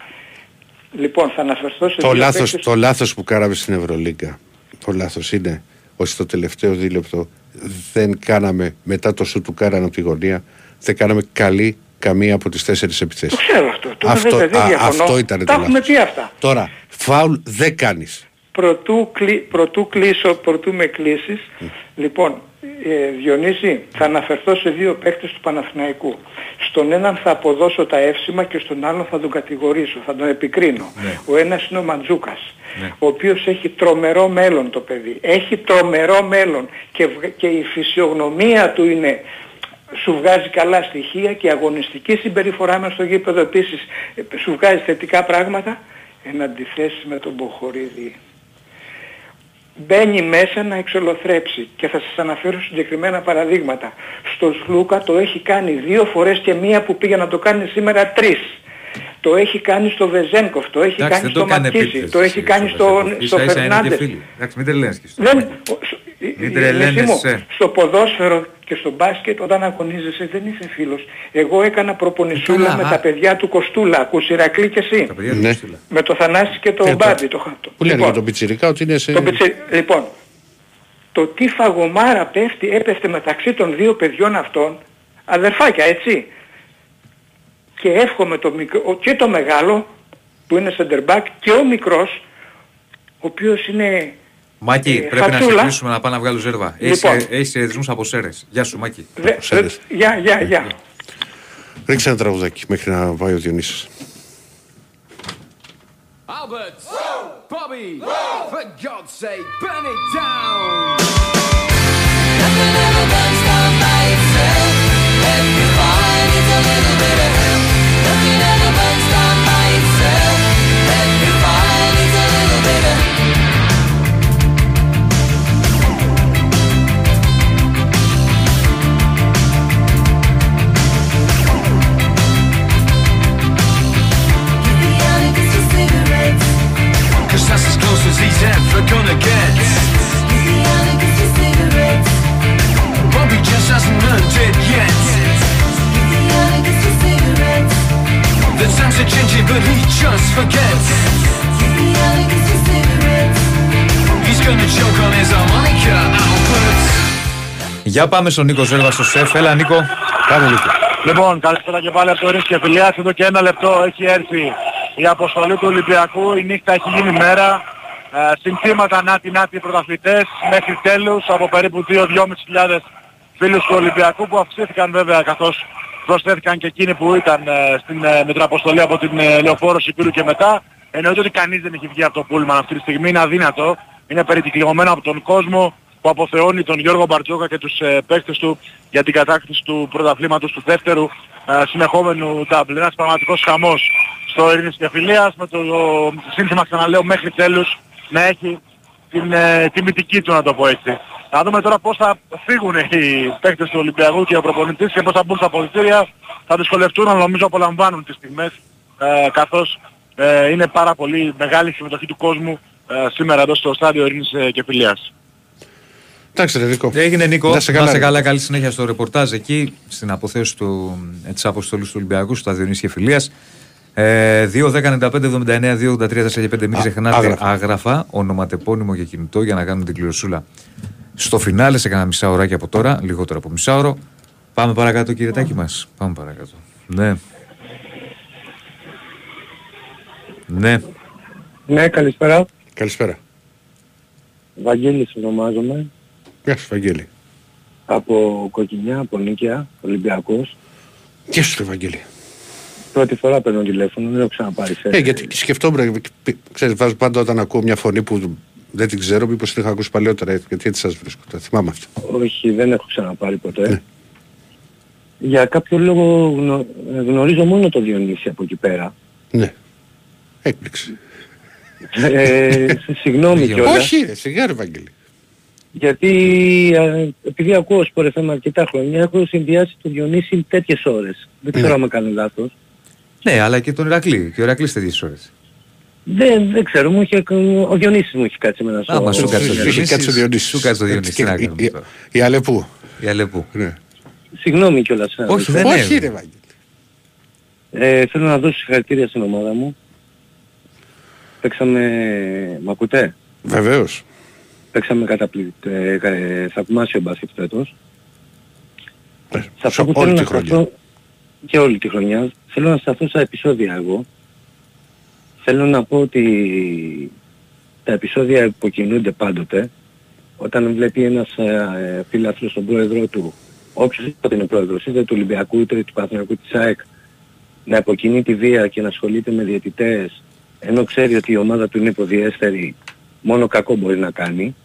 Λοιπόν, θα αναφερθώ σε Το δύο λάθος, παίκτες- το λάθος που κάναμε στην Ευρωλίγκα, το λάθος είναι ότι στο τελευταίο δίλεπτο δεν κάναμε, μετά το σου του Κάραν από τη γωνία, δεν κάναμε καλή καμία από τις τέσσερις επιθέσεις. Το ξέρω αυτό. Το Αυτό- βέβαια δεν α, διαφωνώ. αυτό ήταν Τα το έχουμε λάθος. πει αυτά. Τώρα, φάουλ δεν κάνεις. Προτού, κλει- προτού κλείσω, προτού με κλείσεις, λοιπόν, ε, Διονύση, θα αναφερθώ σε δύο παίκτες του Παναθηναϊκού. Στον έναν θα αποδώσω τα εύσημα και στον άλλον θα τον κατηγορήσω, θα τον επικρίνω. Ο ένας είναι ο Μαντζούκας, ο οποίος έχει τρομερό μέλλον το παιδί. Έχει τρομερό μέλλον και, βγα- και η φυσιογνωμία του είναι σου βγάζει καλά στοιχεία και η αγωνιστική συμπεριφορά μας στο γήπεδο επίσης ε, σου βγάζει θετικά πράγματα εν αντιθέσει με τον Μποχορίδη μπαίνει μέσα να εξολοθρέψει και θα σας αναφέρω συγκεκριμένα παραδείγματα. Στο Σλούκα το έχει κάνει δύο φορές και μία που πήγε να το κάνει σήμερα τρεις. Το έχει κάνει στο Βεζένκοφ, το έχει Εντάξει, κάνει δεν στο το κάνει Ματσίση, επίτηδες, το έχει κάνει στο, στο Ίσα ίσα είναι και Φερνάντες. φίλοι. Εντάξει, μην τρελαίνεις και στο- Δεν, Μην Λεσί μου, τρελαίνεσαι. στο ποδόσφαιρο και στο μπάσκετ όταν αγωνίζεσαι δεν είσαι φίλος. Εγώ έκανα προπονησούλα Καλά, με α. τα παιδιά του Κοστούλα, ακούς Ηρακλή και εσύ. Ναι. Με το Θανάση και το Και το- Μπάμπη. Το, το, Που λένε λοιπόν, για τον Πιτσιρικά ότι είναι σε... το πιτσι- Λοιπόν, το τι φαγωμάρα πέφτει, έπεφτε μεταξύ των δύο παιδιών αυτών, αδερφάκια έτσι. Και εύχομαι το μικρό, και το μεγάλο, που είναι center back, και ο μικρός, ο οποίος είναι Μάκη, Ε, πρέπει να φατσούλα. ξεκινήσουμε να πάμε να βγάλω ζέρβα. Έχεις, Λοιπόν. ε, έχεις χαιρετισμούς από Σέρες. Γεια σου Μάκη. Δε, δε, γεια, γεια, γεια. Ρίξε ένα τραγουδάκι μέχρι να πάει ο Διονύσης. Albert! Bobby! For God's sake, burn it down! Nothing ever burns down by itself. Every fire needs a little bit as close as he's ever gonna get. Bobby just hasn't learned it yet. The times are changing, but he just forgets. He's gonna choke on his harmonica, Albert. Για πάμε στον Νίκο Ζέρβα στο σεφ. Έλα Νίκο. Πάμε Νίκο. Λοιπόν, καλησπέρα και πάλι από το Ρins και Φιλιάς. Εδώ και ένα λεπτό έχει έρθει η αποστολή του Ολυμπιακού. Η νύχτα έχει γίνει μέρα. Ε, συνθήματα νάτι νάτι οι πρωταθλητές μέχρι τέλους από περίπου 2-2.500 φίλους του Ολυμπιακού που αυξήθηκαν βέβαια καθώς προσθέθηκαν και εκείνοι που ήταν ε, στην ε, μετραποστολή από την ε, Λεωφόρο Σικούρου και μετά. Εννοείται ότι κανείς δεν έχει βγει από το πούλμαν αυτή τη στιγμή. Είναι αδύνατο. Είναι περικυκλωμένο από τον κόσμο που αποθεώνει τον Γιώργο Μπαρτζόκα και τους ε, παίκτες του για την κατάκτηση του πρωταθλήματος του δεύτερου ε, συνεχόμενου double. Ένας πραγματικός χαμός στο Ειρήνης και Φιλίας με το σύνθημα ξαναλέω μέχρι τέλους να έχει την ε, τιμητική του να το πω έτσι. Να δούμε τώρα πώς θα φύγουν οι παίκτες του Ολυμπιακού και ο προπονητής και πώς θα μπουν στα πολιτήρια. Θα δυσκολευτούν αλλά νομίζω απολαμβάνουν τις στιγμές ε, καθώς ε, είναι πάρα πολύ μεγάλη η συμμετοχή του κόσμου ε, σήμερα εδώ στο στάδιο Ειρήνης ε, και Φιλίας. Εντάξει ρε Νίκο. Έγινε Νίκο. Να σε Να καλά, σε ρε. καλά, καλή συνέχεια στο ρεπορτάζ εκεί, στην αποθέωση του, ε, της αποστολής του Ολυμπιακού, στα Διονύσια και Φιλίας. Ε, 2, 10, 95, 79, 2, 83, 4 και 5. Μην Α, ξεχνάτε άγραφα. άγραφα, ονοματεπώνυμο και κινητό για να κάνουν την κληροσούλα. Στο φινάλε σε κανένα μισά ωράκι από τώρα, λιγότερο από μισά ωρο. Πάμε παρακάτω κύριε Τάκη μας. Πάμε παρακάτω. Ναι. Ναι. Ναι, καλησπέρα. Καλησπέρα. Βαγγέλης ονομάζομαι. Γεια σου Βαγγέλη. Από Κοκκινιά, από Νίκαια, Ολυμπιακός. Γεια σου ρε Βαγγέλη. Πρώτη φορά παίρνω τηλέφωνο, δεν έχω ξαναπάρει σε... Ε, γιατί σκεφτόμουν, ξέρεις, βάζω πάντα όταν ακούω μια φωνή που δεν την ξέρω, μήπως την είχα ακούσει παλιότερα, ε, γιατί έτσι σας βρίσκω. Τα θυμάμαι αυτό. Όχι, δεν έχω ξαναπάρει ποτέ. Για κάποιο λόγο γνω... γνωρίζω μόνο το Διονύση από εκεί πέρα. Ναι. Έκπληξη. Ε, συγγνώμη κιόλας. Όχι, ρε, σιγά ρε Βαγγέλη. Γιατί α, επειδή ακούω σπορ FM αρκετά χρόνια έχω συνδυάσει το Διονύση τέτοιες ώρες. Δεν ξέρω αν κάνω λάθος. Ναι, αλλά και τον Ηρακλή. Και ο Ηρακλής τέτοιες ώρες. Δεν, δεν ξέρω, μου είχε, ο Διονύσης μου έχει κάτσει με ένα σώμα. Άμα σου κάτσε ο Είχε Διονύσης. κάτσει ο Διονύσης. Σου κάτσε ο Διονύσης. Τι να Η- κάνουμε η- τώρα. Η Αλεπού. Η Αλεπού. Ναι. Συγγνώμη κιόλας. ε, Όχι, δεν Όχι είναι. ρε Βαγγέλη. Ε, θέλω να δώσω συγχαρητήρια στην ομάδα μου. Παίξαμε... Μ' ακούτε; Βεβαίως. Παίξαμε καταπληκτικό, ε, κα- ε, θαυμάσιο μπάσκετ φέτος. Σε αυτό σε που όλη θέλω τη να χρονιά. Σταθώ και όλη τη χρονιά, θέλω να σταθώ στα επεισόδια εγώ. Θέλω να πω ότι τα επεισόδια υποκινούνται πάντοτε. Όταν βλέπει ένας ε, φίλαθλος τον πρόεδρό του, όποιος είτε είναι πρόεδρος, είτε του Ολυμπιακού, είτε του Παναθηναϊκού της ΑΕΚ, να υποκινεί τη βία και να ασχολείται με διαιτητές, ενώ ξέρει ότι η ομάδα του είναι υποδιέστερη, μόνο κακό μπορεί να κάνει.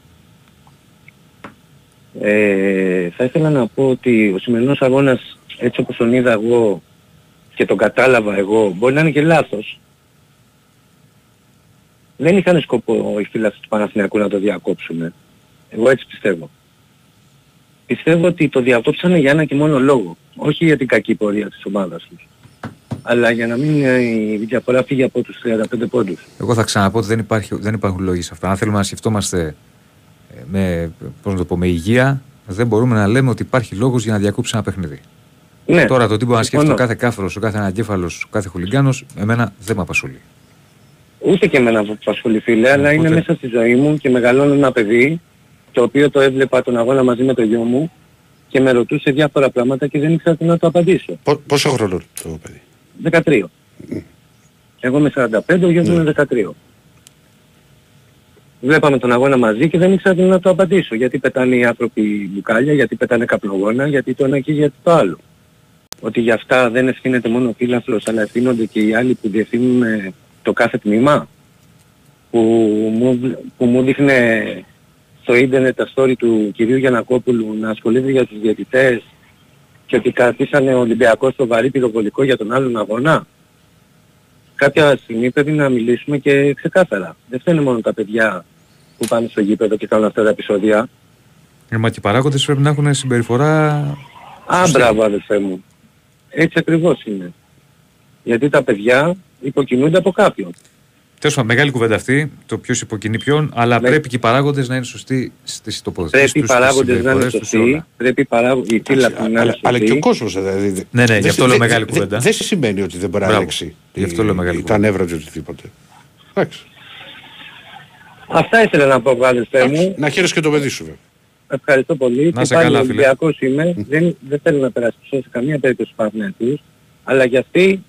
Ε, θα ήθελα να πω ότι ο σημερινός αγώνας, έτσι όπως τον είδα εγώ και τον κατάλαβα εγώ, μπορεί να είναι και λάθος. Δεν είχαν σκοπό οι φίλοι του Παναθηναϊκού να το διακόψουν. Εγώ έτσι πιστεύω. Πιστεύω ότι το διακόψανε για ένα και μόνο λόγο. Όχι για την κακή πορεία της ομάδας τους. Αλλά για να μην ε, η διαφορά φύγει από τους 35 πόντους. Εγώ θα ξαναπώ ότι δεν, υπάρχει, δεν υπάρχουν λόγοι σε αυτά. Αν θέλουμε να σκεφτόμαστε ε, με, πώς να το πω, με υγεία, δεν μπορούμε να λέμε ότι υπάρχει λόγος για να διακόψει ένα παιχνίδι. Ναι, Τώρα το τι μπορεί να σκέφτεται ο συμφωνώ. κάθε κάφρος, ο κάθε αναγκέφαλος, ο κάθε χουλιγκάνος, εμένα δεν με απασχολεί. Ούτε και εμένα που ασχολεί φίλε, αλλά είναι Οπότε- μέσα στη ζωή μου και μεγαλώνω ένα παιδί το οποίο το έβλεπα τον αγώνα μαζί με το γιο μου και με ρωτούσε διάφορα πράγματα και δεν ήξερα τι να το απαντήσω. Πο- Πόσο χρόνο το παιδί; 13. Εγώ είμαι 45, ο γιος μου είναι 13. Βλέπαμε τον αγώνα μαζί και δεν ήξερα τι να το απαντήσω. Γιατί πετάνε οι άνθρωποι μπουκάλια, γιατί πετάνε καπνογόνα, γιατί το ένα και γιατί το άλλο. Ότι για αυτά δεν ευθύνεται μόνο ο φύλαθλος, αλλά ευθύνονται και οι άλλοι που διευθύνουν ε, το κάθε τμήμα. Που μου, που μου δείχνε στο ίντερνετ τα story του κυρίου Γιανακόπουλου να ασχολείται για τους διαιτητές και ότι κρατήσανε ο Ολυμπιακός στο βαρύ πυροβολικό για τον άλλον αγώνα. Κάποια στιγμή πρέπει να μιλήσουμε και ξεκάθαρα. Δεν φταίνε μόνο τα παιδιά που πάνε στο γήπεδο και κάνουν αυτά τα επεισόδια. Ε, μα και οι παράγοντες πρέπει να έχουν συμπεριφορά... Α, σωστή. μπράβο αδελφέ μου. Έτσι ακριβώς είναι. Γιατί τα παιδιά υποκινούνται από κάποιον. Τέλος πάντων, μεγάλη κουβέντα αυτή, το ποιος υποκινεί ποιον, αλλά Ναι. πρέπει και οι παράγοντες να είναι σωστοί στις τοποθετήσεις Πρέπει οι τους, στις παράγοντες να είναι συμπεριφορές τους, σε σωστοί, όλα. πρέπει οι παράγοντες, οι φύλακοι να είναι Αλλά, αλλά και ο σωστοί. κόσμος δηλαδή. δε- Ναι, ναι, δεν γι' αυτό σε- λέω δε- μεγάλη δε- κουβέντα. Δεν σημαίνει ότι δεν μπορεί να Μπράβο. έλεξει. Γι' αυτό λέω μεγάλη Τα κουβέντα. νεύρα του οτιδήποτε. Εντάξει. Αυτά ήθελα να πω αδελφέ μου. Να χαίρεσαι και το παιδί σου βέβαια. Ευχαριστώ πολύ. Να και σε πάλι καλά, φίλε. Ολυμπιακός είμαι. δεν, δεν θέλω να περασπιστώ σε καμία περίπτωση τους Παναθηναϊκούς. Αλλά για αυτοί,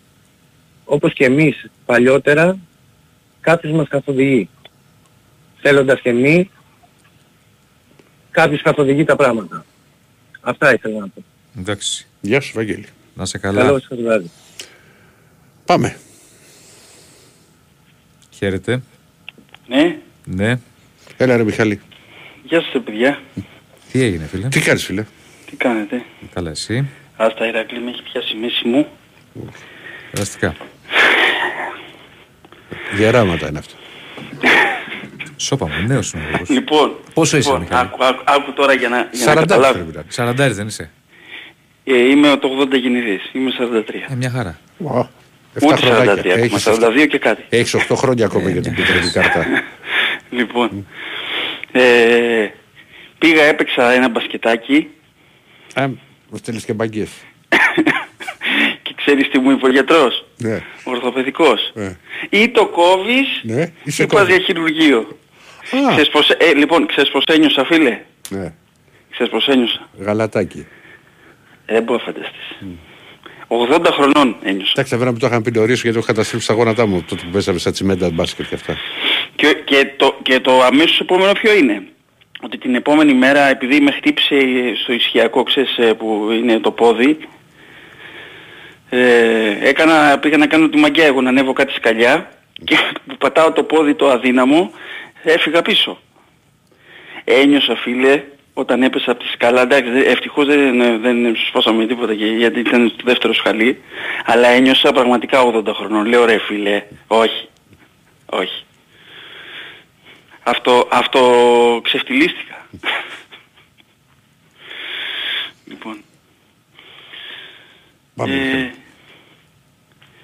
όπως και εμείς παλιότερα, κάποιος μας καθοδηγεί. Θέλοντας και εμείς, κάποιος καθοδηγεί τα πράγματα. Αυτά ήθελα να πω. Εντάξει. Γεια σου Βαγγέλη. Να σε καλά. Καλό σας βράδυ. Πάμε. Χαίρετε. Ναι, Ναι. Έλα ρε Μιχάλη. Γεια σας ρε παιδιά. Τι έγινε φίλε; Τι κάνεις φίλε; Τι κάνετε; Καλά εσύ; Άστα Ηρακλή με έχει πιάσει η μέση μου. Περαστικά. Διαράματα είναι αυτά. Σώπα μου, νέος είναι ο λόγος. Λοιπόν, Πόσο είσαι, λοιπόν, Μιχάλη; άκου, άκου, άκου τώρα για να, για να Σαραντάρι καταλάβεις. πρέπει να είναι. Σαραντάρι δεν είσαι; Ε, είμαι το 80 γεννηθής, είμαι 43. Ε, μια χαρά. Ούτε 43 ακόμα, 42 και κάτι. Έχεις 8 χρόνια ακόμα για την κίτρινη κάρτα. Λοιπόν, ε, πήγα έπαιξα ένα μπασκετάκι Α, μου στέλνεις και μπαγκές. και ξέρεις τι μου είπε ο γιατρός, Ναι. ο ορθοπαιδικός. Ε. Ή το κόβεις Ναι, ή είσαι πας κόβεις. για χειρουργείο. Ξέρεις πως, ε, λοιπόν, ξέρεις πως ένιωσα φίλε; Ναι. Ξέρεις πως ένιωσα; Γαλατάκι. Ε, δεν μπορώ να φανταστείς. 80 χρονών ένιωσα. Εντάξει, βέβαια μου το είχαν πει νωρίς γιατί έχω καταστρέψει τα γόνατά μου τότε που παίζαμε στα τσιμέντα μπάσκετ και αυτά. Και, και, το, και το αμέσως επόμενο ποιο είναι; Ότι την επόμενη μέρα επειδή με χτύπησε στο ισχυακό ξέρεις ε, που είναι το πόδι Ε, έκανα, πήγα να κάνω τη μαγιά εγώ να ανέβω κάτι σκαλιά και που πατάω το πόδι το αδύναμο έφυγα πίσω. Ένιωσα φίλε όταν έπεσα από τη σκάλα, εντάξει δε- ευτυχώς δεν, δεν σφώσαμε τίποτα και- γιατί ήταν στο δεύτερο σχαλί, αλλά ένιωσα πραγματικά 80 χρονών. Λέω ρε φίλε, όχι, όχι. Αυτό, αυτό ξεφτυλίστηκα. λοιπόν. Ε,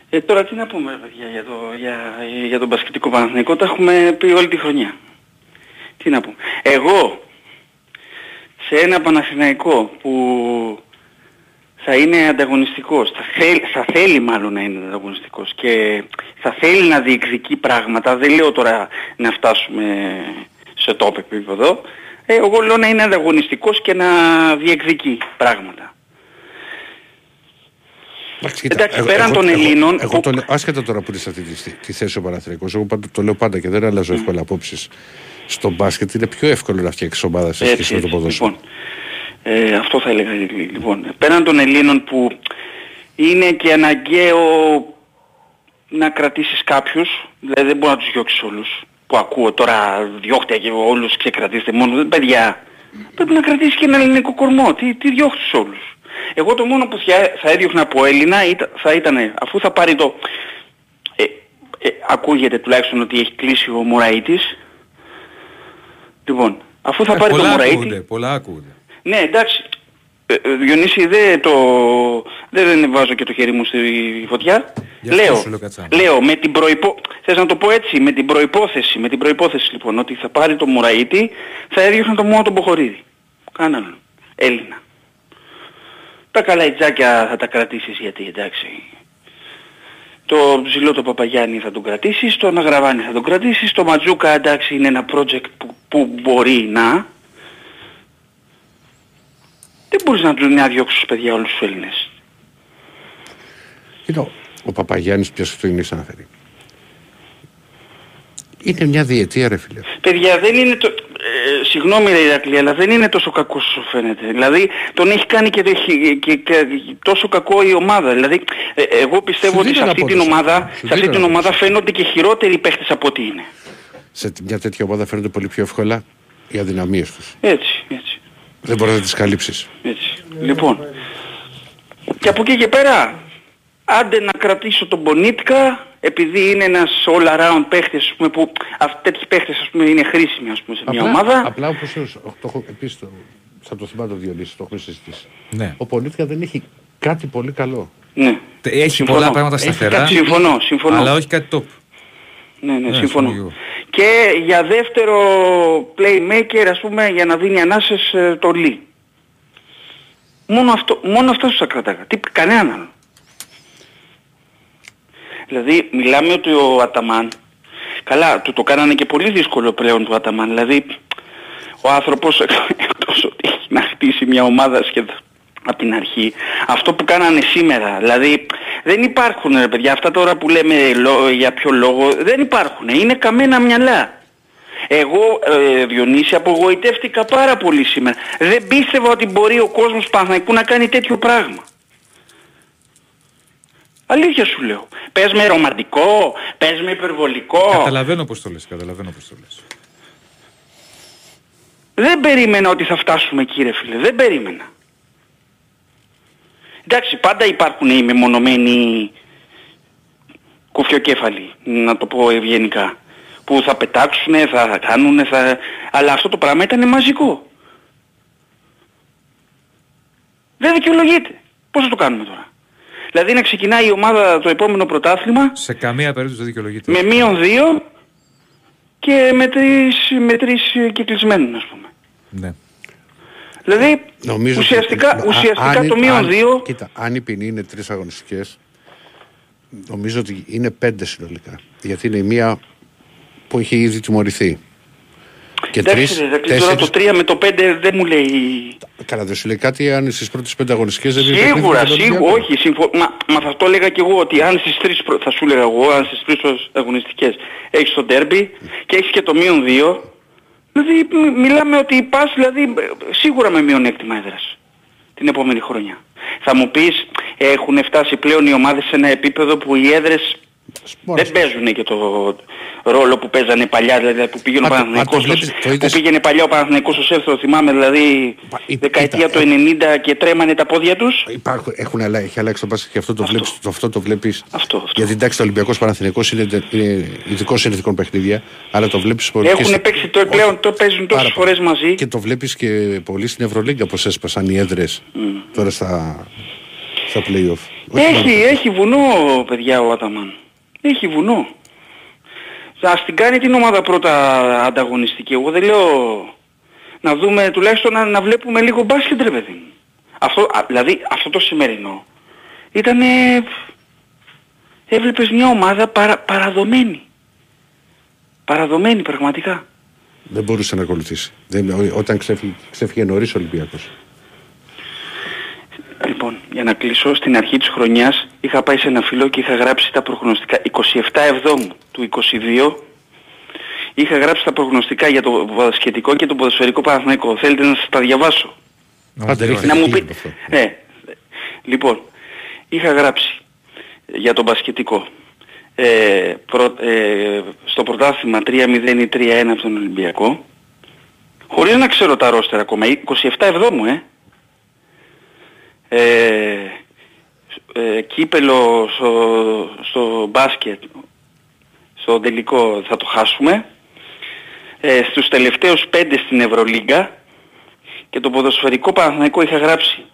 ε, τώρα τι να πούμε ρε παιδιά για, το, για, για τον Πασχετικό Παναθηναϊκό, τα έχουμε πει όλη τη χρονιά. Τι να πούμε. Εγώ σε ένα Παναθηναϊκό που θα είναι ανταγωνιστικός, θα θέλει, θα θέλει μάλλον να είναι ανταγωνιστικός και θα θέλει να διεκδικεί πράγματα, δεν λέω τώρα να φτάσουμε σε top επίπεδο, ε, εγώ λέω να είναι ανταγωνιστικός και να διεκδικεί πράγματα. Εντάξει, κοίτα, Εντάξει, εγώ- πέραν εγώ- των εγώ- Ελλήνων Εγώ, το λέω, άσχετα τώρα που είναι σε αυτή τη, τη θέση ο Παναθηναϊκός, εγώ πάντα, το λέω πάντα και δεν αλλάζω εύκολα απόψεις. Στο μπάσκετ είναι πιο εύκολο να φτιάξεις ομάδα σε σχέση με το ποδόσφαιρο. Λοιπόν, ε, αυτό θα έλεγα. Λοιπόν, πέραν των Ελλήνων που είναι και αναγκαίο να κρατήσεις κάποιους, δηλαδή δεν μπορεί να τους διώξεις όλους, που ακούω τώρα διώχτε και όλους και κρατήστε μόνο, παιδιά, πρέπει να κρατήσεις και ένα ελληνικό κορμό, τι, τι διώχνεις όλους. Εγώ το μόνο που θα, θα έδιωχνα από Έλληνα ήταν, θα ήταν, αφού θα πάρει το, ε, ε, ακούγεται τουλάχιστον ότι έχει κλείσει ο Μωραΐτης, λοιπόν, αφού θα Ε, πάρει το πολλά Μωραΐτη, ακούγονται, πολλά ακούγονται. Ναι, εντάξει. Ε, ε, Διονύση, δεν το... δεν, δεν βάζω και το χέρι μου στη φωτιά. Γι' αυτό Λέω, σου λέω κατσάνα. λέω, με την προϋπό... Θες να το πω έτσι, με την προϋπόθεση, με την προϋπόθεση λοιπόν, ότι θα πάρει το Μουραΐτη, θα έδιωχνα το μόνο τον Ποχορίδη. Κανέναν άλλον. Έλληνα. Τα καλαϊτζάκια θα τα κρατήσεις γιατί εντάξει. Το ψηλό το Παπαγιάννη θα τον κρατήσεις, τον Αγραβάνη θα τον κρατήσεις, το Ματζούκα εντάξει είναι ένα project που, που μπορεί να, δεν μπορείς να τους να διώξεις παιδιά όλους τους Έλληνες; Κοίτα, ο Παπαγιάννης ποιος αυτό είναι αναφέρει. Είναι μια διετία ρε φίλε. Παιδιά δεν είναι το... Ε, συγγνώμη ρε Ηρακλή, αλλά δεν είναι τόσο κακός όσο φαίνεται. Δηλαδή τον έχει κάνει και, το έχει- και, και τόσο κακό η ομάδα. Δηλαδή ε, εγώ πιστεύω Σου ότι σε δίνω αυτή την απόδοση. ομάδα, Σου σε αυτή δίνω την ομάδα φαίνονται και χειρότεροι παίχτες από ό,τι είναι. Σε μια τέτοια ομάδα φαίνονται πολύ πιο εύκολα οι αδυναμίες τους. Έτσι, έτσι, Δεν μπορείς να τις καλύψεις. έτσι. Λοιπόν, και από εκεί και πέρα, άντε να κρατήσω τον Μπονίτκα, επειδή είναι ένας all around παίχτης, ας πούμε, που αυτοί τέτοιοι παίχτες ας πούμε, είναι χρήσιμοι ας πούμε, σε μια ομάδα. Απλά όπως το έχω επίσης το, θα το θυμάται ο Διονύσης, το έχουμε συζητήσει. Ναι. Ο Πολίτικα δεν έχει κάτι πολύ καλό. Ναι. Έχει Συμφωνώ. πολλά πράγματα Έχει σταθερά. κάτι- Συμφωνώ, συμφωνώ. Αλλά όχι κάτι top. Ναι, ναι, Ναι, συμφωνώ. συμφωνώ. Και για δεύτερο playmaker, ας πούμε, για να δίνει ανάσες ε, το Λί. Μόνο αυτό, μόνο αυτός θα κρατάγα. Τι, κανέναν άλλο. Δηλαδή, μιλάμε ότι ο Αταμάν, καλά, του το κάνανε και πολύ δύσκολο πλέον του Αταμάν. Δηλαδή, ο άνθρωπος εκτός ότι έχει να χτίσει μια ομάδα σχεδόν από την αρχή, αυτό που κάνανε σήμερα, δηλαδή δεν υπάρχουν ρε παιδιά, αυτά τώρα που λέμε λο- για ποιο λόγο, δεν υπάρχουν, είναι καμένα μυαλά. Εγώ, ε, Διονύση, απογοητεύτηκα πάρα πολύ σήμερα. Δεν πίστευα ότι μπορεί ο κόσμος Παναθηναϊκού να κάνει τέτοιο πράγμα. Αλήθεια σου λέω. Πες με ρομαντικό, πες με υπερβολικό. Καταλαβαίνω πώς το λες, καταλαβαίνω πώς το λες. Δεν περίμενα ότι θα φτάσουμε εκεί ρε φίλε, δεν περίμενα. Εντάξει, πάντα υπάρχουν οι μεμονωμένοι κουφιοκέφαλοι, να το πω ευγενικά, που θα πετάξουν, θα κάνουν, θα... αλλά αυτό το πράγμα ήταν μαζικό. Δεν δικαιολογείται. Πώς θα το κάνουμε τώρα; Δηλαδή να ξεκινάει η ομάδα το επόμενο πρωτάθλημα Σε καμία περίπτωση δεν δικαιολογείται. με μείον δύο και με τρεις, με τρεις ε, κυκλισμένους ας πούμε. Ναι. Δηλαδή Νομίζω ότι- ουσιαστικά, Α- ουσιαστικά αν- το μείον αν- δύο Κοίτα, αν η ποινή είναι τρεις αγωνιστικές, νομίζω ότι είναι πέντε συνολικά. Γιατί είναι η μία που έχει ήδη τιμωρηθεί. Και Εντάξει τρεις, ρε, Ηρακλή, τώρα το 3 με το 5 δεν μου λέει... Καλά, δεν σου λέει κάτι αν στις πρώτες πέντε αγωνιστικές δεν είναι Σίγουρα, παιχνίδι με τον σίγουρα, Ολυμπιακό. όχι, συμφω... μα, μα θα το έλεγα και εγώ ότι αν στις τρεις, πρω- θα σου έλεγα εγώ, αν στις τρεις πρώτες αγωνιστικές έχεις το ντέρμπι και έχεις και το μείον δύο, δηλαδή μι- μιλάμε ότι πας δηλαδή ε, σίγουρα με μειονέκτημα έδρας. την επόμενη χρονιά. Θα μου πεις έχουν φτάσει πλέον οι ομάδες σε ένα επίπεδο που οι έδρες δεν παίζουν και το ρόλο που παίζανε παλιά, δηλαδή που πήγαινε ο Μα το- Παναθηναϊκός, μα το στο- βλέπεις, το που είδες- πήγαινε παλιά ο Παναθηναϊκός στο Σέρθρο, θυμάμαι δηλαδή δεκαετία του 90 και τρέμανε τα πόδια τους. Υπάρχουν, έχουν αλλα... έχει αλλάξει το μπάσκετ και αυτό το βλέπεις. Το, αυτό το βλέπεις. Αυτό, Γιατί εντάξει, το Ολυμπιακός Παναθηναϊκός είναι, είναι ειδικός συνηθικών παιχνίδια, αλλά το βλέπεις πολύ. και Έχουν σε- παίξει το πλέον, το παίζουν τόσες Πάρα φορές μαζί. Και το βλέπεις και πολύ στην Ευρωλίγκα πως έσπασαν οι έδρες τώρα στα, στα play-off. Όχι Έχει, μόνο- έχει βουνό παιδιά ο Αταμάν. Έχει βουνό. Ας την κάνει την ομάδα πρώτα ανταγωνιστική. Εγώ δεν λέω να δούμε τουλάχιστον να, να βλέπουμε λίγο μπάσκετ ρε παιδί μου. Αυτό, α, δηλαδή αυτό το σημερινό ήταν έβλεπες μια ομάδα παρα, παραδομένη. Παραδομένη πραγματικά. Δεν μπορούσε να ακολουθήσει. Δεν, ό- όταν ξέφυγε, ξέφυγε νωρίς ο Ολυμπιακός. Λοιπόν, για να κλείσω, στην αρχή της χρονιάς είχα πάει σε ένα φιλό και είχα γράψει τα προγνωστικά 27 Εβδόμου του 22 είχα γράψει τα προγνωστικά για το μπασκετικό και το ποδοσφαιρικό Παναθηναϊκό. Θέλετε να σας τα διαβάσω; Άντε, ρίχτε να μου χίλιο πει... Ε, λοιπόν, είχα γράψει για το μπασκετικό. Ε, πρω- ε, στο πρωτάθλημα 3-0 ή 3-1 από τον Ολυμπιακό. Χωρίς να ξέρω τα ρόστερα ακόμα. 27 εβδόμου, ε. Ε, ε, κύπελο στο, στο μπάσκετ στο τελικό θα το χάσουμε. Ε, στους τελευταίους πέντε στην Ευρωλίγκα και το ποδοσφαιρικό Παναθηναϊκό είχα γράψει.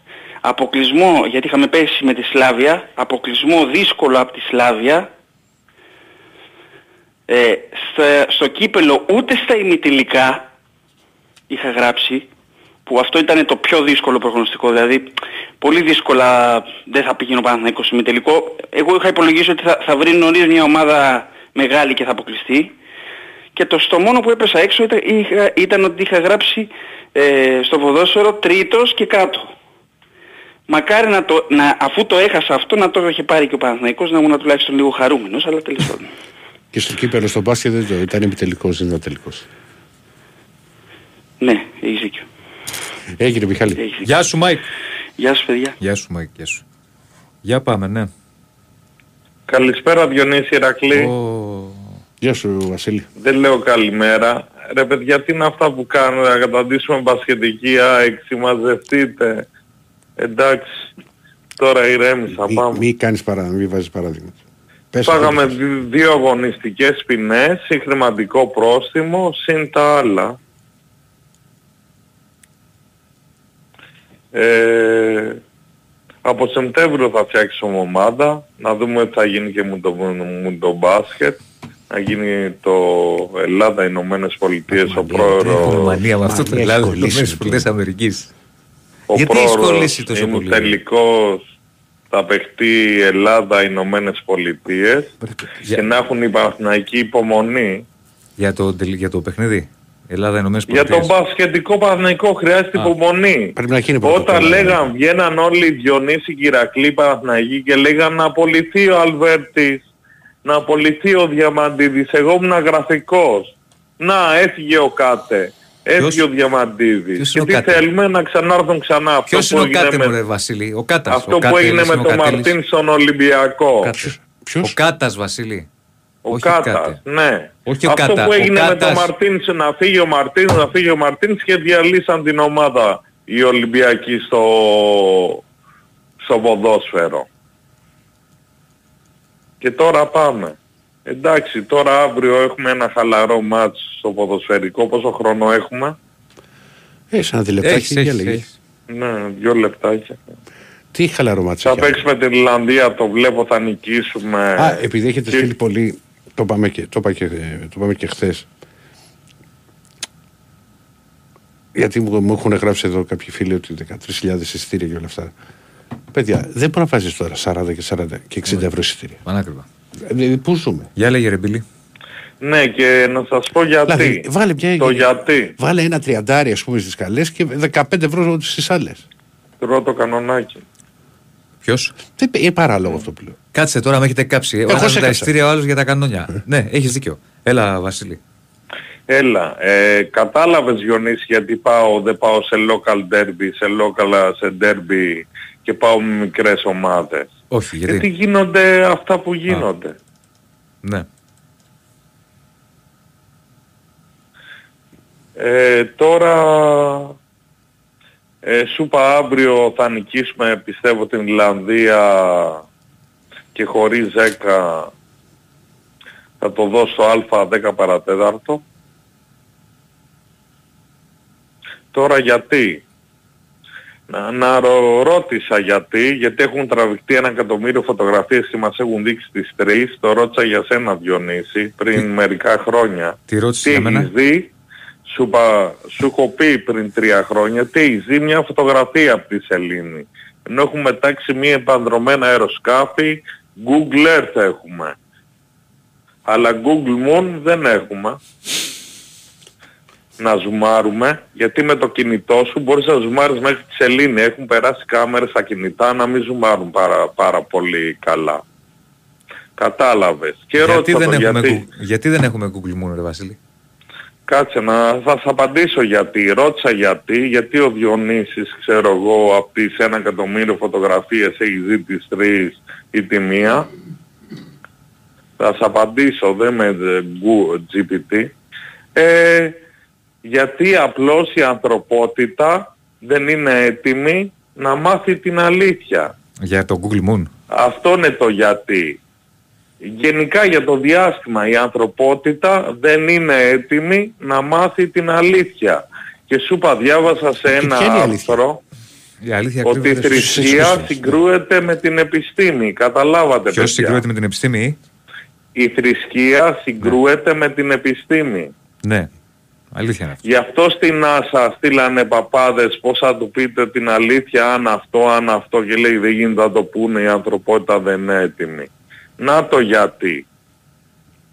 Αποκλεισμό γιατί είχαμε πέσει με τη Σλάβια αποκλεισμό δύσκολο από τη Σλάβια. Ε, στα- στο κύπελο ούτε στα ημιτελικά είχα γράψει που αυτό ήταν το πιο δύσκολο προγνωστικό. Δηλαδή πολύ δύσκολα δεν θα πήγαινε ο Παναθηναϊκός ημιτελικό εγώ είχα υπολογίσει ότι θα, θα βρει νωρίς μια ομάδα μεγάλη και θα αποκλειστεί και το στο μόνο που έπεσα έξω ήταν, είχα, ήταν ότι είχα γράψει ε, στο ποδόσφαιρο τρίτος και κάτω. Μακάρι να το, να, αφού το έχασα αυτό να το είχε πάρει και ο Παναθηναϊκός να ήμουν τουλάχιστον λίγο χαρούμενος, αλλά τέλος πάντων. Και στο κύπελο στο μπάσκετ δεν το ήταν επιτελικός, δεν ήταν τελικός. Ναι, έχεις δίκιο. Έγινε Μιχάλη. Έχεις δίκιο. Γεια σου Μάικ. Γεια σου παιδιά. Γεια σου Μάικ, γεια σου. Για πάμε, ναι. Καλησπέρα Διονύση Ηρακλή. Γεια σου Βασίλη. Δεν λέω καλημέρα. Ρε παιδιά, τι είναι αυτά που κάνουν, να καταντήσουμε μπασκετική ΑΕΚ, συμμαζευτείτε. Εντάξει, τώρα ηρέμησα, πάμε. Μη κάνεις παρά, μη βάζεις παράδειγμα. Πες Πάγαμε αυτό. δι- δύο αγωνιστικές ποινές, συγχρηματικό πρόστιμο, συν τα άλλα. Ε, από Σεπτέμβριο θα φτιάξουμε ομάδα, να δούμε τι θα γίνει και με το, με το μπάσκετ. Να γίνει το Ελλάδα Ηνωμένες Πολιτείες ο Έχουμε πρόεδρος μανία με αυτό το Μανία Ελλάδα έχει των κολλήσει, Πολιτείες Αμερικής. ο Γιατί έχεις πρόεδρος κολλήσει τόσο είναι πολύ; τελικός θα παιχτεί Ελλάδα Ηνωμένες Πολιτείες και να έχουν οι Παναθηναϊκοί υπομονή. Για το, τελ- για το παιχνίδι; Ελλάδα Ηνωμένες Για Πολιτείες. τον μπασκετικό Παναθηναϊκό χρειάζεται Α. υπομονή. Πρέπει να γίνει Όταν πρωτοκόλλο. λέγαν, βγαίναν όλοι οι Διονύσοι Κυρακλή Παναθηναϊκοί και λέγαν να απολυθεί ο Αλβέρτης, να απολυθεί ο Διαμαντίδης. Εγώ ήμουν γραφικός. Να, έφυγε ο Κάτε. Έφυγε ο Διαμαντίδης. ποιος Και είναι ο τι Κάτε; θέλουμε να ξανάρθουν ξανά. Αυτό Ποιος που είναι ο έγινε Κάτε με- μου ρε Βασίλη, ο Κάτας. Αυτό ο που έγινε Κάτελης με είναι ο τον Κάτελης. Μαρτίν στον Ολυμπιακό. Κάτας. Ο Κάτας Βασίλη. Ο Όχι Κάτας, Κάτε. ναι. Όχι ο Αυτό Κάτας, που ο έγινε με τον Κάτας. Μαρτίνς, να φύγει ο Μαρτίνς, να φύγει ο Μαρτίνς και διαλύσαν την ομάδα οι Ολυμπιακοί στο, στο ποδόσφαιρο. Και τώρα πάμε. Εντάξει, τώρα αύριο έχουμε ένα χαλαρό μάτς στο ποδοσφαιρικό. Πόσο χρόνο έχουμε; Ε, σαν διλεπτάκι Έχεις, για έχεις, λέγε. έχεις. Ναι, δύο λεπτάκια. Τι χαλαρό μάτσο. Θα έχει. παίξουμε την Ιρλανδία, το βλέπω, θα νικήσουμε. Α, επειδή έχετε Και- στείλει πολύ, το πάμε και, το είπα και, το είπαμε και χθες. Γιατί μου, μου έχουν γράψει εδώ κάποιοι φίλοι ότι 13.000 εισιτήρια και όλα αυτά. Παιδιά, δεν μπορεί να βάζεις τώρα 40 και 40 και 60 ευρώ εισιτήρια. Πανάκριβα. Ε, Πού ζούμε; Για λέγε ρε Μπίλη. Ναι, και να σας πω γιατί. Δηλαδή, βάλε μια, Το γιατί. Βάλε ένα τριαντάρι ας πούμε στις καλές και 15 ευρώ στις άλλες. Πρώτο κανονάκι. Ποιος; Δεν είναι παράλογο αυτό που λέω. Κάτσε τώρα, με έχετε κάψει. Ο Εγώ ένας σε με τα έκαψα. ειστήρια, ο άλλος για τα κανόνια. ναι, έχεις δίκιο. Έλα Βασίλη. Έλα, ε, κατάλαβες Γιονύση γιατί πάω, δεν πάω σε local derby, σε local σε derby και πάω με μικρές ομάδες. Όχι, γιατί; Γιατί γίνονται αυτά που γίνονται; Ναι. Ε, τώρα ε, σου είπα αύριο θα νικήσουμε πιστεύω την Ιρλανδία και χωρίς 10 θα το δώσω α 10 παρατέταρτο. Τώρα γιατί; Να, να ρω- ρώτησα γιατί, γιατί έχουν τραβηχτεί ένα εκατομμύριο φωτογραφίες και μας έχουν δείξει τις τρεις. Το ρώτησα για σένα Διονύση πριν μερικά χρόνια. Τι ρώτησες Τι για μένα; έχεις δει, σου, είπα- σου έχω πει πριν τρία χρόνια, τι έχεις δει μια φωτογραφία από τη Σελήνη. Ενώ έχουμε τάξει μία επανδρομένα αεροσκάφη, Google Earth έχουμε. Αλλά Google Moon δεν έχουμε. Να ζουμάρουμε, γιατί με το κινητό σου μπορείς να ζουμάρεις μέχρι τη σελήνη. Έχουν περάσει κάμερες στα κινητά να μην ζουμάρουν πάρα, πάρα πολύ καλά. Κατάλαβες. Και Γιατί ρώτησα δεν, το έχουμε, γιατί. Google- γιατί δεν έχουμε Google Moon, ρε Βασίλη; Κάτσε να θα σας απαντήσω γιατί. Ρώτησα γιατί. Γιατί ο Διονύσης, ξέρω εγώ, από τις ένα εκατομμύριο φωτογραφίες έχει δει τις τρεις ή τη μία. Θα σας απαντήσω, δεν με ε, γκου- GPT. Ε, γιατί απλώς η ανθρωπότητα δεν είναι έτοιμη να μάθει την αλήθεια. Για το Google Moon. Αυτό είναι το γιατί. Γενικά για το διάστημα η ανθρωπότητα δεν είναι έτοιμη να μάθει την αλήθεια. Και σου είπα διάβασα σε ένα ποια είναι η αλήθεια; άρθρο Η αλήθεια ότι η κρύβεται στους θρησκεία εσείς. συγκρούεται με την επιστήμη. Καταλάβατε Ποιος παιδιά. συγκρούεται με την επιστήμη; Η θρησκεία συγκρούεται με την επιστήμη. Ναι. Αλήθεια είναι αυτό. Γι' αυτό στην NASA στείλανε παπάδες πώς θα του πείτε την αλήθεια αν αυτό, αν αυτό και λέει δεν γίνεται να το πούνε η ανθρωπότητα δεν είναι έτοιμη. Να το γιατί.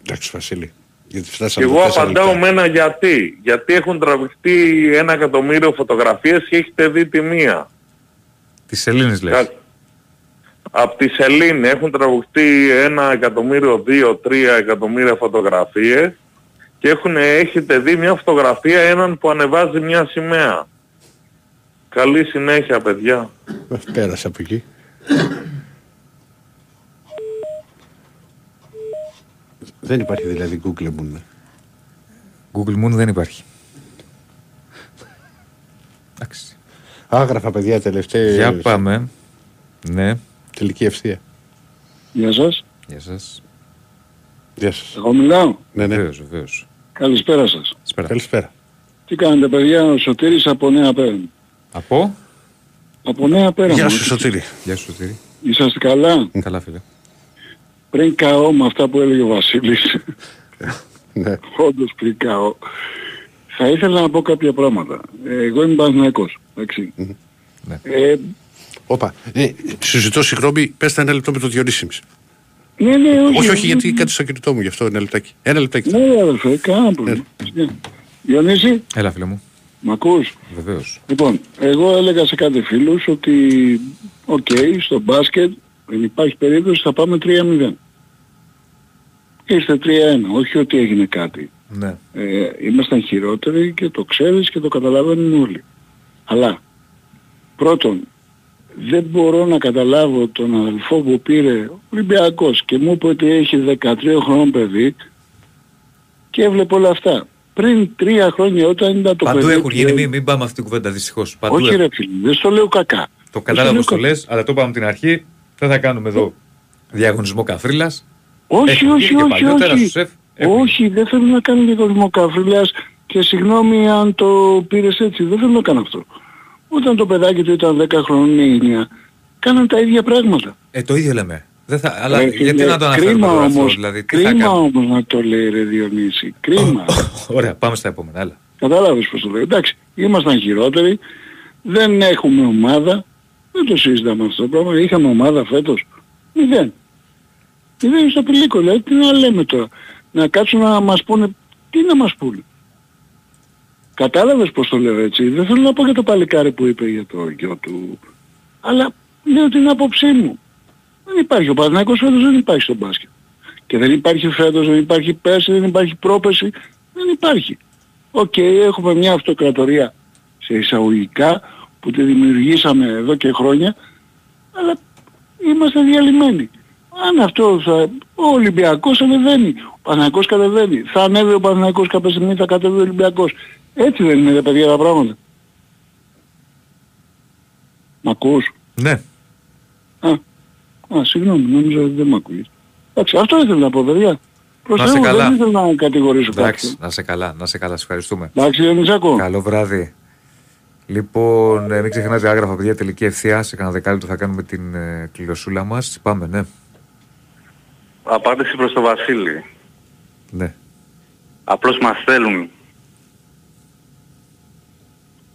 Εντάξει Βασίλη. Γιατί Και φτάσαμε εγώ τα τέσσερα απαντάω λεπτά. με ένα γιατί. Γιατί έχουν τραβηχτεί ένα εκατομμύριο φωτογραφίες και έχετε δει τη μία. Της Σελήνης λες. Από τη Σελήνη έχουν τραβηχτεί ένα εκατομμύριο, δύο, τρία εκατομμύρια φωτογραφίες και έχουν, έχετε δει μια φωτογραφία έναν που ανεβάζει μια σημαία. Καλή συνέχεια παιδιά. Πέρασε από εκεί. Δεν υπάρχει δηλαδή Google Moon. Google Moon δεν υπάρχει. Άγραφα παιδιά τελευταία. Για πάμε. Ναι. Τελική ευθεία. Γεια σας. Γεια σας. Γεια σας. Εγώ μιλάω; Ναι, ναι. Βεβαίως, βεβαίως. Καλησπέρα σας. Καλησπέρα. Τι κάνετε παιδιά, ο Σωτήρης από Νέα Πέραν. Από; Από Νέα Πέραν. Γεια σου Σωτήρη. Γεια σου Σωτήρη. Είσαστε καλά; Καλά φίλε. Πριν καώ με αυτά που έλεγε ο Βασίλης. ναι. Όντως πριν καώ. Θα ήθελα να πω κάποια πράγματα. Ε, Εγώ είμαι Παναθηναϊκός. Εντάξει. Ναι. Ε, Όπα. Ε, σου ζητώ συγγνώμη, πες τα ένα λεπτό με το Διονύση μας. ναι, ναι, όχι. Όχι, όχι, γιατί κάτι στο κινητό μου γι' αυτό ένα λεπτάκι. Ένα λεπτάκι. Ναι, αδελφέ, κανένα πρόβλημα. Ναι. Διονύση, Έλα φίλε μου. μ' ακούς; Βεβαίως. Λοιπόν, εγώ έλεγα σε κάτι φίλους ότι οκ, στο μπάσκετ δεν υπάρχει περίπτωση θα πάμε 3-0. Είστε 3-1, όχι ότι έγινε κάτι. Ναι. Ε, ήμασταν χειρότεροι και το ξέρεις και το καταλαβαίνουν όλοι. Αλλά, πρώτον, δεν μπορώ να καταλάβω τον αδελφό που πήρε Ολυμπιακός και μου είπε ότι έχει 13 χρόνων παιδί και έβλεπε όλα αυτά. Πριν τρία χρόνια όταν ήταν το Παντού παιδί... έχουν γίνει, του- μην, μην πάμε αυτή την κουβέντα δυστυχώς. Παντού όχι έχουν. ρε φίλε, δεν στο λέω κακά. Το κατάλαβα στο το λέω λες, αλλά το είπαμε από την αρχή. Δεν θα κάνουμε εδώ διαγωνισμό καφρίλας. Όχι, Έχουν όχι, γίνει και όχι, παλιότερα όχι. στο σεφ. Όχι, δεν θέλω να κάνω διαγωνισμό καφρίλας και συγγνώμη αν το πήρες έτσι. Δεν θέλω να κάνω αυτό. Όταν το παιδάκι του ήταν 10 χρονών ή 9, κάναν τα ίδια πράγματα. Ε, το ίδιο λέμε. Δεν θα, αλλά Ε, γιατί φίλε, να το αναφέρουμε κρίμα τώρα αυτό, όμως, δηλαδή. Τι θα κρίμα κάνουμε; όμως να το λέει ρε Διονύση. Κρίμα. Ωραία, πάμε στα επόμενα. Έλα. Κατάλαβες πώς το λέω. Εντάξει, ήμασταν χειρότεροι. Δεν έχουμε ομάδα. Δεν το συζητάμε αυτό το πράγμα. Είχαμε ομάδα φέτος. Μηδέν. Μηδέν στο πηλίκο. Δηλαδή τι να λέμε τώρα. Να κάτσουν να μας πούνε. Τι να μας πούνε. Κατάλαβες πώς το λέω έτσι. Δεν θέλω να πω για το παλικάρι που είπε για το γιο του. Αλλά λέω την άποψή μου. Δεν υπάρχει ο Παναθηναϊκός φέτος δεν υπάρχει στο μπάσκετ. Και δεν υπάρχει φέτος, δεν υπάρχει πέρσι, δεν υπάρχει πρόπεση. Δεν υπάρχει. Οκ, έχουμε μια αυτοκρατορία σε εισαγωγικά που τη δημιουργήσαμε εδώ και χρόνια, αλλά είμαστε διαλυμένοι. Αν αυτός θα... Ο Ολυμπιακός ανεβαίνει, ο Παναθηναϊκός κατεβαίνει. Θα ανέβει ο Παναθηναϊκός κάποια στιγμή, θα κατεβεί ο Ολυμπιακός. Έτσι δεν είναι ρε παιδιά τα πράγματα. Μ' ακούς; Ναι. Α, α συγγνώμη, νόμιζα ότι δεν μ' ακούγες. Εντάξει, αυτό ήθελα να πω παιδιά. Προς Να σε Θεού, καλά. δεν ήθελα να κατηγορήσω Εντάξει, κάποιον. να σε καλά, να σε καλά, σε ευχαριστούμε. Εντάξει, Διονυσάκο. Καλό βράδυ. Λοιπόν, ε, μην ξεχνάτε άγραφα, παιδιά, τελική ευθεία. Σε κανένα δεκάλεπτο θα κάνουμε την ε, κληροσούλα μας. Πάμε, ναι. Απάντηση προς τον Βασίλη. Ναι. Απλώς μας θέλουν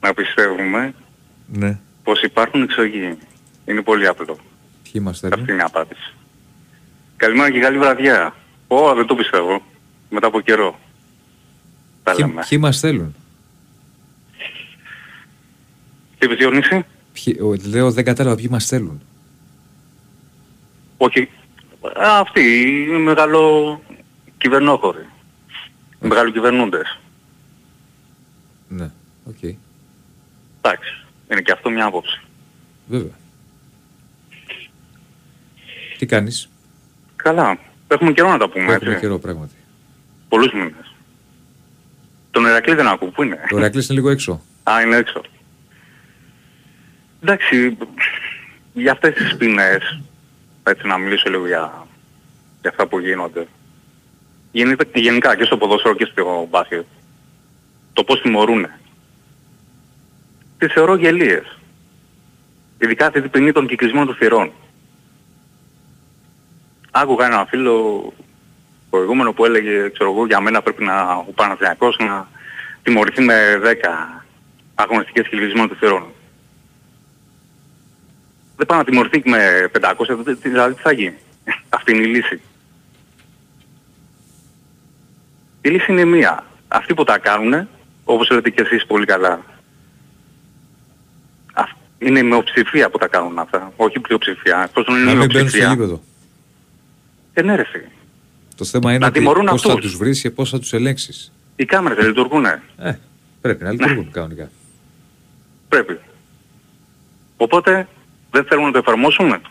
να πιστεύουμε Ναι. πως υπάρχουν εξωγήινοι. Είναι πολύ απλό. Ποιοι είμαστε Αυτή είναι η απάντηση. Καλημέρα και καλή βραδιά. Ω, δεν το πιστεύω. Μετά από καιρό. Τα Ποιοι, λέμε. ποιοι μας θέλουν; Τι είπες Διονύση; Ποιοι, ο, λέω, δεν κατάλαβα ποιοι μας θέλουν. Όχι. Α, αυτοί οι μεγάλο κυβερνόχωροι. Οι μεγαλοκυβερνούντες. Ναι, οκ. Εντάξει. Είναι και αυτό μια άποψη. Βέβαια. Τι κάνεις; Καλά. Έχουμε καιρό να τα πούμε Έχουμε έτσι. καιρό πράγματι. Πολλούς μήνες. Τον Ηρακλή δεν ακούω. Πού είναι; Ο Ηρακλής είναι λίγο έξω. Α, είναι έξω. Εντάξει, για αυτές τις ποινές, έτσι να μιλήσω λίγο για, για αυτά που γίνονται. Γενικά, γενικά και στο ποδόσφαιρο και στο μπάσκετ. Το πώς τιμωρούνε. Τις θεωρώ γελίες. Ειδικά αυτή την ποινή των κυκλισμών των θυρών. Άκουγα έναν φίλο προηγούμενο που έλεγε, ξέρω εγώ, για μένα πρέπει να, ο Παναθηναϊκός να τιμωρηθεί με 10 αγωνιστικές κυκλισμών των θυρών. Δεν πάει να τιμωρηθεί με 500, δε- δηλαδή τι θα γίνει. Αυτή είναι η λύση. Η λύση είναι μία. Αυτοί που τα κάνουν, όπως λέτε και εσείς πολύ καλά, αυ- είναι η μειοψηφία που τα κάνουν αυτά, όχι η πλειοψηφία. Εφόσον είναι Να η μην μπαίνουν στο μειοψηφία, γήπεδο. ε, ναι ρε φίλε. Το θέμα είναι Να ότι τιμωρούν πώς θα αυτούς. τους βρεις και πώς θα τους ελέγξεις. Οι κάμερες δεν λειτουργούνε. Ε, πρέπει να λειτουργούν κανονικά. Πρέπει. Οπότε δεν θέλουν να το εφαρμόσουν.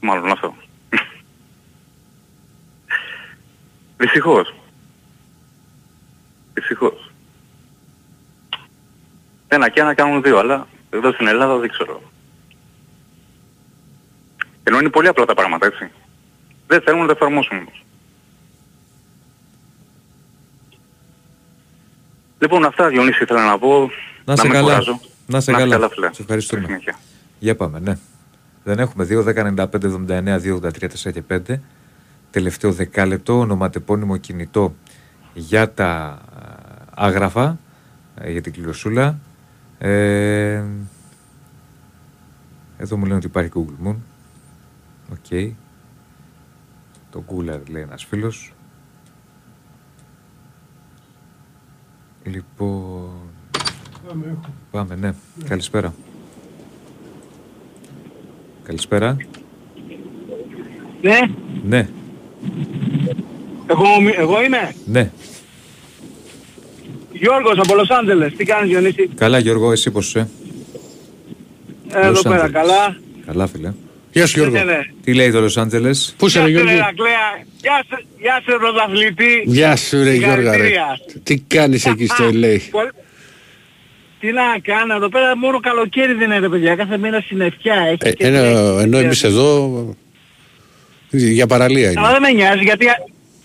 Μάλλον αυτό. Δυστυχώς. Δυστυχώς. Ένα και ένα κάνουν δύο, αλλά εδώ στην Ελλάδα δεν ξέρω. Ενώ είναι πολύ απλά τα πράγματα, έτσι. Δεν θέλουν να το εφαρμόσουν όμως. Λοιπόν, αυτά Διονύση ήθελα να πω. Να σε με καλά. κουράζω. Να σε Να είσαι καλά. καλά, φίλε. Σε ευχαριστούμε. Συνέχεια. Για πάμε, ναι. Δεν έχουμε 2, 10, 95, 79, 2, 83, 4 και 5. Τελευταίο δεκάλεπτο, ονοματεπώνυμο κινητό για τα α, άγραφα, ε, για την κληροσούλα. Ε, εδώ μου λένε ότι υπάρχει Google Moon. OK. Το Google λέει ένας φίλος. Λοιπόν... Πάμε, ναι. Καλησπέρα. Καλησπέρα. Ναι, Ναι, εγώ, εγώ είμαι. ναι. Γιώργος από Λος Άντζελες. Τι κάνεις Διονύση. Καλά Γιώργο, εσύ πώς είσαι; Ε, Εδώ Los πέρα Angeles. καλά. Καλά φίλε. Γεια σου Ναι, ναι. Τι λέει το Los Angeles. Πού είσαι ρε Γεια σου, Γιώργο; Ηρακλέα. Γεια σου, γεια σου πρωταθλητή. Γεια σου ρε Γιώργα ρε. Συγχαρητήρια. Τι κάνεις εκεί στο LA. Πολύ- Τι να κάνω, εδώ πέρα μόνο καλοκαίρι δεν είναι ρε παιδιά, κάθε μήνα συννεφιά έχει Ε, και ενώ, τρέχει. ενώ εμείς εδώ για παραλία Αλλά είναι. δεν με νοιάζει γιατί,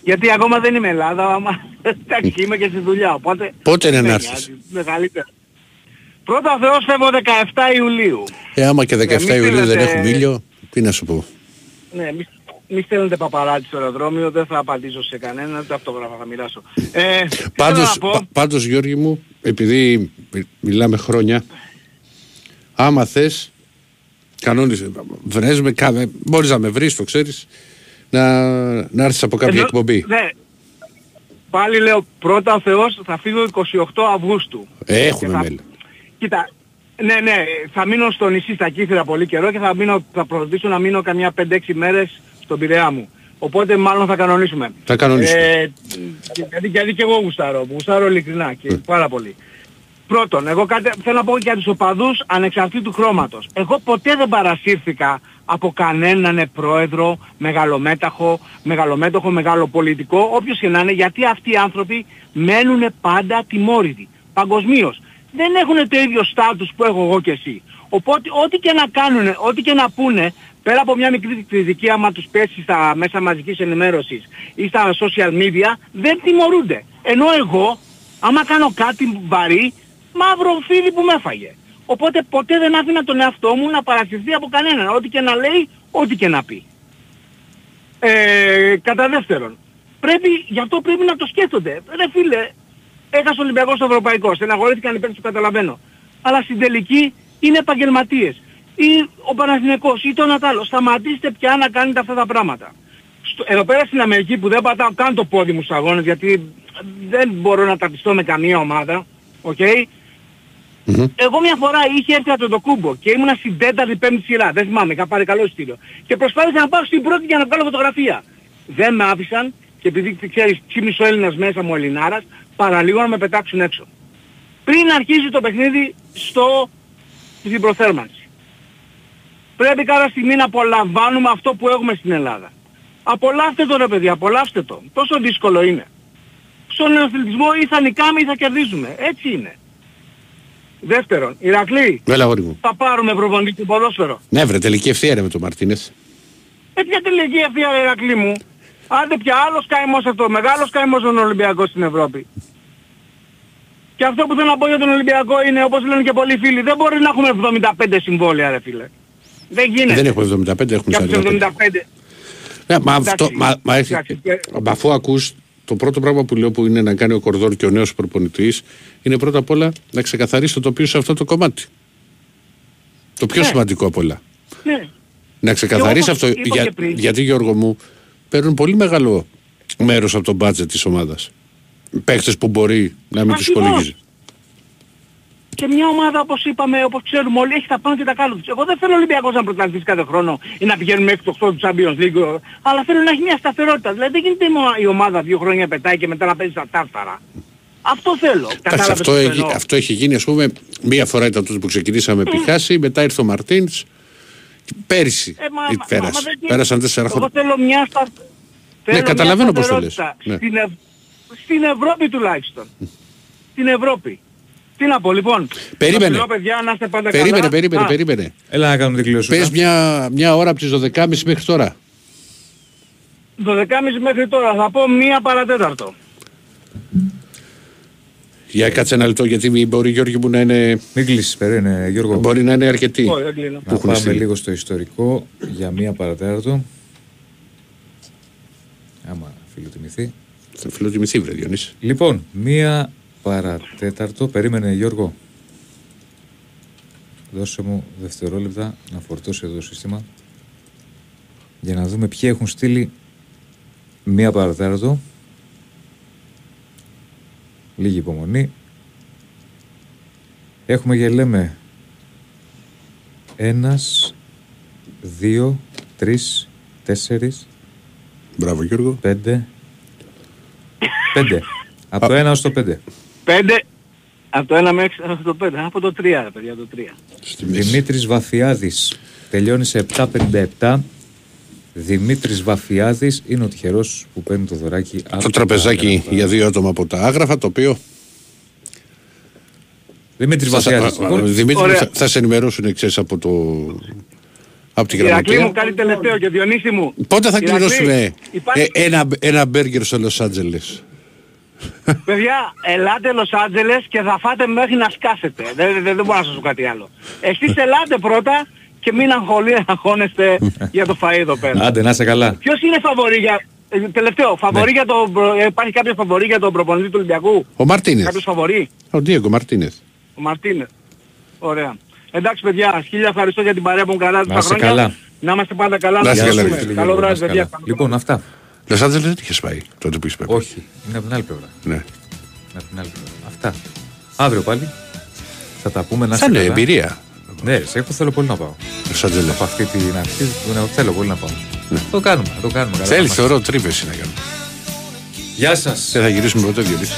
γιατί ακόμα δεν είμαι Ελλάδα, άμα εντάξει είμαι και στη δουλειά, οπότε Πότε είναι δεν να με έρθεις; νοιάζει, Μεγαλύτερα. Πρώτα ο Θεός φεύγω 17 Ιουλίου. Ε, άμα και 17 Ναι, μην Ιουλίου δεν θέλετε- έχουμε ήλιο, τι να σου πω. Ναι, μη, μη στέλνετε παπαράτσι στο αεροδρόμιο, δεν θα απαντήσω σε κανέναν, ούτε αυτόγραφα θα μοιράσω. Ε, τι θέλω Πάντως, να πω, πα- πάντως Γιώργη μου, επειδή μι- μιλάμε χρόνια, άμα θες, κανόνισε, βρες με, κα- μπορείς να με βρεις, το ξέρεις, να, να έρθεις από κάποια Ενώ- εκπομπή. Ναι. Πάλι λέω πρώτα ο Θεός θα φύγω 28 Αυγούστου. Έχουμε Και θα- μέλη. Κοίτα, ναι, ναι, θα μείνω στο νησί στα Κύθυρα πολύ καιρό και θα, μείνω, θα προσπαθήσω να μείνω καμιά 5-6 μέρες στον Πειραιά μου. Οπότε μάλλον θα κανονίσουμε. Θα κανονίσουμε. Ε, γιατί, γιατί και εγώ γουστάρω. Γουστάρω ειλικρινά και πάρα πολύ. Πρώτον, εγώ κάτι, θέλω να πω για τους οπαδούς ανεξαρτήτου χρώματος. Εγώ ποτέ δεν παρασύρθηκα από κανέναν πρόεδρο, μεγαλομέταχο, μεγαλομέτωχο, μεγαλοπολιτικό, όποιος και να είναι, γιατί αυτοί οι άνθρωποι μένουν πάντα τιμόρυτοι. Παγκοσμίως. Δεν έχουν το ίδιο στάτους που έχω εγώ και εσύ. Οπότε ό,τι και να κάνουν, ό,τι και να πούνε, πέρα από μια μικρή κριτική άμα τους πέσει στα μέσα μαζικής ενημέρωσης ή στα social media, δεν τιμωρούνται. Ενώ εγώ, άμα κάνω κάτι βαρύ, μαύρο φίδι που με έφαγε. Οπότε ποτέ δεν άφηνα τον εαυτό μου να παρασυρθεί από κανέναν, ό,τι και να λέει, ό,τι και να πει. Ε, κατά δεύτερον, πρέπει, γι' αυτό πρέπει να το σκέφτονται. Ρε φίλε, έχασε ο Ολυμπιακός στο Ευρωπαϊκό, στεναχωρήθηκαν οι παίκτες το καταλαβαίνω. Αλλά στην τελική είναι επαγγελματίες. Ή ο Παναθηναϊκός ή το Νατάλο. Σταματήστε πια να κάνετε αυτά τα πράγματα. Στο, εδώ πέρα στην Αμερική που δεν πατάω καν το πόδι μου στους αγώνες γιατί δεν μπορώ να ταπιστώ με καμία ομάδα, οκ, εγώ μια φορά είχε έρθει από το κούμπο και ήμουνα στην τέταρτη πέμπτη σειρά. Δεν θυμάμαι, είχα πάρει καλό εισιτήριο. Και προσπάθησα να πάω στην πρώτη για να βγάλω φωτογραφία. Δεν με άφησαν και επειδή ξέρεις τσίμισο Έλληνας μέσα μου Ελληνάρας, παραλίγο να με πετάξουν έξω. Πριν αρχίζει το παιχνίδι στο, στην προθέρμανση. Πρέπει κάποια στιγμή να απολαμβάνουμε αυτό που έχουμε στην Ελλάδα. Απολαύστε το ρε παιδιά, απολαύστε το. Τόσο δύσκολο είναι. Στον αθλητισμό ή θα νικάμε ή θα κερδίζουμε. Έτσι είναι. Δεύτερον, Ηρακλή, Έλα, αγόρι μου. θα πάρουμε προπονητή του ποδόσφαιρο. Ναι, βρε, τελική ευθεία ρε με τον Μαρτίνεθ. Ε, ποια τελική ευθεία ρε Ηρακλή μου. Άντε πια άλλος καημός αυτό, μεγάλος καημός τον Ολυμπιακό στην Ευρώπη. Και αυτό που θέλω να πω για τον Ολυμπιακό είναι, όπως λένε και πολλοί φίλοι, δεν μπορεί να έχουμε 75 συμβόλαια ρε φίλε. Δεν γίνεται. Δεν έχουμε 75, έχουμε Και από 45. τους 75. Ναι, μα, αυτό, Εντάξει, μα, μα, έχει- εντάξει, και- μα αφού ακούς το πρώτο πράγμα που λέω που είναι να κάνει ο Κορδόν και ο νέος προπονητής είναι πρώτα απ' όλα να ξεκαθαρίσει το τοπίο σε αυτό το κομμάτι. Το πιο Ναι. σημαντικό απ' όλα. Ναι. Να ξεκαθαρίσει Και αυτό. όπως είπα Για, και πριν. γιατί Γιώργο μου παίρνουν πολύ μεγάλο μέρος από το μπάτζετ της ομάδας. Παίχτες που μπορεί να μην τους Ακριβώς. υπολογίζει. Και μια ομάδα όπως είπαμε, όπως ξέρουμε όλοι, έχει τα πάνω και τα κάτω τους. Εγώ δεν θέλω ο Ολυμπιακός να πρωταθλήσει κάθε χρόνο ή να πηγαίνουμε μέχρι το 8 του Champions League, αλλά θέλω να έχει μια σταθερότητα. Δηλαδή δεν γίνεται η μο- η ομάδα δύο χρόνια πετάει και μετά να παίζει στα τάρταρα. Αυτό θέλω. Εντάξει, Κατάλαβες αυτό, τι έχει, εννοώ. αυτό έχει γίνει, ας πούμε, μία φορά ήταν τότε που ξεκινήσαμε Πιχάση, μετά ήρθε ο Μαρτίνς. Πέρυσι Ε, μα- ε, μα- πέρασε. μα δεν γίνεται. Πέρασαν τέσσερα Εγώ χρόνια. θέλω μια στα... θέλω μια καταλαβαίνω πώς το λες. σταθερότητα. Ναι. Στην, Ευ- στην Ευρώπη τουλάχιστον. Στην Ευρώπη. Τι να πω λοιπόν. Περίμενε. Σας λέω, παιδιά, να είστε πάντα Περίμενε, καλά. περίμενε, Α, περίμενε. Έλα να κάνουμε την κλήρωση. Πες μια, μια ώρα από τις 12.30 μέχρι τώρα. 12.30 μέχρι τώρα. Θα πω μία παρατέταρτο. Για κάτσε ένα λεπτό γιατί μπορεί Γιώργη μου να είναι... Μην κλείσεις, περίμενε Γιώργο. Μπορεί να είναι αρκετή. Όχι, δεν κλείνω. Που Να έχουν πάμε στείλει. λίγο στο ιστορικό για μία παρατέταρτο. Άμα φιλοτιμηθεί. Θα φιλοτιμηθεί βρε Διονύση. Λοιπόν, μία παρατέταρτο. Περίμενε Γιώργο. Δώσε μου δευτερόλεπτα να φορτώσει εδώ το σύστημα. Για να δούμε ποιοι έχουν στείλει μία παρατέταρτο. Λίγη υπομονή. Έχουμε και λέμε ένας, δύο, τρεις, τέσσερις, Μπράβο Γιώργο. πέντε, πέντε. Από το ένα ως το πέντε. Πέντε. Από το 1 μέχρι μέχρι το 5. Από το 3 ρε παιδιά, το 3. Δημήτρης Βαφιάδης τελειώνει σε 7.57. Δημήτρης Βαφιάδης είναι ο τυχερός που παίρνει το δωράκι από Το τα τραπεζάκι άγραφα. για δύο άτομα από τα άγραφα το οποίο... Δημήτρης θα, Βαφιάδης. θα, λοιπόν. Δημήτρη, Ωραία. θα, θα σε ενημερώσουν ξέρεις από το... Από την Ηρακλή μου γραμματεία. κάτι τελευταίο και Διονύση μου. Πότε θα Ηρακλή, κληρώσουμε υπάρχει- ε, ένα, ένα μπέργκερ στο Λος Άντζελες. Παιδιά, ελάτε Λος Άντζελες και θα φάτε μέχρι να σκάσετε. Δεν, δεν, δεν μπορώ να σας πω κάτι άλλο. Εσείς ελάτε πρώτα και μην αγχολεί, αγχώνεστε για το φαΐ εδώ πέρα. Άντε, να είσαι καλά. Ποιος είναι φαβορή για... ε, Τελευταίο, φαβορή Ναι. για τον... προ- ε, Υπάρχει κάποιος φαβορή για τον προπονητή του Ολυμπιακού; Ο Μαρτίνεθ. Κάποιος φαβορή; Ο Ντίεγκο Μαρτίνεθ. Ο Μαρτίνες. Ωραία. Εντάξει παιδιά, χίλια ευχαριστώ για την παρέα που μου καράτε Να τα είστε χρόνια. καλά. Να είμαστε πάντα καλά. Να είστε καλά, ζήσουμε. ρε φίλε, Καλό Γιώργο, βράδυ να είσαι παιδιά. καλά. Λοιπόν, αυτά. Λος Άντζελες δεν είχες πάει τότε που είσαι πρέπει. Όχι, είναι από την άλλη πλευρά. Ναι. Είναι από την άλλη πλευρά. Αυτά. Αύριο πάλι θα τα πούμε να Θα είστε είναι καλά. εμπειρία. Ναι, σε εγώ θέλω πολύ να πάω. Los Angeles. Από αυτή την αρχή ναι, θέλω πολύ να πάω. Το κάνουμε, το κάνουμε. καλά Θέλεις, μας. θεωρώ, τρίβε να κάνουμε. Γεια σας. Και θα γυρίσουμε πρώτο Διονύση.